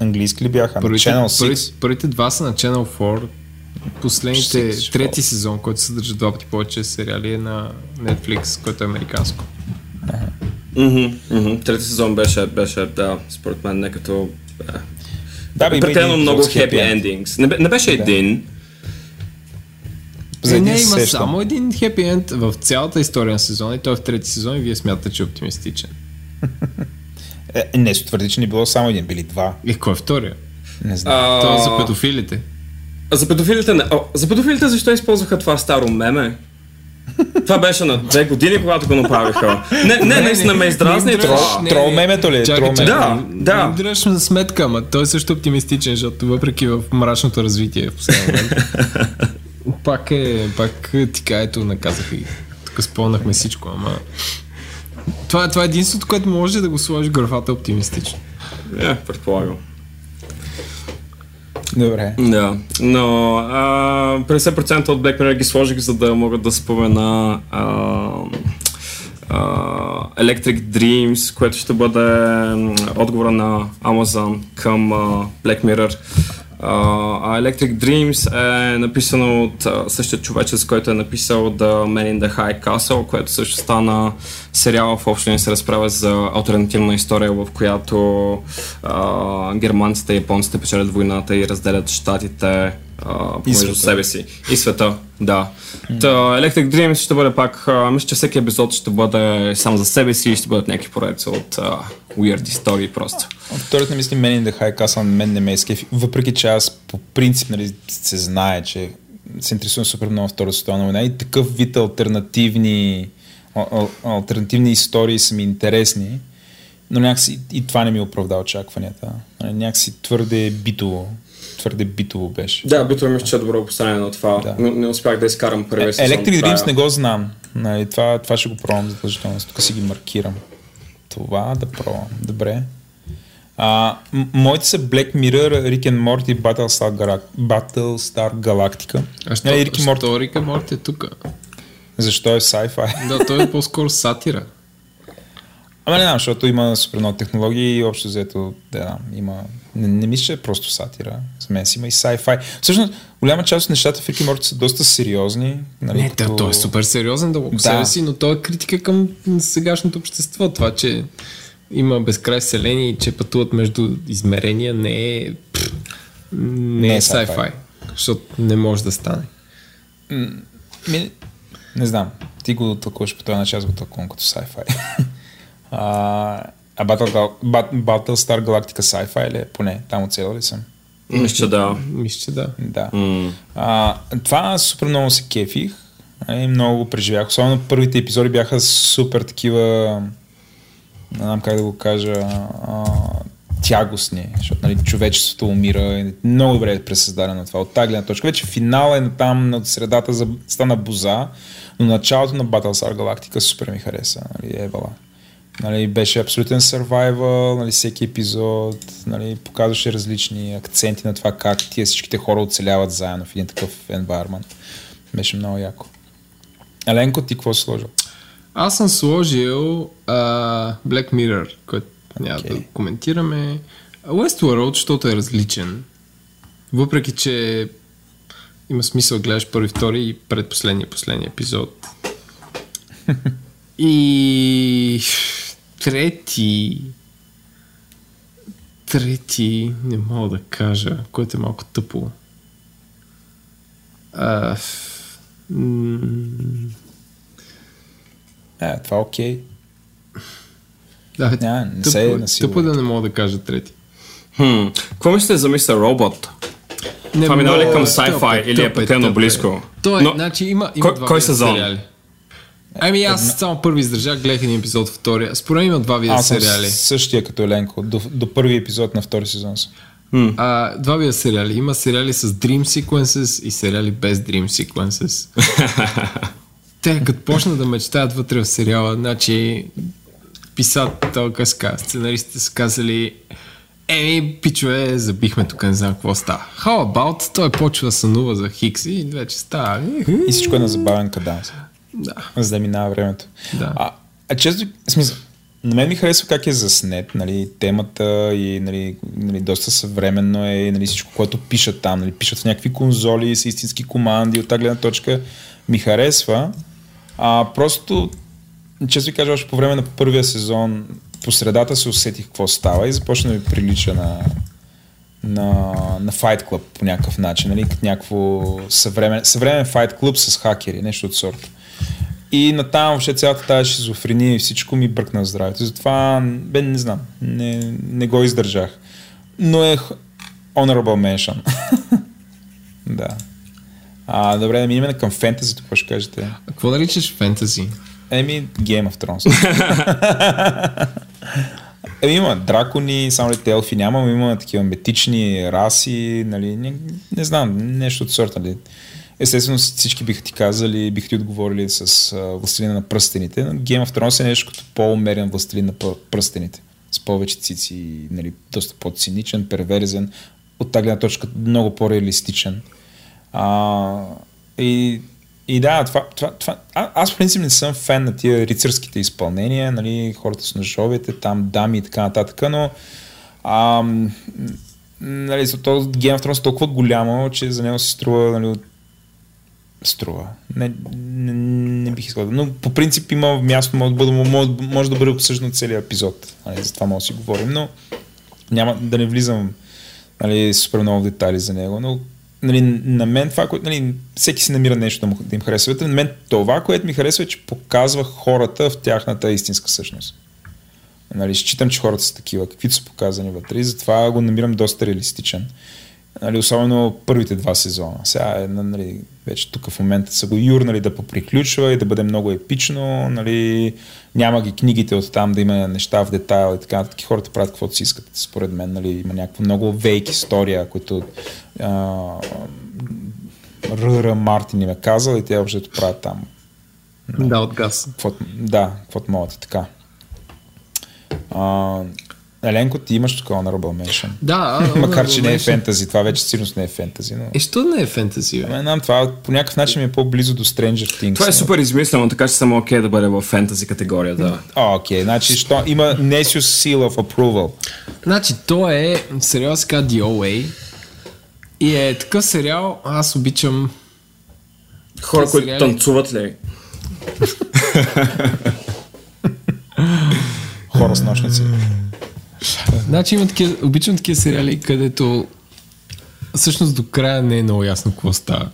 Английски ли бяха? Първите, Channel 6? Първите, първите два са на Channel 4. Последните, Six, трети сезон, който съдържа два пъти повече сериали е на Netflix, който е американско. Mm-hmm, Трети сезон беше, беше, да, според мен не като... Е, Да, бе, много с happy happy end. endings. Не, не беше Да. един. За Е, един не, се има сещам. само един хепи енд в цялата история на сезона и той е в трети сезон и вие смятате, че е оптимистичен. Е, не, се твърди, че не било само един, били два. И кой е втория? Не знам. А, Това е за педофилите. За педофилите, не. О, за педофилите защо използваха това старо меме? Това беше на две години, когато го направиха. Не, не, наистина ме издразни това. Трол мемето ли е? Чакай, Трол чакай. мемето. Да, да. Не дръж за сметка, ама той е също оптимистичен, защото въпреки в мрачното развитие в последния момент, [LAUGHS] пак е, пак ти ето наказаха ги. Тук спомнахме всичко, ама... Това, е- това е единството, което може да го сложи графата оптимистично. Е, предполагам. Добре. Да, но а, 50% от Black Mirror ги сложих, за да мога да спомена а, а, Electric Dreams, което ще бъде отговора на Amazon към а, Black Mirror. А, Electric Dreams е написано от същия човечец, който е написал The Man in the High Castle, което също стана сериал в общи се разправя за альтернативна история, в която а, германците и японците печелят войната и разделят щатите а, помежду себе си. И света, да. Та, Electric Dreams ще бъде пак, а, мисля, че всеки епизод ще бъде сам за себе си и ще бъдат някакви поредици от а, weird истории просто. Вторият не мисли Men in the High Castle на мен не ме е скефи. Въпреки, че аз по принцип нали, се знае, че се интересувам супер много от Втората световна война и такъв вид альтернативни, ал- ал- альтернативни истории са ми интересни, но някакси и това не ми оправда очакванията. Нали, Някакси твърде битово. Твърде битово беше. Да, бито мисля, че е добро поставяне на това. Да. Не, не успях да изкарам първия сезон. Electric края. Dreams не го знам. Нали, това, това ще го пробвам задължително. Тук си ги маркирам. Това да пробвам. Добре. А, м- моите са Black Mirror, Rick and Morty, Battlestar, Galac- Battlestar Galactica. А що, Нали, Rick and Morty, що Рика Морти е тук? защо е sci-fi? Да, той е по-скоро сатира. Ама не знам, защото има супер много технологии и общо взето, да, има... Не, не мисля, че е просто сатира. За мен си има и sci-fi. Всъщност, голяма част от нещата в and Morty са доста сериозни. Нали, Не, като... той е супер сериозен да го Да. себе си, но той е критика към сегашното общество. Това, че има безкрай вселени и че пътуват между измерения не е... Не, Не е е sci-fi. Защото не може да стане. Ми, не знам. Ти го тълкуваш по този начин, аз го тълкувам като sci-fi. [LAUGHS] а, а Battle, Battlestar Galactica sci-fi ли е? Поне, там оцелял ли съм? Мисля, че да. Мисля, че да. Да. М. А, това супер много се кефих. И много го преживях. Особено първите епизоди бяха супер такива, не знам как да го кажа, а, тягостни, защото нали, човечеството умира. и Много добре е пресъздадено това. От тази гледна точка. Вече финала е там, от средата за, стана боза, но началото на Battlestar Galactica супер ми хареса. Нали, Евала. Нали, беше абсолютен survival, нали, всеки епизод нали, показваше различни акценти на това как тия всичките хора оцеляват заедно в един такъв environment. Беше много яко. Еленко, ти какво си сложил? Аз съм сложил а, Black Mirror, който няма да коментираме. Westworld, защото е различен. Въпреки, че има смисъл да гледаш първи, втори и предпоследния, последния епизод. [LAUGHS] и трети трети не мога да кажа, което е малко тъпо. А, м- Е, това е окей. Да, бе, Няма, не тъпо, се е- тъпо е да не мога да кажа трети. Хм. Какво мислите за мистер Робот? Не Това минава ли към тъп sci-fi или е тъп прекалено близко? То е, Но- значи има, има Кой- два кой сезон? сериали. Ами аз само първи издържах, гледах един епизод втория. Според мен има два вида Аз сериали. същия като Еленко. До, до първи епизод на втори сезон съм. А, два вида сериали. Има сериали с Dream Sequences и сериали без Dream Sequences. [LAUGHS] Те като почна да мечтаят вътре в сериала, значи писател, къска, сценаристите са казали Еми, пичове, забихме тук, не знам какво става. How about? Той почва да сънува за Хикс и вече става. И всичко е на забавен каданс. Да. За да минава времето. Да. А, а често, смисъл, на мен ми харесва как е заснет, нали, темата и нали, нали, доста съвременно е нали, всичко, което пишат там. Нали, пишат в някакви конзоли с истински команди, от тази гледна точка ми харесва. А, просто, често ви кажа, още по време на първия сезон, по средата се усетих какво става и започна да ми прилича на, на, на Fight Club по някакъв начин, нали, като някакво съвремен, съвремен Fight Club с хакери, нещо от сорта. И натам въобще цялата тази шизофрения и всичко ми бръкна здравето. Затова, бе, не знам, не, не го издържах. Но е honorable mention. [LAUGHS] да. А, добре, да минем към фентезито, какво ще кажете? А какво наричаш фентази? Еми, Game of Thrones. [LAUGHS] Еми, има дракони, само ли те елфи няма, но има такива метични раси, нали, не, не знам, нещо от сорта. Нали. Естествено всички биха ти казали, биха ти отговорили с а, Властелина на пръстените, но Game of Thrones е нещо като по-умерен Властелин на пръ- пръстените. С повече цици, нали, доста по-циничен, перверзен, от тази гледна точка много по-реалистичен. А, и, и да, това, това, това, а, аз в принцип не съм фен на тия рицарските изпълнения, нали, хората с ножовете, там дами и така нататък, но а, нали, този Game of Thrones е толкова голямо, че за него се струва нали, от- струва. Не, не, не бих искал. Но по принцип има място, може да бъде, може, да бъде обсъждан целият епизод. Нали, за това може да си говорим, но няма да не влизам нали, супер много в детайли за него, но нали, на мен това, което нали, всеки си намира нещо да, му, да им харесва. На мен това, което ми харесва е, че показва хората в тяхната истинска същност. Нали, считам, че хората са такива, каквито са показани вътре и затова го намирам доста реалистичен. Нали, особено първите два сезона. Сега е, нали, вече тук в момента са го юрнали да поприключва и да бъде много епично. Нали, няма ги книгите от там да има неща в детайл и така. Таки хората правят каквото си искат. Според мен нали, има някаква много вейк история, които а, Ръра Мартин им е казал и те въобще правят там. Да, от газ. Да, каквото могат и така. А, Еленко, ти имаш такова на Honorable Mention. Да, [LAUGHS] Макар, че не е фентази. Това вече сигурно не е фентази, но... Е, що не е фентази, знам, това по някакъв начин ми е по-близо до Stranger Things. Това е но- супер измислено, така че съм окей да бъде в фентази категорията. О, окей, значи, що има Nesius Seal of Approval. Значи, то е сериал се казва The OA. И е такъв сериал, аз обичам Хора, които сериали- танцуват ли? [LAUGHS] Хора с нощници. Значи има такива, обичам такива сериали, където всъщност до края не е много ясно какво става.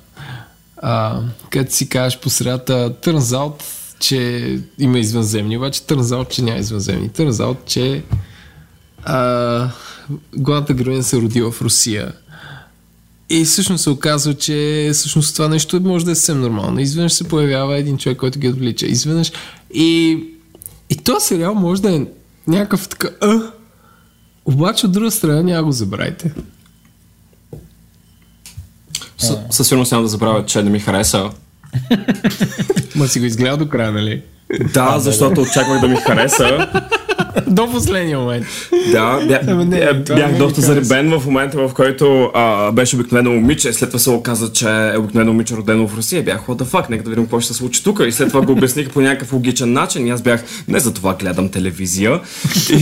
А, където си кажеш по средата, out, че има извънземни, обаче out, че няма извънземни. Out, че а, главната героиня се родила в Русия. И всъщност се оказва, че всъщност това нещо може да е съвсем нормално. Изведнъж се появява един човек, който ги отвлича. Изведнъж. И, и този сериал може да е някакъв така. Обаче от друга страна няма го забравяйте. С- Със сигурност няма да забравя, че не ми хареса. [LAUGHS] Ма си го изгледал до края, нали? Да, защото очаквах да ми хареса. [LAUGHS] До последния момент. Да, бя, Ама не, бях ми доста заребен в момента, в който а, беше обикновено момиче, след това се оказа, че е обикновено момиче родено в Русия. Бях, what the fuck, нека да видим какво ще се случи тук. И след това го обясних по някакъв логичен начин. И аз бях, не за това гледам телевизия. и,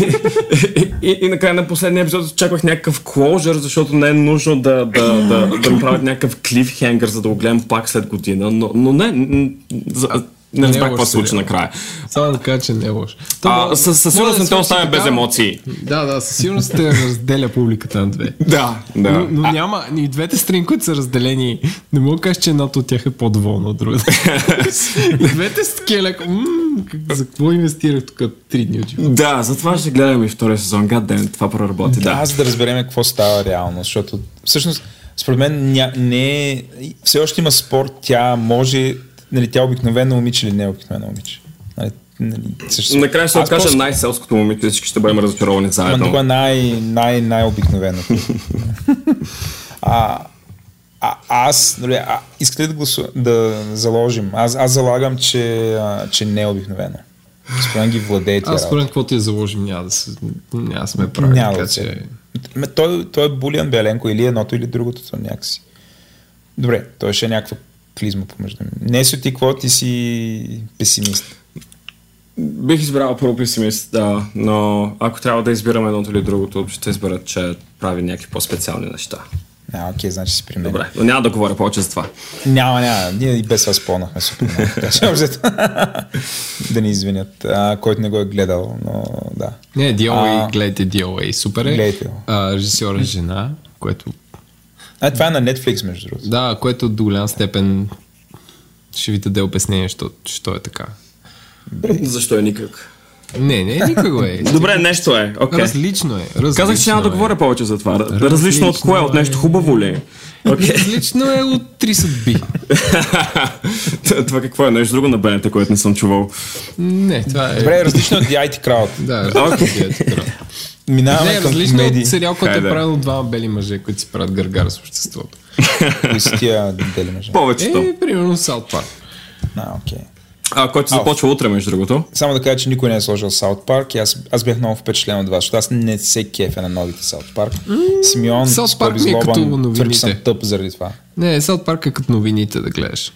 и, и, и, накрая на последния епизод очаквах някакъв кложър, защото не е нужно да, да, да, да ми правят някакъв клифхенгър, за да го гледам пак след година. Но, но не, за, не Не е разбрах какво лош се случи накрая. Само да кажа, че не е лошо. То А, със, сигурност не те оставя без емоции. Да, да, със сигурност те разделя публиката на две. Да, да. Но, но няма, и двете страни, които са разделени, не мога да кажа, че едната от тях е по-доволна от другата. И [LAUGHS] двете са такива леко, «М, как- за какво инвестирах тук три дни от живота? Да, затова ще гледаме и втория сезон. Гадден, това проработи, Да, да. аз да разберем какво става реално, защото всъщност според мен ня, не е, все още има спор, тя може, нали, тя е обикновено момиче или не е обикновено момиче. Нали, нали, също... Накрая ще Аз окаже по- най-селското момиче, всички ще бъдем разочаровани Ама заедно. това е най, най, най-обикновено. а, а, аз, нали, а, искате да, гласу... да заложим? Аз, аз залагам, че, а, че не е обикновено. Според ги владее Аз според работи. каквото я заложим, няма да, се, няма да сме прави. Няма така, да се. че... Ме, той, той е Булиан Беленко или едното или другото, то някакси. Добре, той ще е някаква клизма помежду ми. Не си ти, какво ти си песимист? Бих избрал първо песимист, да, но ако трябва да избирам едното или другото, ще избера, че прави някакви по-специални неща. А, окей, значи си при мен. Добре, но няма да говоря повече за това. Няма, няма. Ние и без вас спълнахме супер да ни извинят, а, който не го е гледал, но да. Не, DOA, А. гледайте DOA, супер е. Гледайте. А, режисьор е жена, което, А, това е на Netflix, между другото. да, което до голям степен ще ви даде обяснение, що, що е така. Защо е никак? Не, не, никого е. [LAUGHS] Добре, нещо е, окей. Различно е. Различно Казах, че няма да е. говоря повече за това. Различно от кое? От нещо хубаво ли? Окей. Различно е от три съдби. [LAUGHS] това какво е? Нещо друго на БНТ, което не съм чувал. Не, това е... Добре, различно от The IT Crowd. Да, различно е. такова. Минаваме Не, към различно е комедии. от сериал, който е правил двама бели мъже, които си правят гъргар с обществото. [LAUGHS] Кои са тия дели мъже? Повечето. Е, примерно Саут Парк. А, окей. А, който започва утре, между другото. Само да кажа, че никой не е сложил Саут Парк и аз, аз бях много впечатлен от вас, защото аз не се кефя на новите Саут Парк. Симеон, Саут Парк е като новините. твърди, че съм тъп заради това. Не, Саут Парк е като новините да гледаш.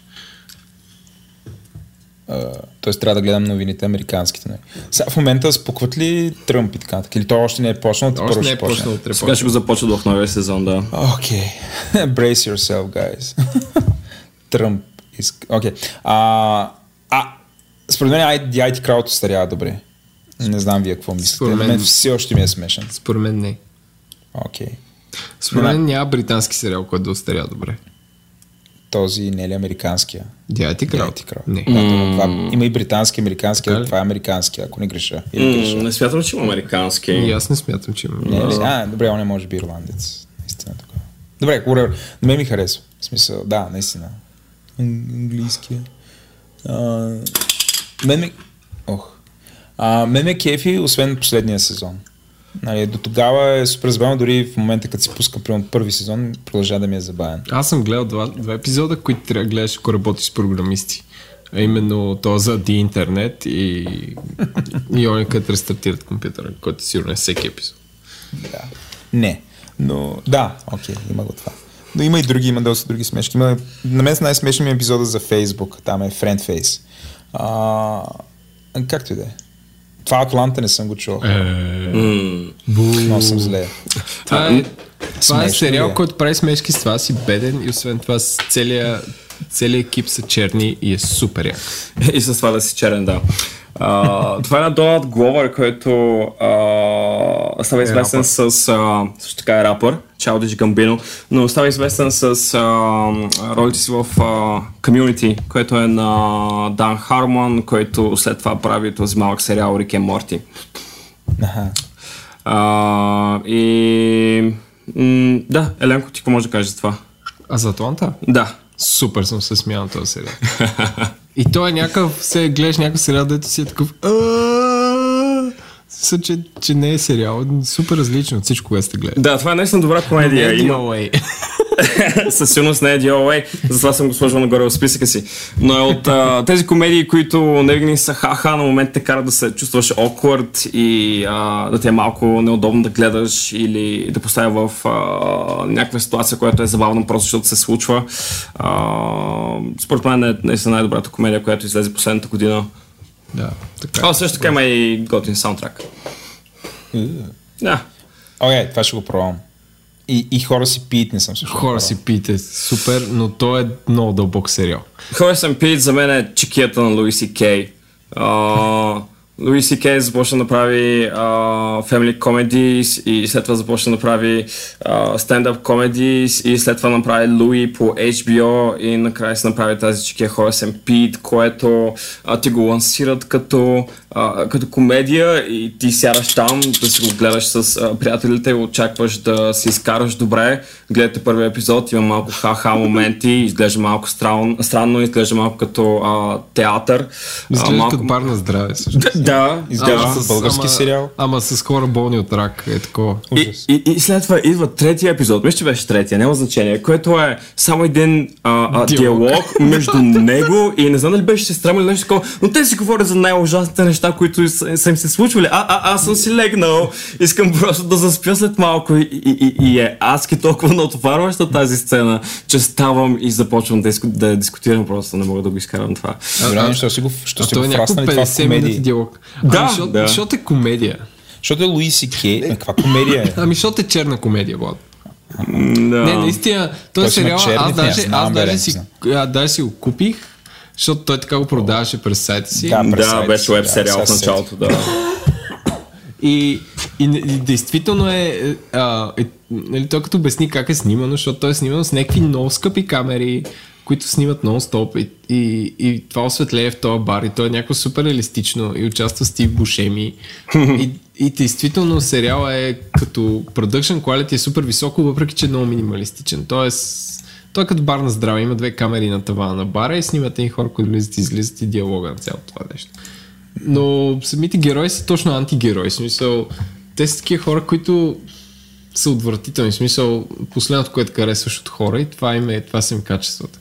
Тоест трябва да гледам новините, американските. Не. Сега, в момента спукват ли Тръмп и така? Или той още не е почнал? Още първо не ще е почнал Сега ще го започва в новия сезон, да. Окей. [LAUGHS] Brace yourself, guys. [LAUGHS] Тръмп. Окей. А, а, според мен IT Crowd остарява добре. Не знам вие какво мислите. Според мен- мен все още ми е смешен. Според мен не. Окей. Според мен няма британски сериал, който да остаря добре. Този не ли американския? Дя ти крал? IT Crowd. Не. Да, има, и британски, американски, а това е американски, ако не греша. Или греша. Не смятам, че има американски. И аз не смятам, че Не, има. не, а, добре, он е може би ирландец. Наистина така. Добре, whatever. На мен ми харесва. В смисъл, да, наистина. Ан- Английския. А, мен ми... Ох. А, мен ме кефи, освен последния сезон. Нали, до тогава е супер забавно, дори в момента, като си пуска примерно първи сезон, продължава да ми е забавен. Аз съм гледал два, два епизода, които трябва да гледаш, ако работиш с програмисти. А именно то за The интернет и, и он където рестартират компютъра, който сигурно е всеки епизод. Да. Не. Но да, окей, има го това. Но има и други, има доста други смешки. Има, на мен най-смешни ми е епизода за Facebook. Там е Friend Face. А, както и да е. Това Атланта не съм го чувал. Е, Много съм зле. това е, това е Смешно сериал, е? който прави смешки с това си беден и освен това с целия, целият екип са черни и е супер як. [LAUGHS] И с това да си черен, да. А, това е на Доналд Гловър, който а, става известен рапър. с... А, също така е рапър, Childish Gambino, но става известен с а, ролите си в а, Community, който е на Дан Хармон, който след това прави този малък сериал Рик и Морти. Аха. А, и... М, да, Еленко, ти какво може да кажеш за това? А за Атланта? Да. Супер съм се смял на този сериал. [LAUGHS] И той е някакъв, се гледаш някакъв сериал, дето си е такъв! Мисля, че, че не е сериал. Супер различно от всичко, което сте гледали. Да, това е наистина добра комедия. Е Има. [LAUGHS] със сигурност не е DOA, затова съм го сложил нагоре в списъка си. Но е от а, тези комедии, които не винаги са ха-ха, на момент те карат да се чувстваш awkward и а, да ти е малко неудобно да гледаш или да поставя в а, някаква ситуация, която е забавна просто защото се случва. А, според мен е наистина най-добрата комедия, която излезе последната година. Да, така. А, също така има и готин саундтрак. Да. Окей, това ще го пробвам. И, и хора си пият, не съм също. Хора си пиете, супер, но то е много дълбок сериал. Хора съм пит за мен е чекията на Луис и Кей. Луи Си Кей започна да прави uh, family comedies и след това започна да прави uh, stand-up comedies и след това направи Луи по HBO и накрая се направи тази чекия Хорас Пит, което uh, ти го лансират като, uh, като комедия и ти сядаш там да си го гледаш с uh, приятелите и очакваш да се изкараш добре. Гледате първия епизод, има малко ха-ха моменти, изглежда малко странно, странно изглежда малко като uh, театър. Изглежда uh, малко... като бар на здраве също. [LAUGHS] Да, Изглежда да. с български ама, сериал. Ама с хора болни от рак, е такова. И, и, и след това идва третия епизод, мисля, че беше третия, няма значение, което е само един а, а, Диалог. диалог между [LAUGHS] него и не знам дали беше сестра му или нещо такова, но те си говорят за най-ужасните неща, които са, са им се случвали. А, а, аз съм си легнал, искам просто да заспя след малко и, и, и, и е адски толкова натоварваща тази сцена, че ставам и започвам да, да дискутирам, просто не мога да го изкарам това. Добре, що си го, А си го е някакво фраснали това в 50 минути комедии? диалог. Да, ами, защото, да. защото е комедия. Защото е Луис и Кей. Е, каква комедия е? [LAUGHS] Ами, защото е черна комедия, Влад. Да. Не, наистина, той си сериал, аз в даже, знам, аз даже, си, знам. а, даже си го купих, защото той така го продаваше през сайта си. Да, през Да, сайта беше си, веб да, сериал в сега се началото, да. И, и, и действително е, а, е нали, той като обясни как е снимано, защото той е снимано с някакви много скъпи камери, които снимат нон-стоп и, и, и това осветление в този бар и то е някакво супер реалистично и участва Стив Бушеми [LAUGHS] и, и действително сериал е като production quality е супер високо, въпреки че е много минималистичен. Тоест, той е като бар на здраве, има две камери на тавана на бара и снимат и хора, които влизат и излизат и диалога на цялото това нещо. Но самите герои са точно антигерои. Смисъл, те са такива хора, които са отвратителни. В смисъл, последното, което харесваш от хора и това, им е, това са им качествата.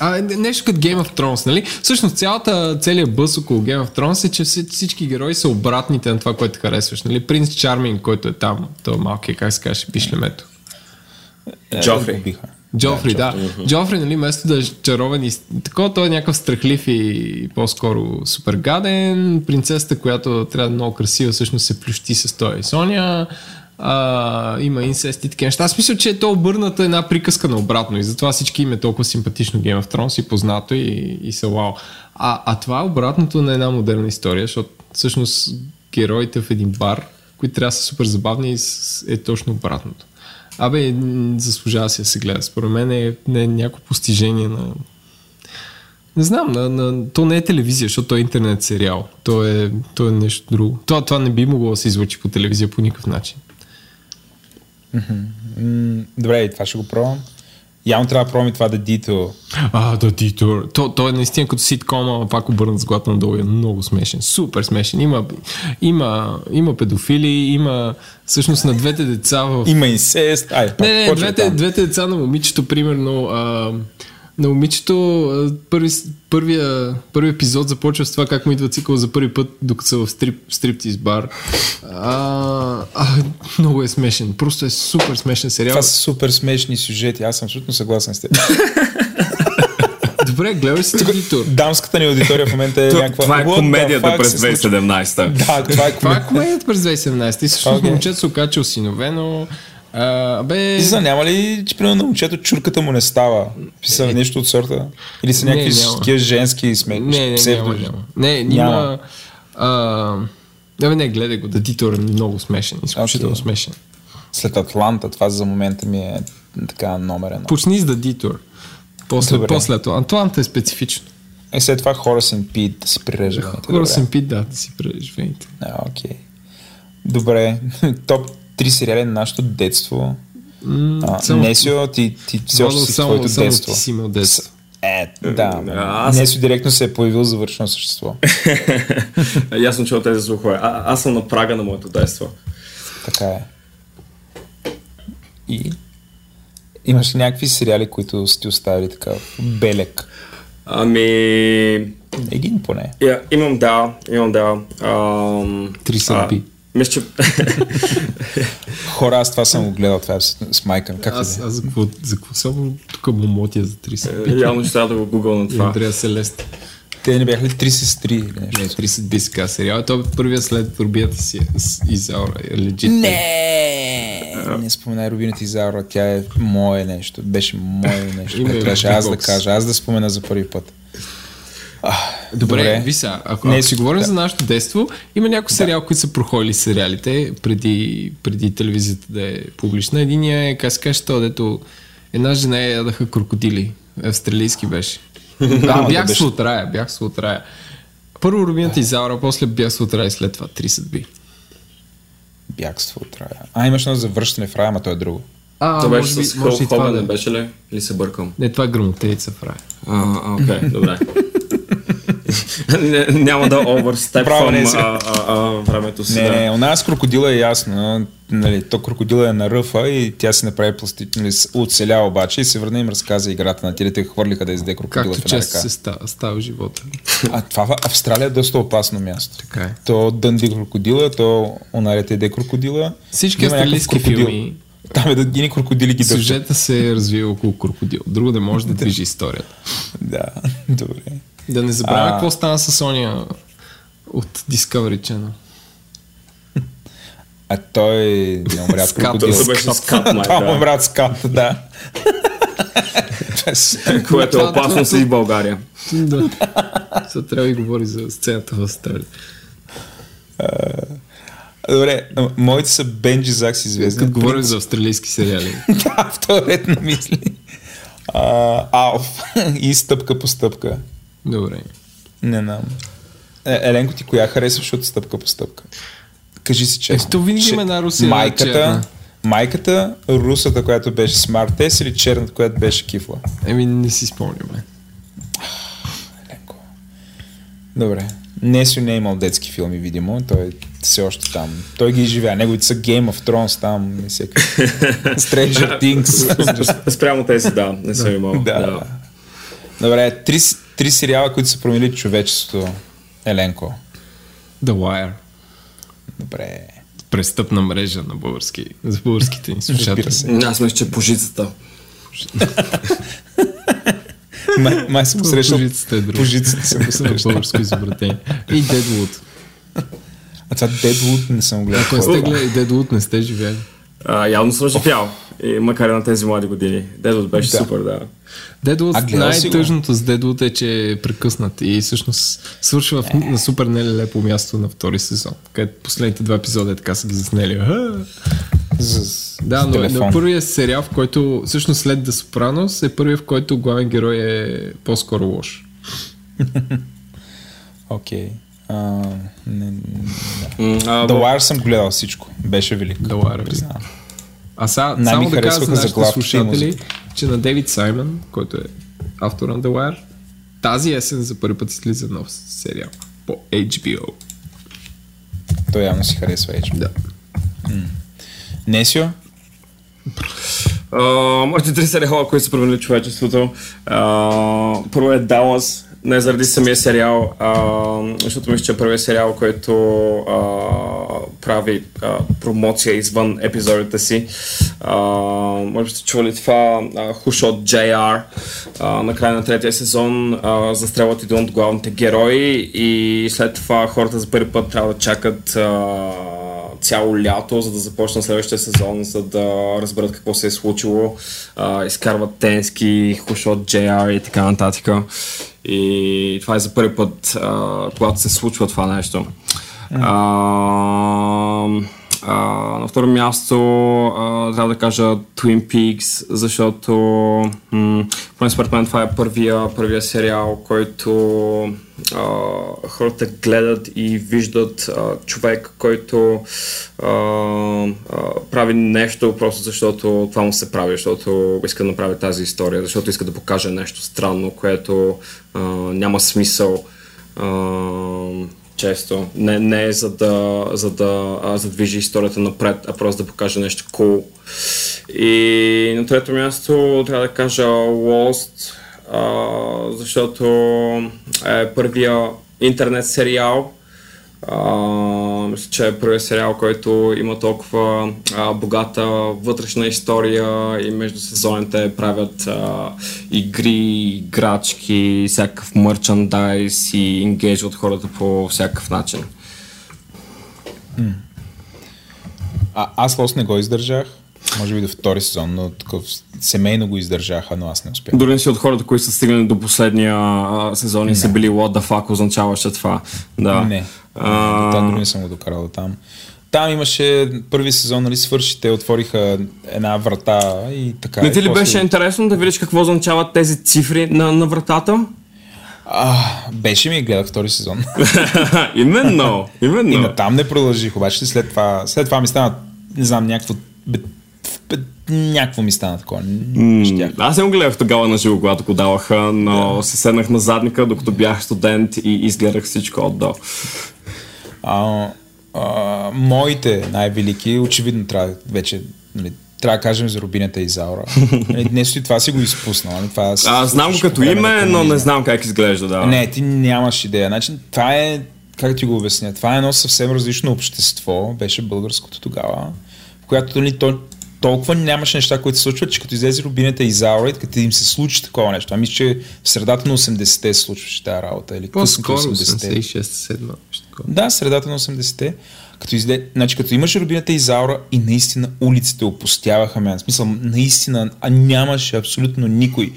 А, не- нещо като Game of Thrones, нали? Всъщност цялата, целият бъс около Game of Thrones е, че вси- всички герои са обратните на това, което харесваш. Нали? Принц Чарминг, който е там, той е малкият, как се каже, пишлемето. Джофри. Е, Убиха. Джофри, да. Джофри, нали, вместо да е чаровен и такова, той е някакъв страхлив и по-скоро супер гаден. Принцесата, която трябва да е много красива, всъщност се плющи с той и Соня. А, има инсест и такива неща. Аз мисля, че е то обърната една приказка на обратно и затова всички им е толкова симпатично Game of Thrones и познато и, и са вау. А, а това е обратното на една модерна история, защото всъщност героите в един бар, които трябва да са супер забавни, е точно обратното. Абе, заслужава си да се гледа. Според мен е, не е някакво постижение на... Не знам, на, на, то не е телевизия, защото то е интернет сериал. То е, то е нещо друго. Това, това не би могло да се излъчи по телевизия по никакъв начин. Добре, и това ще го пробвам. Явно трябва да пробвам и това да дито. А, да, Detour. То, то е наистина като ситком, ама пак обърнат с главата надолу. Е много смешен. Супер смешен. Има, има, има педофили, има всъщност на двете деца в... Има инсест. Ай, пак, Не, не, двете, там. двете деца на момичето, примерно, а, на момичето първи, първия, първи епизод започва с това как му идва цикъл за първи път, докато са в стрип, стриптиз бар. А, а, много е смешен. Просто е супер смешен сериал. Това са супер смешни сюжети. Аз съм абсолютно съгласен с теб. Добре, гледай си Дитор. Дамската ни аудитория в момента е някаква... Това е комедията през се случва? 2017. Да, това е е комедия. комедията през 2017. И всъщност okay. момчето се окача осиновено. А, бе... За няма ли, че примерно на момчето чурката му не става? Писа нещо от сорта? Или са някакви няма. такива женски сме... Не, не, псевдо- няма, няма. Не, Няма. има... А, да, бе, не, гледай го. Да, Дитор е много смешен. Изключително Окей. смешен. След Атланта, това за момента ми е така номер едно. Почни с да Дитор. После, Добре. после Атланта. Е специфично. И след това Хорас and Пит да си прирежа. вените, Хора добре. съм пит, да, да си предеш вените. А, окей. Добре. [LAUGHS] Топ 3 сериали на нашето детство. А, само- Несио, ти, ти все Владо, още си само- твоето само детство. ти си имал детство. Е, да. аз- Несио директно се е появил завършено същество. [LAUGHS] Ясно, че от тези слухове. А, аз съм на прага на моето детство. Така е. И имаш ли някакви сериали, които сте оставили така белек? Ами... Един поне. Я, имам да, имам да. Ам, Три съдби. а, Мисля, че... [LAUGHS] Хора, аз това съм го гледал, това е с, с майка ми. Как Аз, аз за какво, за какво само тук му мотя за 30 Реално ще трябва да го гугъл на това. Андрея Селест. Те не бяха ли три сестри или нещо? Не, 30 би се казва сериал. Той е първия след турбията си с Изаура. Е легит. Не! Не споменай Рубината Изаура, тя е мое нещо. Беше мое нещо. Трябваше аз да кажа, аз да спомена за първи път. А, Добре, Добре. ви сега, ако, Не, ако си говорим да. за нашето детство, има някои сериал, които са проходили сериалите преди, преди телевизията да е публична. Единия е, как се каже, то, дето една жена ядаха крокодили. Австралийски беше. [LAUGHS] А, да бях беше. с от рая, бях с от рая. Първо Рубината Изаура, после бях с от рая и след това 3 съдби. бягство от рая. А, имаш едно завръщане в рая, ама то е друго. А, Това беше може би, с Хол да не е. беше ли? Или се бъркам? Не, това е грамотеица в рая. А, а, окей, добре. [LAUGHS] Няма да оверстепвам е а, сега. а, а, времето си. Не, да. не, у нас крокодила е ясно. Нали, то крокодила е на ръфа и тя си направи пластично, нали, оцеля обаче и се върна и им разказа играта на тилите, хвърлиха да изде крокодила Както в една ръка. се става, става живота. А това в Австралия е доста опасно място. Така е. То дънди крокодила, то онарете иде крокодила. Всички австралийски крокодил. филми, Там е да едини крокодили ги сюжета се е развива около крокодил. Друго не може да движи историята. Да, добре. Да не забравя А. какво стана с Соня от Discovery Channel. А той не умря Скат. крокодил. Това беше скат, май, Това да. умря от скат, да. Е- Което е Това- опасно си и в България. да. Сега трябва да говори за сцената в Австралия. Добре, моите са Бенджи Закс известни. Като говорим за австралийски сериали. [LAUGHS] Да, в този ред на мисли. А, Алф [LAUGHS] и стъпка по стъпка. Добре. Не знам. Е, Еленко, ти коя харесваш от стъпка по стъпка? Кажи си честно. Ето винаги Че- има една една майката, черна. майката, русата, която беше S или черната, която беше кифла? Еми, не си спомняме. Еленко. Добре. Несио не е имал детски филми, видимо. Той е все още там. Той ги изживя. Неговите са Game of Thrones там и всеки. [LAUGHS] Stranger Things. Спрямо тези, да, не съм имал. [LAUGHS] да, да. Добре, три, с- три сериала, които са променили човечеството. Еленко. The Wire. Добре. Престъпна мрежа на български, за българските ни слушатели. Аз мисля, че пожицата. [LAUGHS] Май, май съм срещал. Пожицата е друго. Пожицата съм срещал. българско изобретение. И Deadwood. А това Deadwood не съм гледал. Ако не сте гледали Deadwood, не сте живели. А, явно съм живял. И макар и на тези млади години. Дедот беше Да. супер, да. Го? най-тъжното с Deadwood е, че е прекъснат и всъщност свършва в, на супер нелепо място на втори сезон, където последните два епизода е така са ги заснели. С, Да, но, телефон. но първият сериал, в който всъщност след The Sopranos е първият, в който главен герой е по-скоро лош. [LAUGHS] Окей. А, не, не, да. А, The Wire съм гледал всичко. Беше велик. The Wire, Признавам. А сега, Най-ми само да кажа за нашите слушатели, че на Дейвид Саймън, който е автор на The Wire, тази есен за първи път излиза нов сериал по HBO. Той явно си харесва HBO. Да. Несио? А, моите три сериала, които са променили човечеството. А, първо е Dallas, не заради самия сериал, а, защото мисля, че е първият сериал, който а, прави а, промоция извън епизодите си. А, може би сте чували това Shot JR а, на края на третия сезон а, застрелват един от главните герои и след това хората за първи път трябва да чакат а, цяло лято, за да започна следващия сезон, за да разберат какво се е случило. А, изкарват тенски, хушот JR и така нататък. И това е за първи път, а, когато се случва това нещо. А, на второ място а, трябва да кажа Twin Peaks, защото м- поне според мен това е първия, първия сериал, който а, хората гледат и виждат а, човек, който а, а, прави нещо просто защото това му се прави, защото иска да направи тази история, защото иска да покаже нещо странно, което а, няма смисъл. А, често. Не, не е за да, за да а, задвижи историята напред, а просто да покаже нещо cool. И на трето място трябва да кажа Lost, а, защото е първия интернет сериал, мисля, че е първият сериал, който има толкова uh, богата вътрешна история и между сезоните правят uh, игри, играчки, всякакъв мерчандайз и енгейджват хората по всякакъв начин. А, аз Лос не го издържах. Може би до втори сезон, но такъв семейно го издържаха, но аз не успях. Дори не си от хората, които са стигнали до последния а, сезон и са били what the fuck означаваше това. Да. Не. А... Дори не съм го докарал там. Там имаше първи сезон, нали свърши, те отвориха една врата и така. Не ти ли после... беше интересно да видиш какво означават тези цифри на, на вратата? А, беше ми, гледах втори сезон. [LAUGHS] именно, именно. И натам не продължих, обаче след това, след това ми стана, не знам, някакво някакво ми стана такова. Mm, аз не го гледах тогава на живо, когато го даваха, но yeah. се седнах на задника, докато бях студент и изгледах всичко отдолу. А, а, моите най-велики, очевидно трябва вече нали, трябва да кажем за Рубинята и Заура. [LAUGHS] Днес и това си го изпуснал. Нали? Това а, знам го като име, но не знам как изглежда. Да. Не, ти нямаш идея. Значи, това е, как ти го обясня, това е едно съвсем различно общество, беше българското тогава, в която нали, то, толкова нямаше неща, които се случват, че като излезе Рубинята и Заура, като им се случи такова нещо. Ами, че в средата на 80-те се случваше тази работа. Или По-скоро 86 7 Да, средата на 80-те. Като, изде... значи, като имаше Рубината и Заура и наистина улиците опустяваха мен. В смисъл, наистина а нямаше абсолютно никой.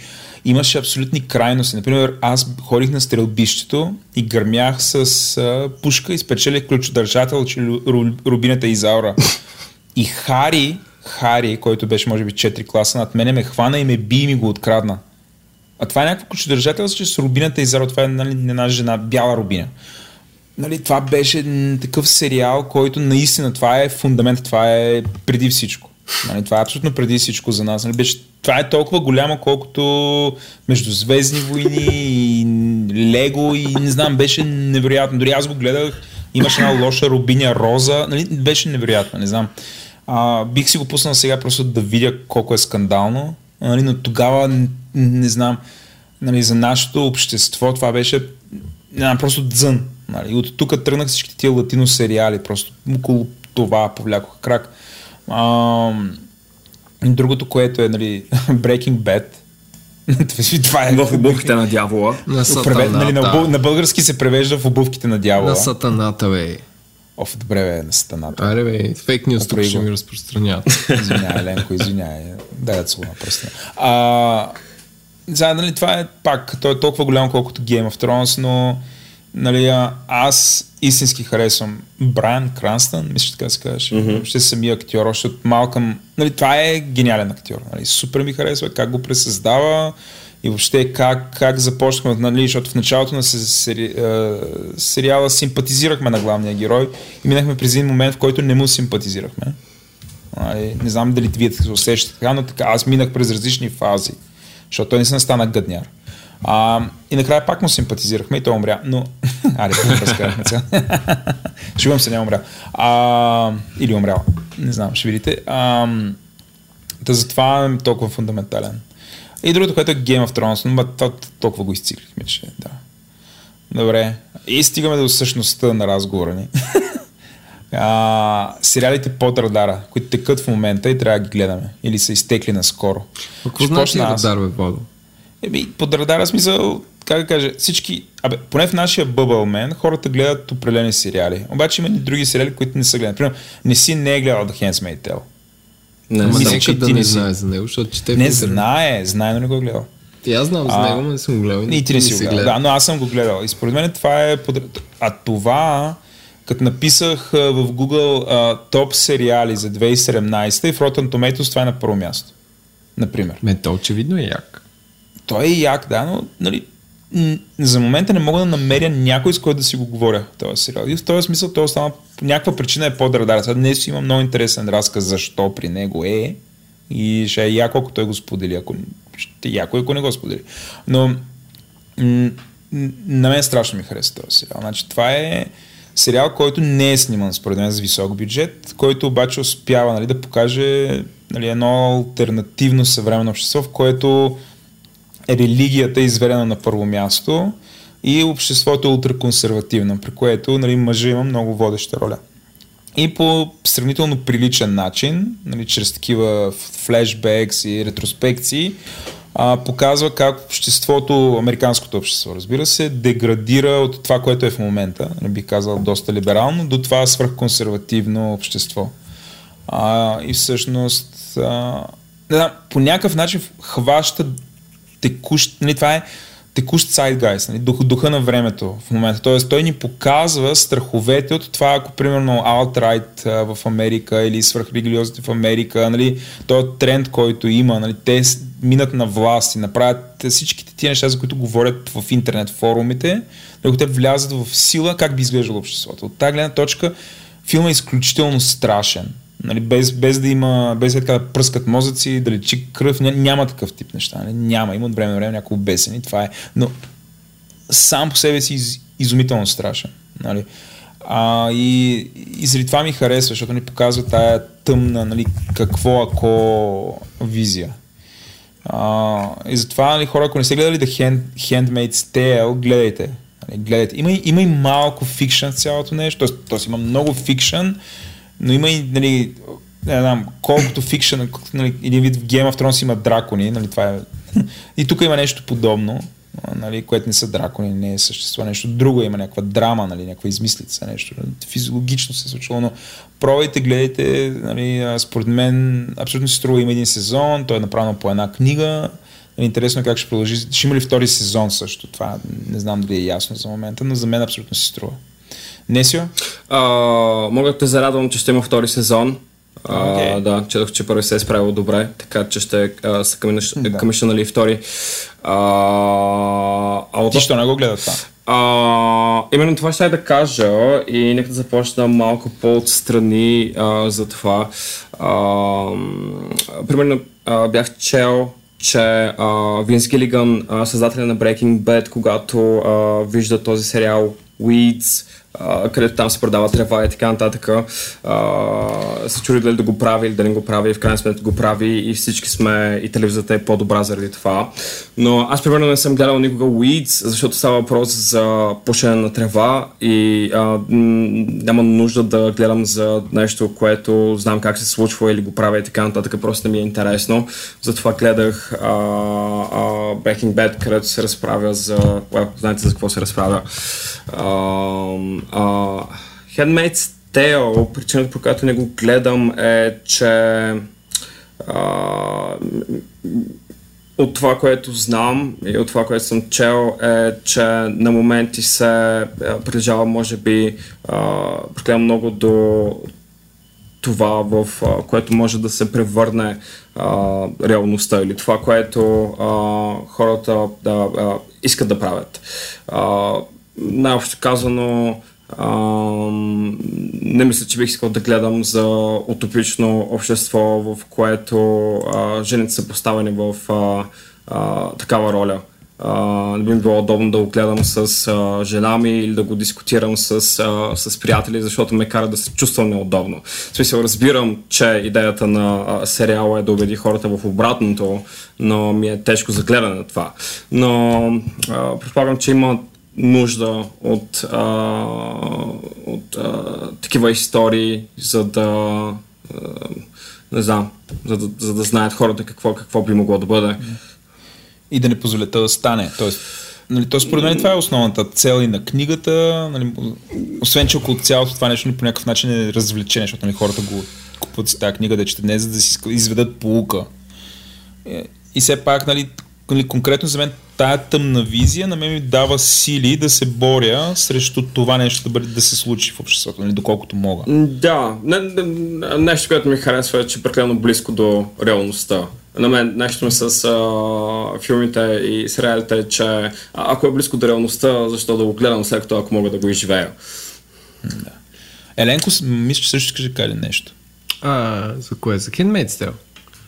Имаше абсолютни крайности. Например, аз ходих на стрелбището и гърмях с а, пушка и спечелих ключодържател, че Рубината и Заура. И Хари, Хари, който беше може би 4 класа над мене, ме хвана и ме би и ми го открадна. А това е някакво ключодържателство, че с Рубината и Заура, това е нали, една жена, бяла Рубина нали, това беше такъв сериал, който наистина това е фундамент, това е преди всичко. Нали, това е абсолютно преди всичко за нас. Нали, беше, това е толкова голямо, колкото Междузвездни войни и Лего и не знам, беше невероятно. Дори аз го гледах, имаше една лоша рубиня роза, нали, беше невероятно, не знам. А, бих си го пуснал сега просто да видя колко е скандално, нали, но тогава не, не знам, нали, за нашето общество това беше не просто дзън. Нали. От тук тръгнах всички тия латино сериали, просто около това повлякоха крак. А, другото, което е нали, [LAUGHS] Breaking Bad, [LAUGHS] това е. В обувките на дявола. На сатаната. Нали, на, на, български се превежда в обувките на дявола. На сатаната, бе. Оф, добре, бе, на сатаната. Аре, бе, фейк нюс тук ще ми разпространяват. [LAUGHS] Извинявай, Ленко, извинявай. Дай да слова просто. А, за, нали, това е пак, той е толкова голям, колкото Game of Thrones, но нали, аз истински харесвам Брайан Кранстън, мисля, така се казваш. Mm-hmm. Ще самия актьор, още от Малкъм. Нали, това е гениален актьор. Нали, супер ми харесва как го пресъздава и въобще как, как започнахме, нали, защото в началото на сери, сериала симпатизирахме на главния герой и минахме през един момент, в който не му симпатизирахме. Нали, не знам дали вие се усещате така, но така, аз минах през различни фази, защото той не се стана гъдняр. А, и накрая пак му симпатизирахме и той умря. Но, [LAUGHS] аре, разкарахме сега. Шугам се, не умрял. А, или умрял. Не знам, ще видите. А, да затова е толкова фундаментален. И другото, което е Game of Thrones, но толкова го изциклихме, че да. Добре. И стигаме до същността на разговора ни. [LAUGHS] а, сериалите под радара, които текат в момента и трябва да ги гледаме. Или са изтекли наскоро. Какво значи радар, бе, Водо? Еми, под радара смисъл, как да кажа, всички, абе, поне в нашия Bubble Man, хората гледат определени сериали. Обаче има и други сериали, които не са гледани. Примерно, не си не е гледал The Handmaid's Tale. Не, Ама нека да не знае за него, защото че те Не знае, знае, но не го е гледал. И аз знам за него, но не съм го гледал. И ти не си го гледал. Да, но аз съм го гледал. И според мен това е... Под... А това, като написах в Google uh, топ сериали за 2017 и в Rotten Tomatoes това е на първо място. Например. Ме, то очевидно е як той е як, да, но нали, за момента не мога да намеря някой, с който да си го говоря този сериал. И в този смисъл той остана по някаква причина е под радара. Сега днес има много интересен разказ защо при него е и ще е яко, ако той го сподели, ако ще е яко, ако не го сподели. Но на мен страшно ми харесва този сериал. Значи, това е сериал, който не е сниман според мен с висок бюджет, който обаче успява нали, да покаже нали, едно альтернативно съвременно общество, в което религията е изведена на първо място и обществото е ултраконсервативно, при което нали, мъжа има много водеща роля. И по сравнително приличен начин, нали, чрез такива флешбекс и ретроспекции, а, показва как обществото, американското общество, разбира се, деградира от това, което е в момента, не бих казал доста либерално, до това свръхконсервативно общество. А, и всъщност, а, знам, по някакъв начин хваща текущ, нали, това е текущ сайдгайс, нали, дух, духа на времето в момента. Тоест той ни показва страховете от това, ако примерно alt-right в Америка или свръхрелигиозите в Америка, нали, този тренд, който има, нали, те минат на власт и направят всичките тия неща, за които говорят в интернет форумите, ако те влязат в сила, как би изглеждало обществото. От тази гледна точка филмът е изключително страшен. Нали, без, без да има, без така да пръскат мозъци, да лечи кръв, ня, няма такъв тип неща. Нали? Няма, има от време на време някакво бесени, това е. Но сам по себе си из, изумително страшен. Нали? А, и, и заради това ми харесва, защото ни показва тая тъмна, нали, какво ако визия. А, и затова, нали, хора, ако не сте гледали The Hand, Handmaid's Tale, гледайте. Нали, гледайте. Има, има и малко фикшн в цялото нещо, т.е. има много фикшн, но има и, нали, не знам, колкото фикшен, нали, един вид в Game of Thrones има дракони, нали, това е... И тук има нещо подобно, нали, което не са дракони, не е същество, нещо друго, има някаква драма, нали, някаква измислица, нещо физиологично се е случило, но пробвайте, гледайте, нали, според мен абсолютно се струва, има един сезон, той е направено по една книга, Интересно е как ще продължи. Ще има ли втори сезон също? Това не знам дали е ясно за момента, но за мен абсолютно се струва. Несио? мога да те зарадвам, че ще има втори сезон. Okay. Да, четох, че първи се е справил добре, така че ще uh, са комишнали да. втори. Uh, а Ти що не го гледа това? Uh, именно това ще да кажа и нека да започна малко по-отстрани uh, за това. Uh, примерно uh, бях чел че Винс Гилиган, създателя на Breaking Bad, когато uh, вижда този сериал Weeds, където там се продава трева и така нататък. А, се чуди дали да го прави или да не го прави и в крайна сметка го прави и всички сме и телевизията е по-добра заради това. Но аз примерно не съм гледал никога Weeds, защото става въпрос за пушене на трева и а, няма нужда да гледам за нещо, което знам как се случва или го правя и така нататък, просто не ми е интересно. Затова гледах а, а, Breaking Bad, където се разправя за... Well, знаете за какво се разправя. А, Uh, Handmaid's Tale, причината по която не го гледам е, че uh, от това, което знам и от това, което съм чел е, че на моменти се приближава, може би, uh, много до това, в uh, което може да се превърне uh, реалността или това, което uh, хората да, uh, искат да правят. Uh, най-общо казано, а, не мисля, че бих искал да гледам за утопично общество, в което а, жените са поставени в а, а, такава роля. Не би било удобно да го гледам с uh, жена ми или да го дискутирам с, uh, с приятели, защото ме кара да се чувствам неудобно. В смисъл, разбирам, че идеята на uh, сериала е да убеди хората в обратното, но ми е тежко за гледане на това. Но uh, предполагам, че има нужда от, а, от а, такива истории, за да а, не знам, за да, за да знаят хората какво, какво би могло да бъде. И да не позволят да стане. Тоест, нали, то според мен това е основната цел и на книгата. Нали, освен, че около цялото това нещо по някакъв начин е развлечение, защото нали, хората го купуват с тази книга да четат не за да си изведат полука. Е, и все пак, нали, конкретно за мен тая тъмна визия на мен ми дава сили да се боря срещу това нещо да, бъде, да се случи в обществото, нали, доколкото мога. Да, не, не, нещо, което ми харесва е, че е прекалено близко до реалността. На мен нещо ми с а, филмите и сериалите е, че а, ако е близко до реалността, защо да го гледам след като ако мога да го изживея. Да. Еленко, мисля, че също ще каже нещо. А, за кое? За Handmaid's Tale?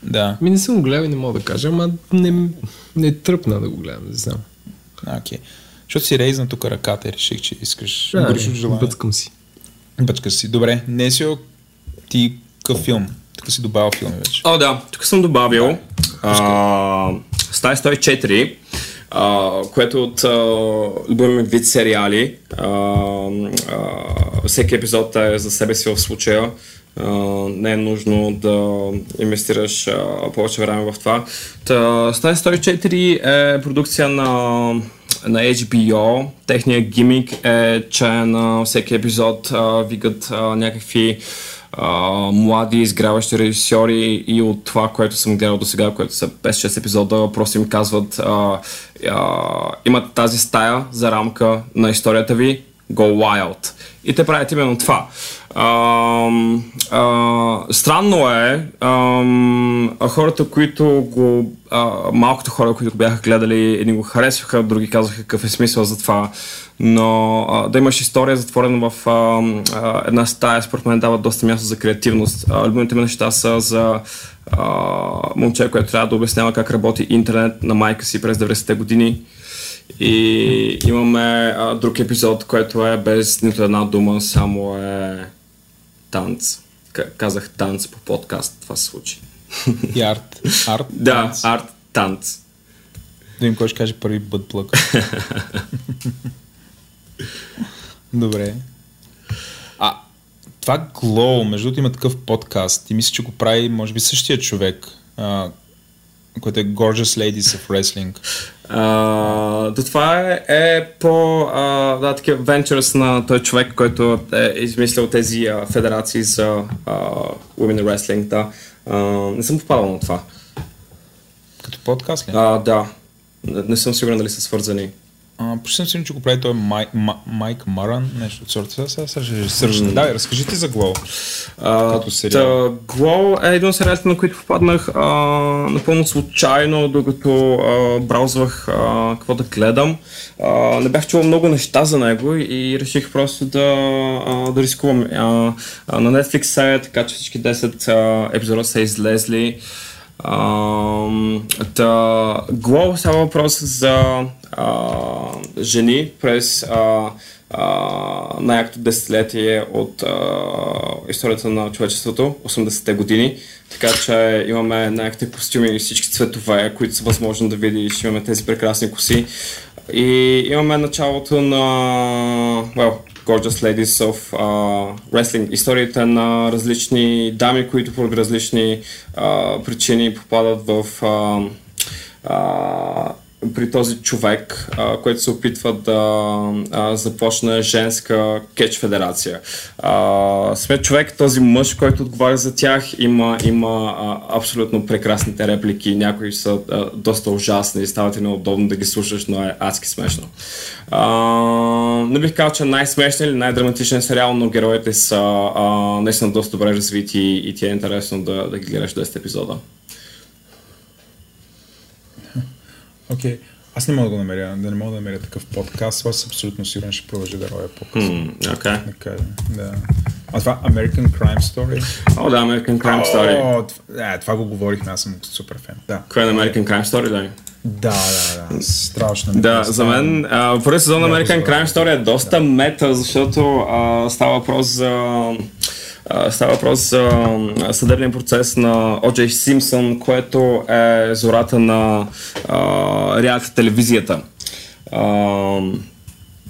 Да. Ми не съм го гледал и не мога да кажа, ама не, не тръпна да го гледам, не знам. Окей. Okay. Защото си рейзна тук ръката и реших, че искаш. Да, гориш от желание. бъцкам си. Бъчкаш си. Добре, Несио, ти какъв филм? Тук си добавил филми вече. О, да, тук съм добавил а, Стая 104, а, което е от а, любимия вид сериали. А, а, всеки епизод е за себе си в случая. Не е нужно да инвестираш повече време в това. Та, Стая 104 е продукция на на HBO. Техният гимик е, че на всеки епизод вигат а, някакви млади изграващи режисьори и от това, което съм гледал до сега, което са 5-6 епизода, просто им казват имат тази стая за рамка на историята ви, go wild. И те правят именно това. А, а, странно е, а, хората, които го, а, малкото хора, които го бяха гледали, едни го харесваха, други казаха какъв е смисъл за това, но а, да имаш история затворена в а, а, една стая, според мен дава доста място за креативност. А, любимите ми неща са за а, момче, което трябва да обяснява как работи интернет на майка си през 90-те години. И имаме а, друг епизод, който е без нито една дума, само е танц. Казах танц по подкаст, това се случи. И арт. Арт. [LAUGHS] Да, арт, танц. Да им кой ще каже първи бъдплък. [LAUGHS] Добре. А, това Glow, между другото има такъв подкаст и мисля, че го прави, може би, същия човек, а, който е Gorgeous Ladies of Wrestling. А, до това е, е по а, да, такива ventures на този човек, който е измислил тези а, федерации за а, Women in Wrestling. Да. А, не съм попадал на това. Като подкаст ли? А, да. Не, не съм сигурен дали са свързани. Почти съм сигурен, че го прави той Май, Ма, Майк Маран, нещо от сорта. Сега, ще сържа. Да, разкажи ти за Glow. А, Като сериал. та, Glow е един от сериалите, на които попаднах а, напълно случайно, докато а, браузвах а, какво да гледам. А, не бях чувал много неща за него и реших просто да, а, да рискувам. А, а, на Netflix е така, че всички 10 а, епизода са излезли. Uh, та, Glow става въпрос за а, жени през а, а, най-якото десетилетие от а, историята на човечеството, 80-те години. Така че имаме най-яките костюми и всички цветове, които са възможно да видиш. Имаме тези прекрасни коси. И имаме началото на well, Gorgeous Ladies of uh, Wrestling. Историите на различни дами, които поради различни uh, причини попадат в uh, uh, при този човек, а, който се опитва да а, започне женска кетч федерация. Смет човек, този мъж, който отговаря за тях, има, има а, абсолютно прекрасните реплики. Някои са а, доста ужасни и стават и неудобно да ги слушаш, но е адски смешно. А, не бих казал, че най-смешният или най-драматичен сериал, но героите са а, наистина доста добре развити и ти е интересно да, да ги гледаш 10 епизода. Окей. Okay. Аз не мога да го намеря, да не мога да намеря такъв подкаст, аз абсолютно сигурен ще продължа да роя по-късно. Hmm, okay. Да да. А това American Crime Story? О, да, American Crime Story. О, това, е, това го говорихме, аз съм супер фен. Да. Кой е на American Crime Story, да? Да, да, да. Страшно. Да, за мен а, първи сезон на American Crime Story е доста мета, защото а, става въпрос за а, става въпрос за съдебния процес на О.Джей Симпсън, което е зората на реалити телевизията.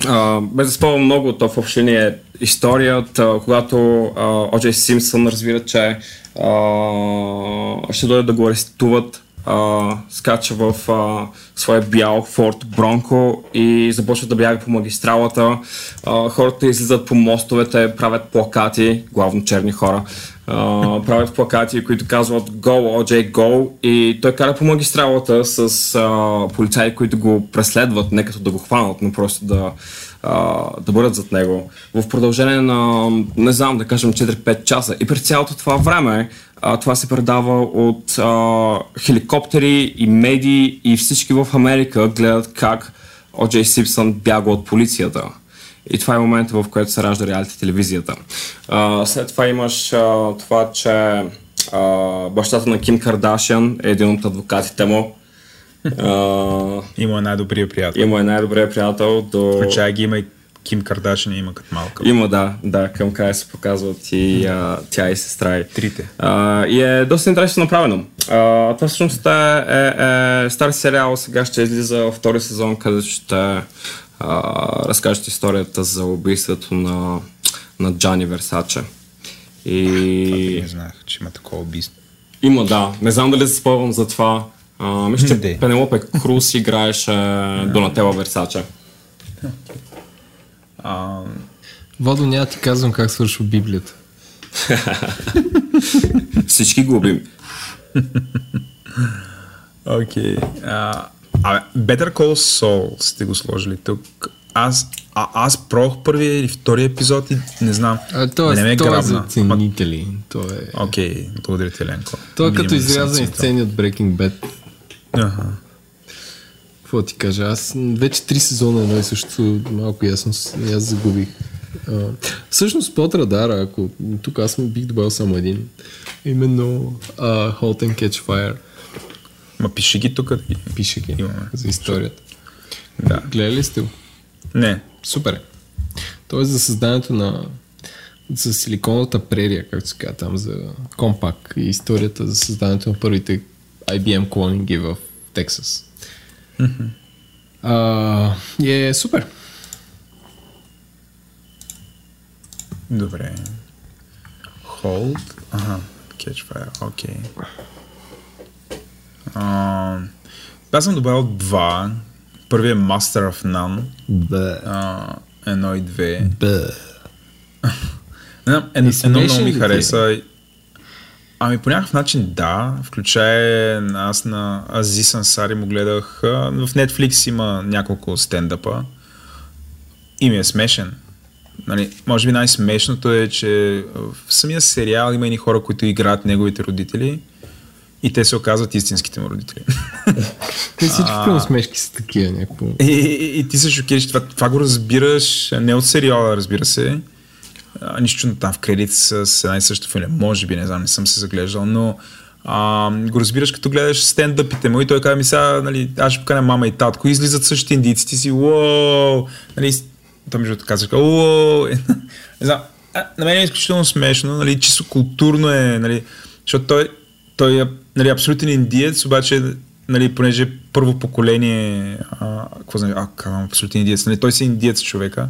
Uh, без да спомням много, то въобще не е историята, когато uh, О.Джей Симпсън разбира, че uh, ще дойдат да го арестуват Uh, скача в uh, своя бял Форд Бронко и започва да бяга по магистралата. Uh, хората излизат по мостовете, правят плакати, главно черни хора, uh, правят плакати, които казват Go, OJ, Go и той кара по магистралата с uh, полицаи, които го преследват, не като да го хванат, но просто да, uh, да бъдат зад него. В продължение на, не знам, да кажем 4-5 часа и през цялото това време а, това се предава от а, хеликоптери и медии и всички в Америка гледат как О.Джей Симпсън бяга от полицията. И това е момента, в който се ражда реалити телевизията. А, след това имаш а, това, че а, бащата на Ким Кардашиан е един от адвокатите му. [LAUGHS] А, Има най-добрия приятел. има най-добрият приятел до... Включая ги има и Ким Кардашин има като малка. Има, да, да, към края се показват и а, тя и сестра и. Трите. А, и е доста интересно направено. А, това всъщност е, е, е стар сериал, сега ще излиза във втори сезон, където ще а, разкажат историята за убийството на, на Джани Версаче. И Не знаех, че има такова убийство. има, да. Не знам дали се спомням за това. А, мисля, че. Пенелопе Круз играеше Донателла Версаче. А, Водо, няма ти казвам как свършва Библията. [LAUGHS] Всички губим. Окей. А, Абе, Better Call Saul сте го сложили тук. Аз, а, аз пробвах първия или втория епизод и не знам. А, то не ме е, е то е грабна. за ценители. То е, Окей, благодаря ти, Ленко. то е като изрязани сцени от Breaking Bad. Аха. Какво ти кажа? Аз вече три сезона едно и също малко ясно аз загубих. А, всъщност под радара, ако тук аз бих добавил само един, именно uh, Halt and Catch Fire Ма пиши ги тук. пише ги Имаме. за историята. Да. Гледали ли сте го? Не. Супер е. Тоест за създането на за силиконовата прерия, както се казва там, за Компак и историята за създаването на първите IBM клонинги в Тексас. А, и е супер. Добре. Hold. Ага. Catch fire. Окей. А, Аз съм добавил два. Първият е Master of None. Бе. А, едно и две. Бе. [LAUGHS] Не знам, ед, И едно много ми хареса. Ами по някакъв начин да, включая аз на Азис Ансари му гледах. а, В Netflix има няколко стендъпа и ми е смешен. Нали, може би най-смешното е, че в самия сериал има едни хора, които играят неговите родители и те се оказват истинските му родители. [LAUGHS] Те всички филм смешки са такива някакво. И, и, и ти се шокираш, това, това го разбираш не от сериала, разбира се. Нищо там в кредит с, с една и съща филм. Може би, не знам, не съм се заглеждал, но а, го разбираш като гледаш стендъпите му и той казва ми сега, нали, аз ще поканя мама и татко. Излизат същите индийци, ти си, уоу, нали, той между другото казва, уоу, [LAUGHS] не знам, а, на мен е изключително смешно, нали, чисто културно е, нали, защото той, той е нали, абсолютен индиец, обаче нали, понеже първо поколение, а, какво знам, а, абсолютен индиец, нали, той си индиец човека,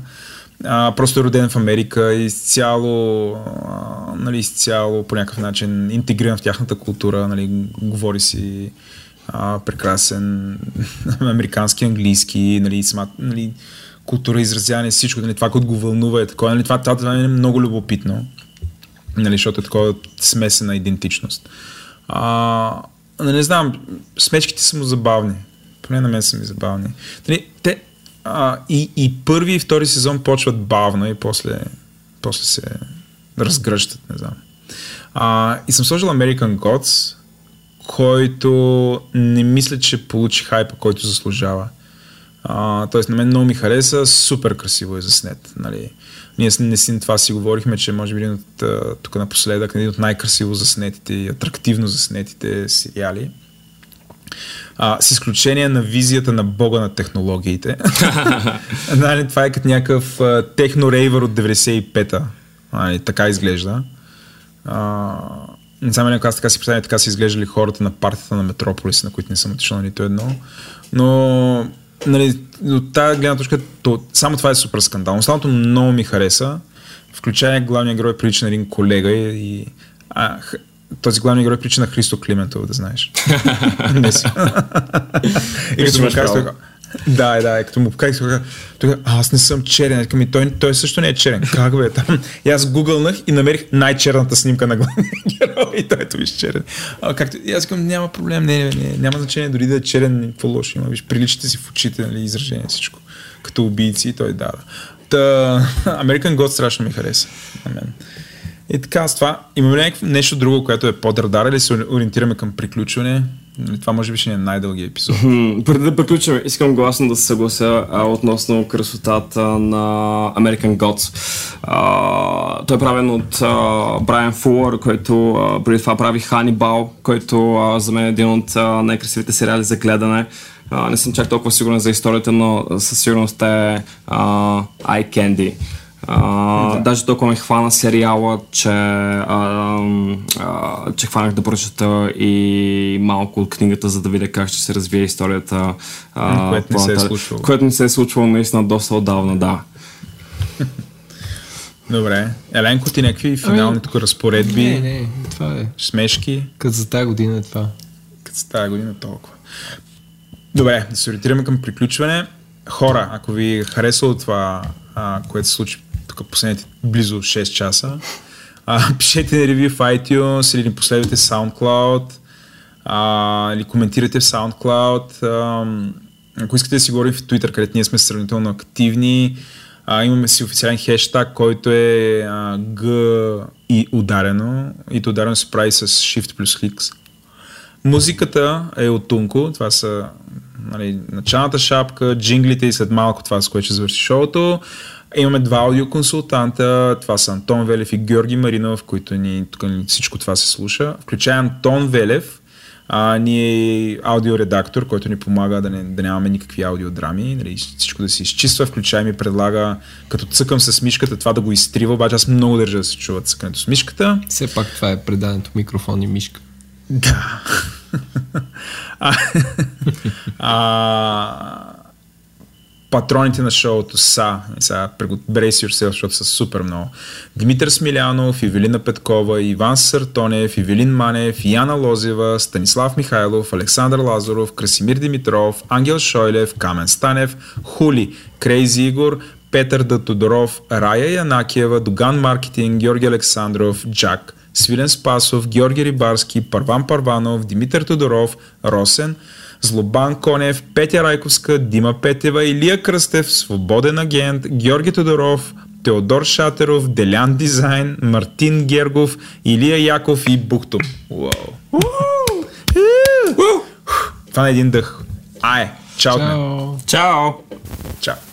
а, просто е роден в Америка изцяло, а, нали, изцяло по някакъв начин интегриран в тяхната култура, нали, говори си а, прекрасен [LAUGHS] американски, английски, нали, сама, нали, култура, изразяване, всичко, нали, това, което го вълнува е такова, нали, това, това, това е много любопитно, нали, защото е такова смесена идентичност. А, не, не знам, смечките са му забавни. Поне на мен са ми забавни. Нали, те, а, и, и първи и втори сезон почват бавно и после, после се разгръщат, не знам. А, и съм сложил American Gods, който не мисля, че получи хайпа, който заслужава. А, тоест на мен много ми хареса, супер красиво е заснет. Нали. Ние с- не това си говорихме, че може би един от, тук напоследък един от най-красиво заснетите и атрактивно заснетите сериали. А, с изключение на визията на бога на технологиите. [LAUGHS] нали, това е като някакъв техно-рейвър от 95-та. Нали, така изглежда. А, не знам ли аз така си представя, така са изглеждали хората на партията на Метрополис, на които не съм отишъл на нито едно. Но нали, от тази гледна точка, то, само това е супер скандално. Останалото много ми хареса, включая главния герой прилича на един колега и, и а, този главния герой прилича на Христо Климентов, да знаеш. [LAUGHS] не си. и като му казах, да, да, и като му показах, той каза, той каза, «А, аз не съм черен. Викам, ми, той, той също не е черен. Как бе там? И аз гугълнах и намерих най-черната снимка на главния [LAUGHS] герой и той ето виж черен. А, както, и аз казвам, няма проблем, не, не, не, няма значение дори да е черен, какво лошо има. Виж, приличате си в очите, нали, изражение, всичко. Като убийци и той да. Та, [LAUGHS] American God страшно ми хареса на мен. И така, с това имаме нещо друго, което е под радара или се ориентираме към приключване? Нали, Това може би ще е най-дългия епизод. Преди да приключим, искам гласно да се съглася а, относно красотата на American Gods. А, той е правен от а, Брайан Фулър, който а, преди това прави Hannibal, който а, за мен е един от а, най-красивите сериали за гледане. А, не съм чак толкова сигурен за историята, но със сигурност е а, Eye Candy. А, Даже толкова ме хвана сериала, че, а, а, че хванах да прочета и малко от книгата, за да видя как ще се развие историята. а, Което не се е случвало. Което не се е случвало наистина доста отдавна, да. Добре. Еленко ти някакви финални тук разпоредби, Не, не, това е. смешки, Като за тази година е това. като с тази година толкова. Добре, да се ориентираме към приключване. Хора, ако ви е харесало това, а, което се случи тук последните близо 6 часа, а, [LAUGHS] пишете ни ревю в iTunes или ни последвайте SoundCloud а, или коментирайте в SoundCloud. А, ако искате да си говорим в Twitter, където ние сме сравнително активни, а, имаме си официален хештаг, който е а, G и ударено. И то ударено се прави с Shift плюс Hicks. Музиката е от Тунко, това са нали, началната шапка, джинглите и след малко това, с което ще завърши шоуто. Имаме два аудиоконсултанта, това са Антон Велев и Георги Маринов, които ни, тук ни всичко това се слуша. Включая Антон Велев, а, ние е аудиоредактор, който ни помага да, не, да нямаме никакви аудиодрами, нали, всичко да се изчиства, включая ми предлага, като цъкам с мишката, това да го изтрива, обаче аз много държа да се чува цъкането с мишката. Все пак това е предаденото микрофон и мишка. Да. [LAUGHS] а, [LAUGHS] а, патроните на шоуто са, сега brace yourself, защото са супер много. Димитър Смилянов, Ивелина Петкова, Иван Сартонев, Ивелин Манев, Яна Лозева, Станислав Михайлов, Александър Лазаров, Красимир Димитров, Ангел Шойлев, Камен Станев, Хули, Крейзи Игор, Петър Д. Тодоров, Рая Янакиева, Доган Маркетинг, Георги Александров, Джак, Свилен Спасов, Георги Рибарски, Парван Парванов, Димитър Тодоров, Росен, Злобан Конев, Петя Райковска, Дима Петева, Илия Кръстев, Свободен агент, Георги Тодоров, Теодор Шатеров, Делян Дизайн, Мартин Гергов, Илия Яков и Бухто. Уау. Това на един дъх. Ай, чао. Чао! Чао! Чао.